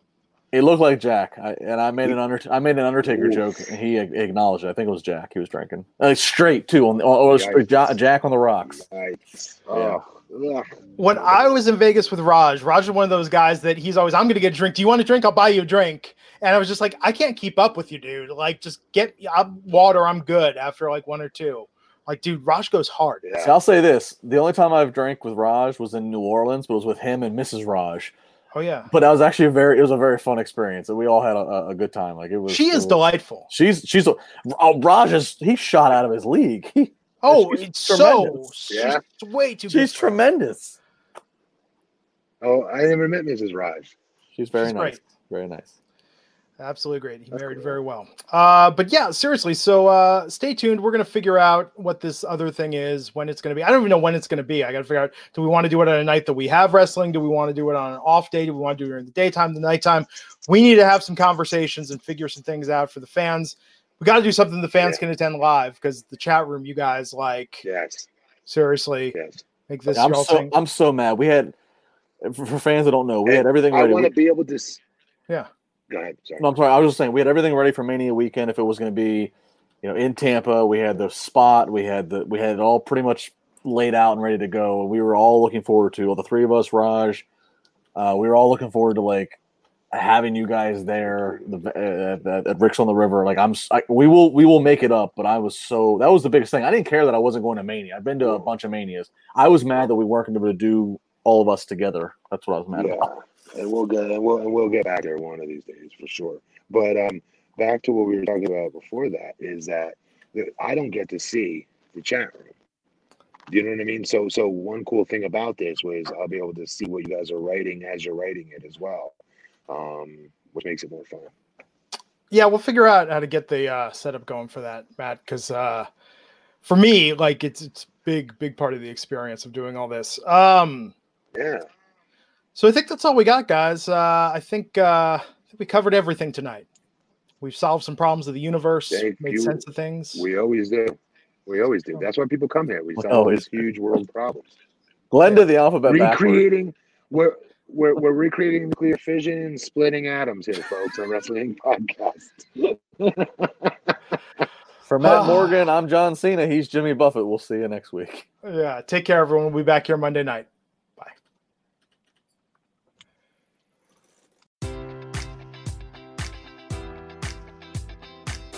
S3: It looked like Jack, I, and I made an under I made an Undertaker Oof. joke, and he acknowledged it. I think it was Jack. He was drinking like straight too on, or, or Jack on the rocks.
S2: Oh.
S1: Yeah. When I was in Vegas with Raj, Raj is one of those guys that he's always, I'm going to get a drink. Do you want a drink? I'll buy you a drink. And I was just like, I can't keep up with you, dude. Like, just get I'm water. I'm good after like one or two. Like, dude, Raj goes hard.
S3: Yeah. So I'll say this: the only time I've drank with Raj was in New Orleans, but it was with him and Mrs. Raj.
S1: Oh yeah.
S3: But that was actually a very it was a very fun experience, and we all had a, a good time. Like it was.
S1: She is
S3: was,
S1: delightful.
S3: She's she's a oh, Raj is he's shot out of his league. He
S1: Oh, it's
S3: tremendous.
S1: so
S2: Yeah.
S1: she's way too.
S3: She's
S1: good
S3: tremendous.
S2: Oh, I never met Mrs. Raj.
S3: She's very
S1: She's
S3: nice.
S1: great.
S3: Very nice.
S1: Absolutely great. He
S2: That's
S1: married
S2: cool.
S1: very well. Uh, but yeah, seriously. So uh, stay tuned. We're gonna figure out what this other thing is, when it's gonna be. I don't even know when it's gonna be. I gotta figure out. Do we want to do it on a night that we have wrestling? Do we want to do it on an off day? Do we want to do it during the daytime, the nighttime? We need to have some conversations and figure some things out for the fans. We got to do something the fans
S2: Yeah.
S1: can attend live because the chat room, you guys, like
S2: Yes,
S1: seriously,
S2: yes.
S1: make this
S3: I'm so
S1: thing.
S3: I'm so mad. We had for, for fans that don't know, we
S2: Hey,
S3: had everything
S2: I
S3: ready.
S2: want to be able to.
S1: Yeah.
S2: Go ahead. Sorry.
S3: No, I'm sorry. I was just saying we had everything ready for Mania weekend. If it was going to be, you know, in Tampa, we had the spot, we had the, we had it all pretty much laid out and ready to go. We were all looking forward to. Well, the three of us, Raj, uh, we were all looking forward to like having you guys there the, uh, at, at Rick's on the River. Like I'm, I, we will, we will make it up. But I was so that was the biggest thing. I didn't care that I wasn't going to Mania. I've been to a bunch of Manias. I was mad that we weren't going to be able to do all of us together. That's what I was mad
S2: yeah,
S3: about.
S2: And we'll get and we'll and we'll get back there one of these days for sure. But um, back to what we were talking about before that is that I don't get to see the chat room. You know what I mean? So so one cool thing about this was I'll be able to see what you guys are writing as you're writing it as well, um, which makes it more fun.
S1: yeah, we'll figure out how to get the uh, setup going for that, Matt. Because uh, for me, like it's it's big big part of the experience of doing all this. Um,
S2: Yeah.
S1: So I think that's all we got, guys. Uh, I think uh, we covered everything tonight. We've solved some problems of the universe,
S2: Thank
S1: made
S2: you.
S1: sense of things.
S2: We always do. We always do. That's why people come here. We
S3: We
S2: solve
S3: always
S2: these huge world problems.
S3: Glenda, did the alphabet backwards.
S2: recreating we're, we're we're recreating nuclear fission and splitting atoms here, folks, on Wrestling Podcast.
S3: For Matt Morgan, I'm John Cena. He's Jimmy Buffett. We'll see you next week.
S1: yeah, take care, everyone. We'll be back here Monday night.